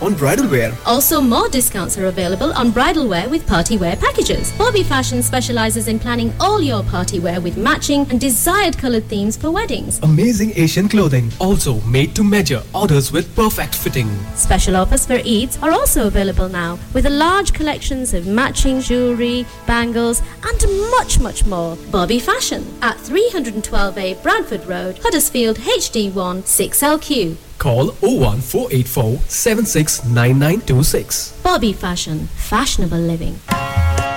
on bridal wear. Also, more discounts are available on bridal wear with party wear packages. Bobby Fashion specializes in planning all your party wear with matching and desired colored themes for weddings. Amazing Asian clothing, also made to measure, orders with perfect fitting. Special offers for Eids are also available now with a large collections of matching jewellery, bangles, and much, much more. Bobby Fashion at 312A Bradford Road, Huddersfield HD1 6LQ. Call 01484 769926. Bobby Fashion, fashionable living.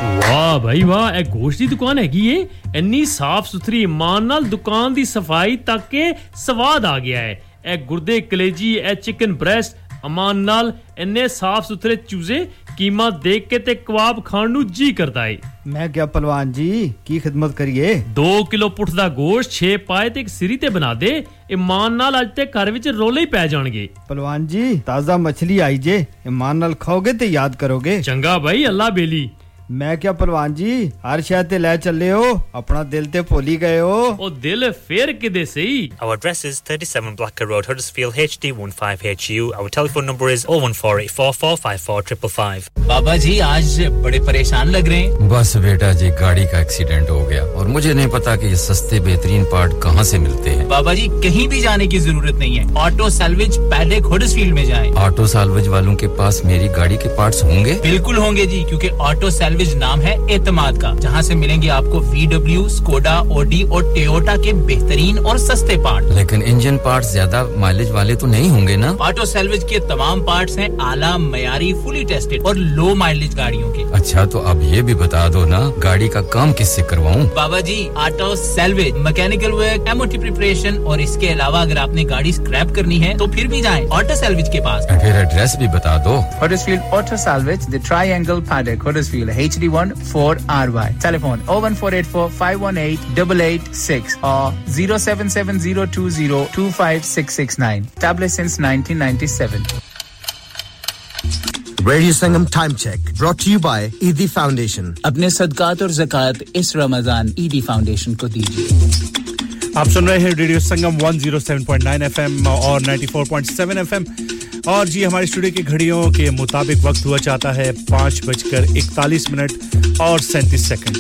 ਵਾਹ ਭਾਈ ਵਾਹ ਇਹ ਗੋਸ਼ਤ ਦੀ ਦੁਕਾਨ ਹੈਗੀ ਏ। ਇੰਨੀ ਸਾਫ਼ ਸੁਥਰੀ ਇਮਾਨ ਨਾਲ ਦੁਕਾਨ ਦੀ ਸਫ਼ਾਈ ਤੱਕ ਕੇ ਸਵਾਦ ਆ ਗਿਆ ਹੈ। ਇਹ ਗੁਰਦੇ ਕਲੇਜੀ ਇਹ ਚਿਕਨ ਬ੍ਰੈਸਟ ਅਮਾਨ ਨਾਲ ਇੰਨੇ ਸਾਫ਼ ਸੁਥਰੇ ਚੂਜ਼ੇ ਕੀਮਾ ਦੇਖ ਕੇ ਤੇ ਕਬਾਬ ਖਾਣ ਨੂੰ ਜੀ ਕਰਦਾ ਏ। ਮੈਂ ਕਿਹਾ ਪਹਿਲਵਾਨ ਜੀ ਕੀ ਖਿਦਮਤ ਕਰੀਏ? 2 ਕਿਲੋ ਪੁੱਠ ਦਾ ਗੋਸ਼ਤ 6 ਪਾਏ ਤੇ ਇੱਕ ਸਿਰੀ ਤੇ ਬਣਾ ਦੇ। ਇਮਾਨ ਨਾਲ ਅੱਜ ਤੇ ਘਰ ਵਿੱਚ ਰੋਲੇ ਹੀ ਪੈ ਜਾਣਗੇ। ਪਹਿਲਵਾਨ ਜੀ ਤਾਜ਼ਾ ਮੱਛਲੀ ਆਈ ਜੇ। ਇਮਾਨ ਨਾਲ ਖਾਓਗੇ ਤੇ ਯਾਦ ਕਰੋਗੇ। ਚੰਗਾ ਭਾਈ ਅੱਲਾ ਬੇਲੀ। میں کیا پروان جی ہر شہر لے چل رہے ہو اپنا دل ہی گئے ہوگ رہے بس بیٹا جی گاڑی کا ایکسیڈینٹ ہو گیا اور مجھے نہیں پتا کی یہ سستے بہترین پارٹ کہاں سے ملتے ہیں بابا جی کہیں بھی جانے کی ضرورت نہیں ہے آٹو سیلوچ پہلے فیلڈ میں جائے آٹو سالوچ والوں کے پاس میری گاڑی کے پارٹس ہوں گے بالکل ہوں گے جی کیوں کہ آٹو سیلو سینڈوچ نام ہے اعتماد کا جہاں سے ملیں گے آپ کو وی ڈبلو اسکوڈا اوڈی اور ٹیوٹا کے بہترین اور سستے پارٹ لیکن انجن پارٹ زیادہ مائلج والے تو نہیں ہوں گے نا آٹو سیلویج کے تمام پارٹس ہیں اعلیٰ معیاری فلی ٹیسٹڈ اور لو مائلج گاڑیوں کے اچھا تو اب یہ بھی بتا دو نا گاڑی کا کام کس سے کرواؤں بابا جی auto salvage mechanical work preparation اور اس کے علاوہ اگر آپ نے گاڑی اسکریپ کرنی ہے تو پھر بھی جائیں آٹو سیلویج کے پاس پھر ایڈریس بھی بتا دو auto salvage the triangle paddock H D one four R Y telephone O one radio Sangam time check brought you by Edhi foundation اپنے صدقات اور زکوٰۃ اس رمضان ایڈی فاؤنڈیشن کو دیجیے آپ سن رہے ہیں ریڈیو سنگم 107.9 ایف اور 94.7 ایف اور جی ہمارے اسٹوڈیو کی گھڑیوں کے مطابق وقت ہوا چاہتا ہے پانچ بج کر اکتالیس منٹ اور سینتیس second.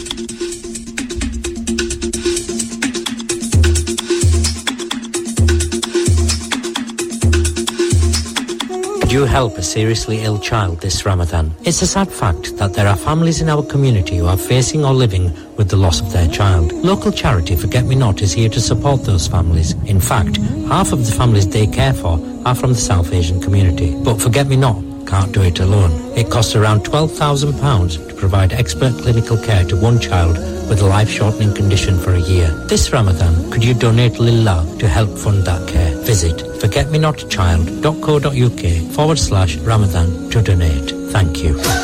You help a seriously ill child this Ramadan? It's a sad fact that there are families in our community who are facing or living with the loss of their child. Local charity Forget Me Not is here to support those families. In fact, half of the families they care for are from the South Asian community. But Forget Me Not can't do it alone. It costs around £12,000 to provide expert clinical care to one child with a life-shortening condition for a year. This Ramadan, could you donate Lillah to help fund that care? Visit forgetmenotchild.co.uk forward slash Ramadan to donate. Thank you.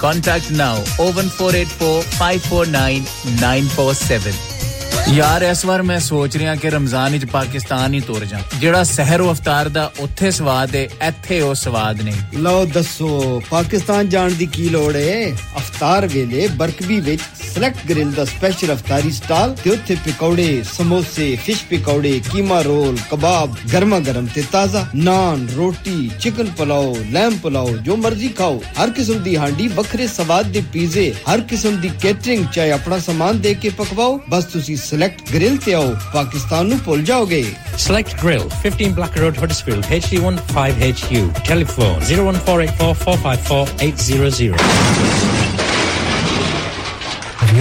contact now O one four eight یار اس بار میں رمضان ہی تور جا جہاں سہرو افطار دا ات ہے ایو نیو دسو پاکستان جان کی افطار ویل برقی ਸਿਲੈਕਟ ਗ੍ਰਿਲ ਦਾ ਸਪੈਸ਼ਲ ਅਫਤਾਰੀ ਸਟਾਲ ਤੇ ਉੱਥੇ ਪਕੌੜੇ ਸਮੋਸੇ ਫਿਸ਼ ਪਕੌੜੇ ਕੀਮਾ ਰੋਲ ਕਬਾਬ ਗਰਮਾ ਗਰਮ ਤੇ ਤਾਜ਼ਾ ਨਾਨ ਰੋਟੀ ਚਿਕਨ ਪਲਾਓ ਲੈਂਪ ਪਲਾਓ ਜੋ ਮਰਜ਼ੀ ਖਾਓ ਹਰ ਕਿਸਮ ਦੀ ਹਾਂਡੀ ਵੱਖਰੇ ਸਵਾਦ ਦੇ ਪੀਜ਼ੇ ਹਰ ਕਿਸਮ ਦੀ ਕੇਟਰਿੰਗ ਚਾਹੇ ਆਪਣਾ ਸਮਾਨ ਦੇ ਕੇ ਪਕਵਾਓ ਬਸ ਤੁਸੀਂ ਸਿਲੈਕਟ ਗ੍ਰਿਲ ਤੇ ਆਓ ਪਾਕਿਸਤਾਨ ਨੂੰ ਭੁੱਲ ਜਾਓਗੇ select grill 15 black road Huddersfield HD15HU telephone 01484454800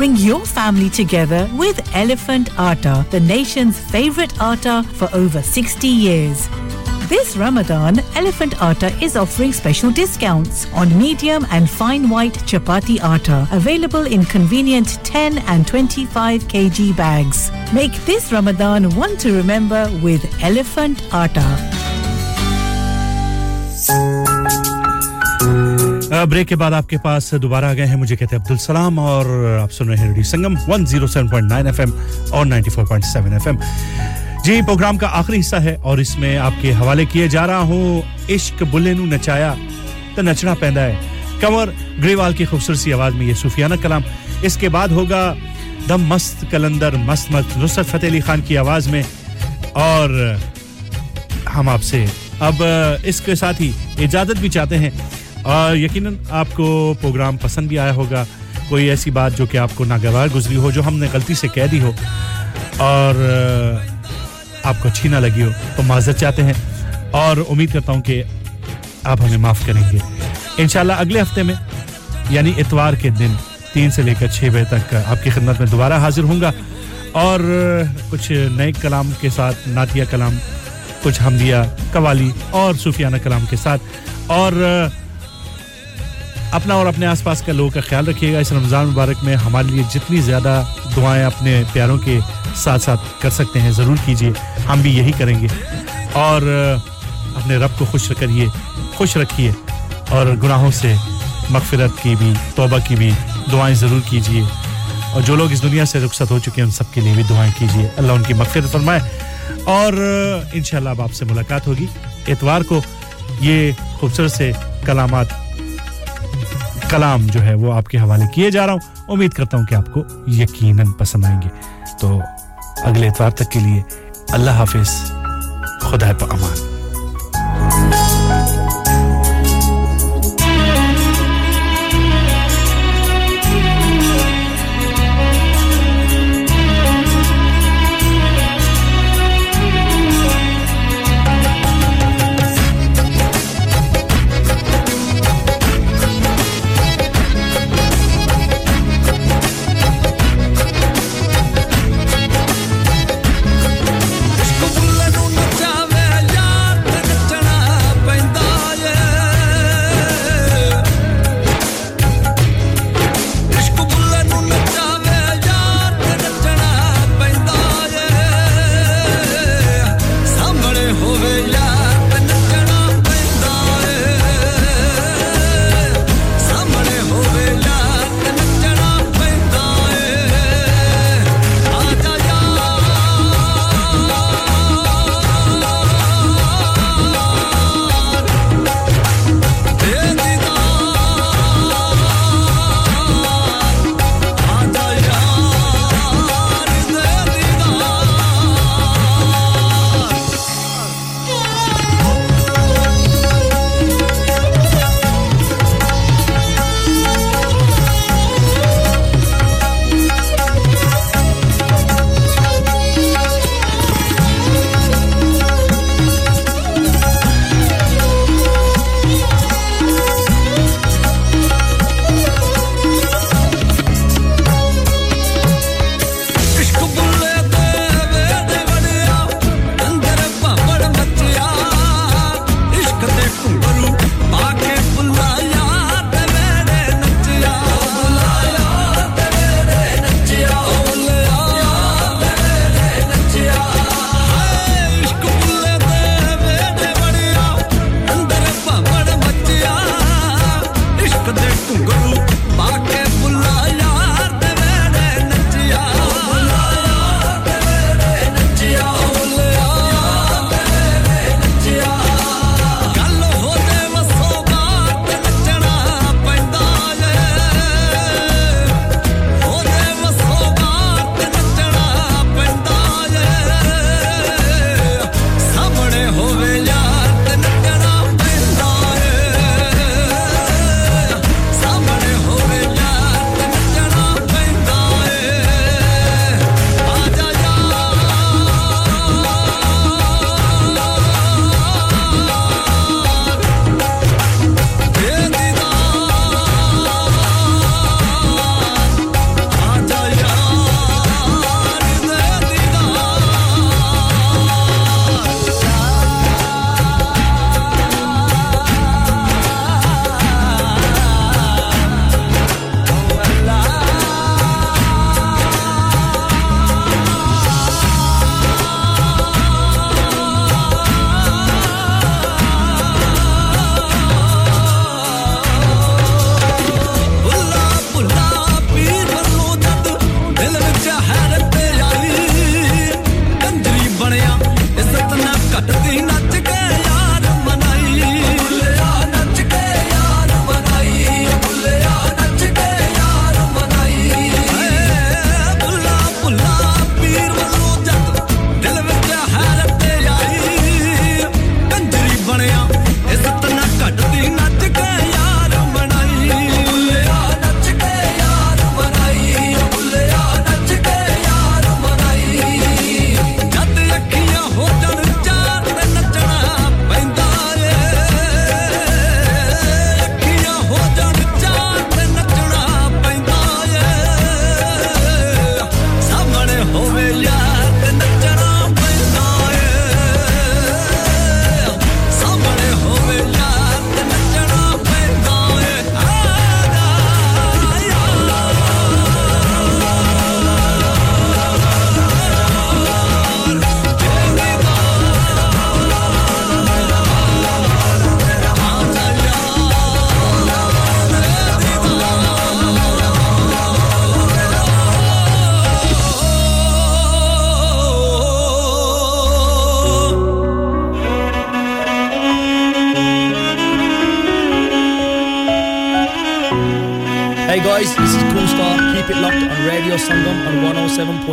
Bring your family together with Elephant Atta, the nation's favorite atta for over 60 years. This Ramadan, Elephant Atta is offering special discounts on medium and fine white chapati atta, available in convenient 10 and 25 kg bags. Make this Ramadan one to remember with Elephant Atta. Break کے بعد آپ کے پاس دوبارہ آ گئے ہیں۔ مجھے کہتے ہیں عبد السلام اور آپ سن رہے ہیں سنگم 107.9 ایف اور 94.7 ایف جی پروگرام کا آخری حصہ ہے اور اس میں آپ کے حوالے کیے جا رہا ہوں۔ عشق بلے نچایا تو نچنا پیندا ہے۔ کنور گریوال کی خوبصورت آواز میں یہ صوفیانہ کلام۔ اس کے بعد ہوگا دم مست کلندر، مست مست نصرت فتح علی خان کی آواز میں۔ اور ہم آپ سے اب اس کے ساتھ ہی اجازت بھی چاہتے ہیں۔ اور یقیناً آپ کو پروگرام پسند بھی آیا ہوگا۔ کوئی ایسی بات جو کہ آپ کو ناگوار گزری ہو، جو ہم نے غلطی سے کہہ دی ہو اور آپ کو اچھی نہ لگی ہو، تو معذرت چاہتے ہیں۔ اور امید کرتا ہوں کہ آپ ہمیں معاف کریں گے۔ انشاءاللہ اگلے ہفتے میں یعنی اتوار کے دن، تین سے لے کر چھ بجے تک آپ کی خدمت میں دوبارہ حاضر ہوں گا۔ اور، کچھ نئے کلام کے ساتھ، نعتیہ کلام، کچھ حمدیہ قوالی اور صوفیانہ کلام کے ساتھ۔ اور اپنا اور اپنے آس پاس کا لوگوں کا خیال رکھیے گا۔ اس رمضان مبارک میں ہمارے لیے جتنی زیادہ دعائیں اپنے پیاروں کے ساتھ ساتھ کر سکتے ہیں، ضرور کیجیے۔ ہم بھی یہی کریں گے۔ اور اپنے رب کو خوش کریے خوش رکھیے۔ اور گناہوں سے مغفرت کی بھی، توبہ کی بھی دعائیں ضرور کیجیے۔ اور جو لوگ اس دنیا سے رخصت ہو چکے ہیں، ان سب کے لیے بھی دعائیں کیجیے۔ اللہ ان کی مغفرت فرمائے۔ اور انشاءاللہ اب آپ سے ملاقات ہوگی۔ اتوار کو یہ خوبصورت سے کلامات کلام جو ہے وہ آپ کے حوالے کیے جا رہا ہوں۔ امید کرتا ہوں کہ آپ کو یقیناً پسند آئیں گے۔ تو اگلے اتوار تک کے لیے اللہ حافظ، خدا پامان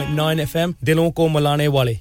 نان ایف ایم دلوں کو ملانے والے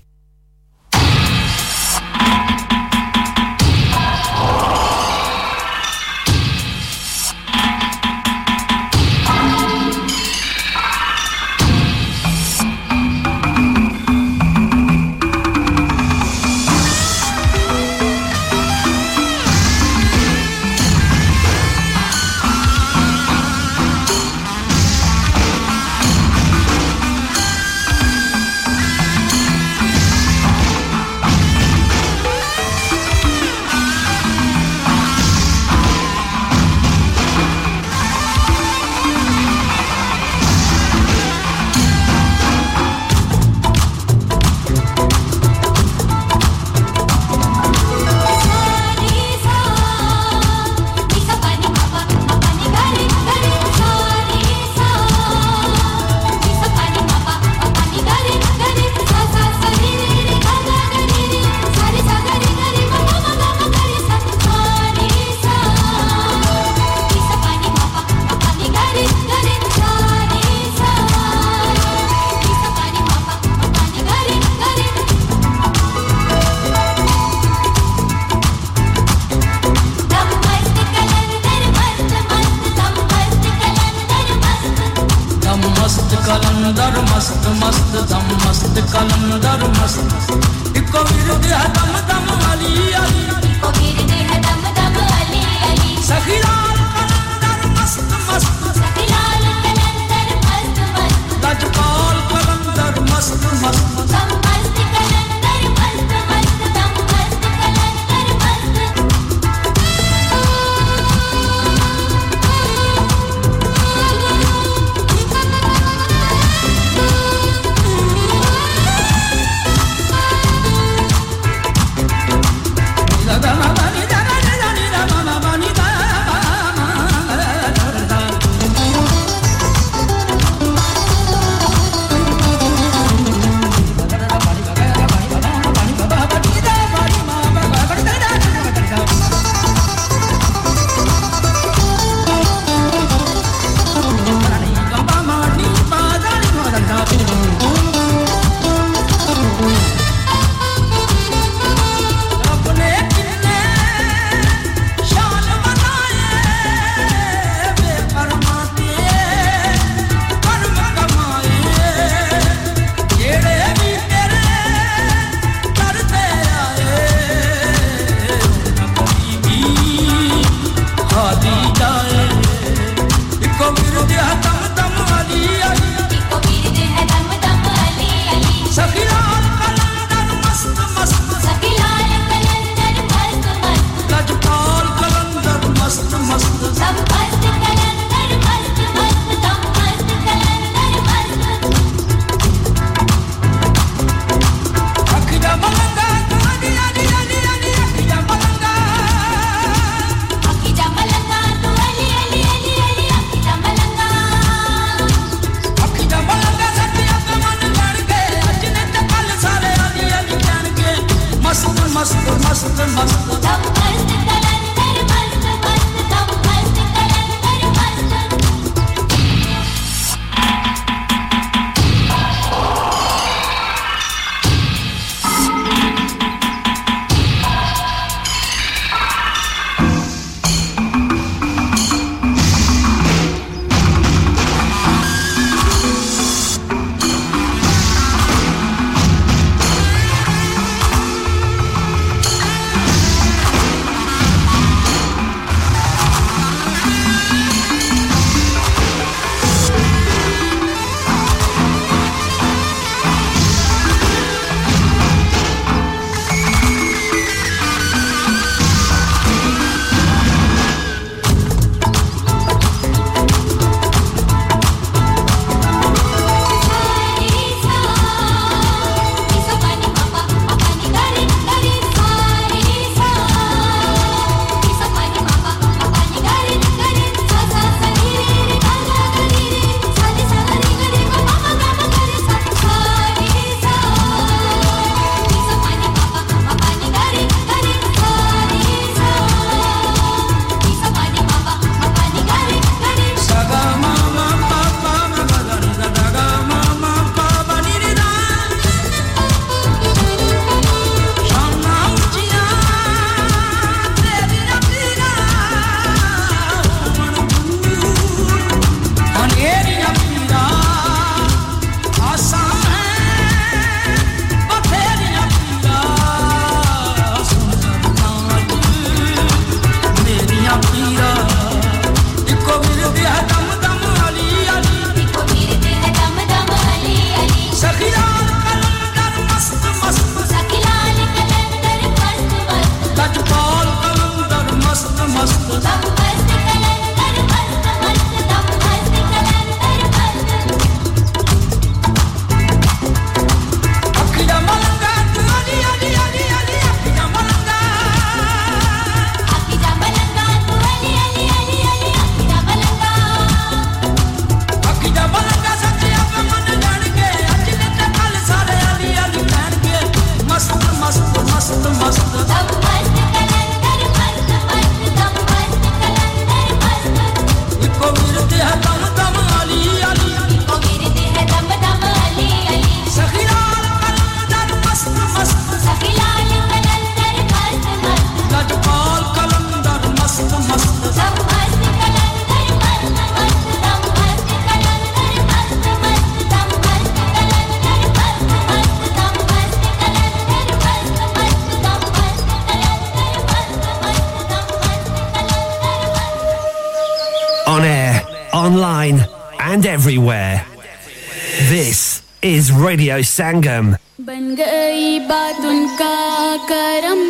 ریڈیو سنگم بن گئی بات ان کا کرم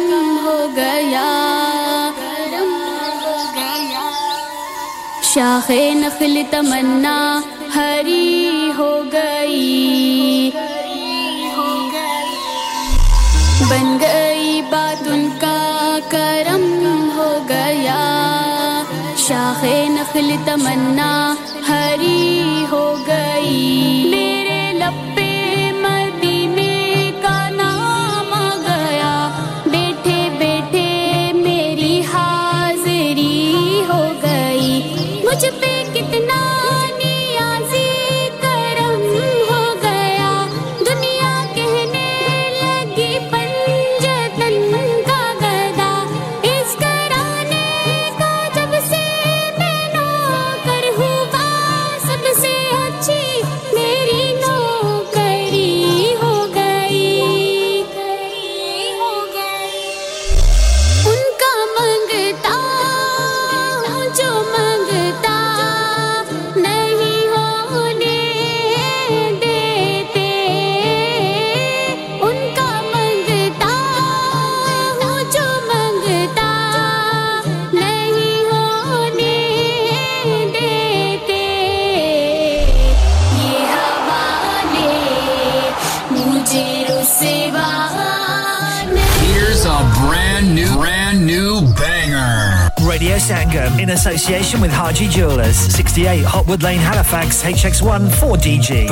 ہو گیا۔ کرم ہو گیا۔ شاخ نخل تمنا ہری ہو گئی۔ بن گئی بات ان کا کرم ہو گیا۔ شاخ نخل تمنا in association with Haji Jewelers, 68 Hotwood Lane, Halifax, HX1 4DG.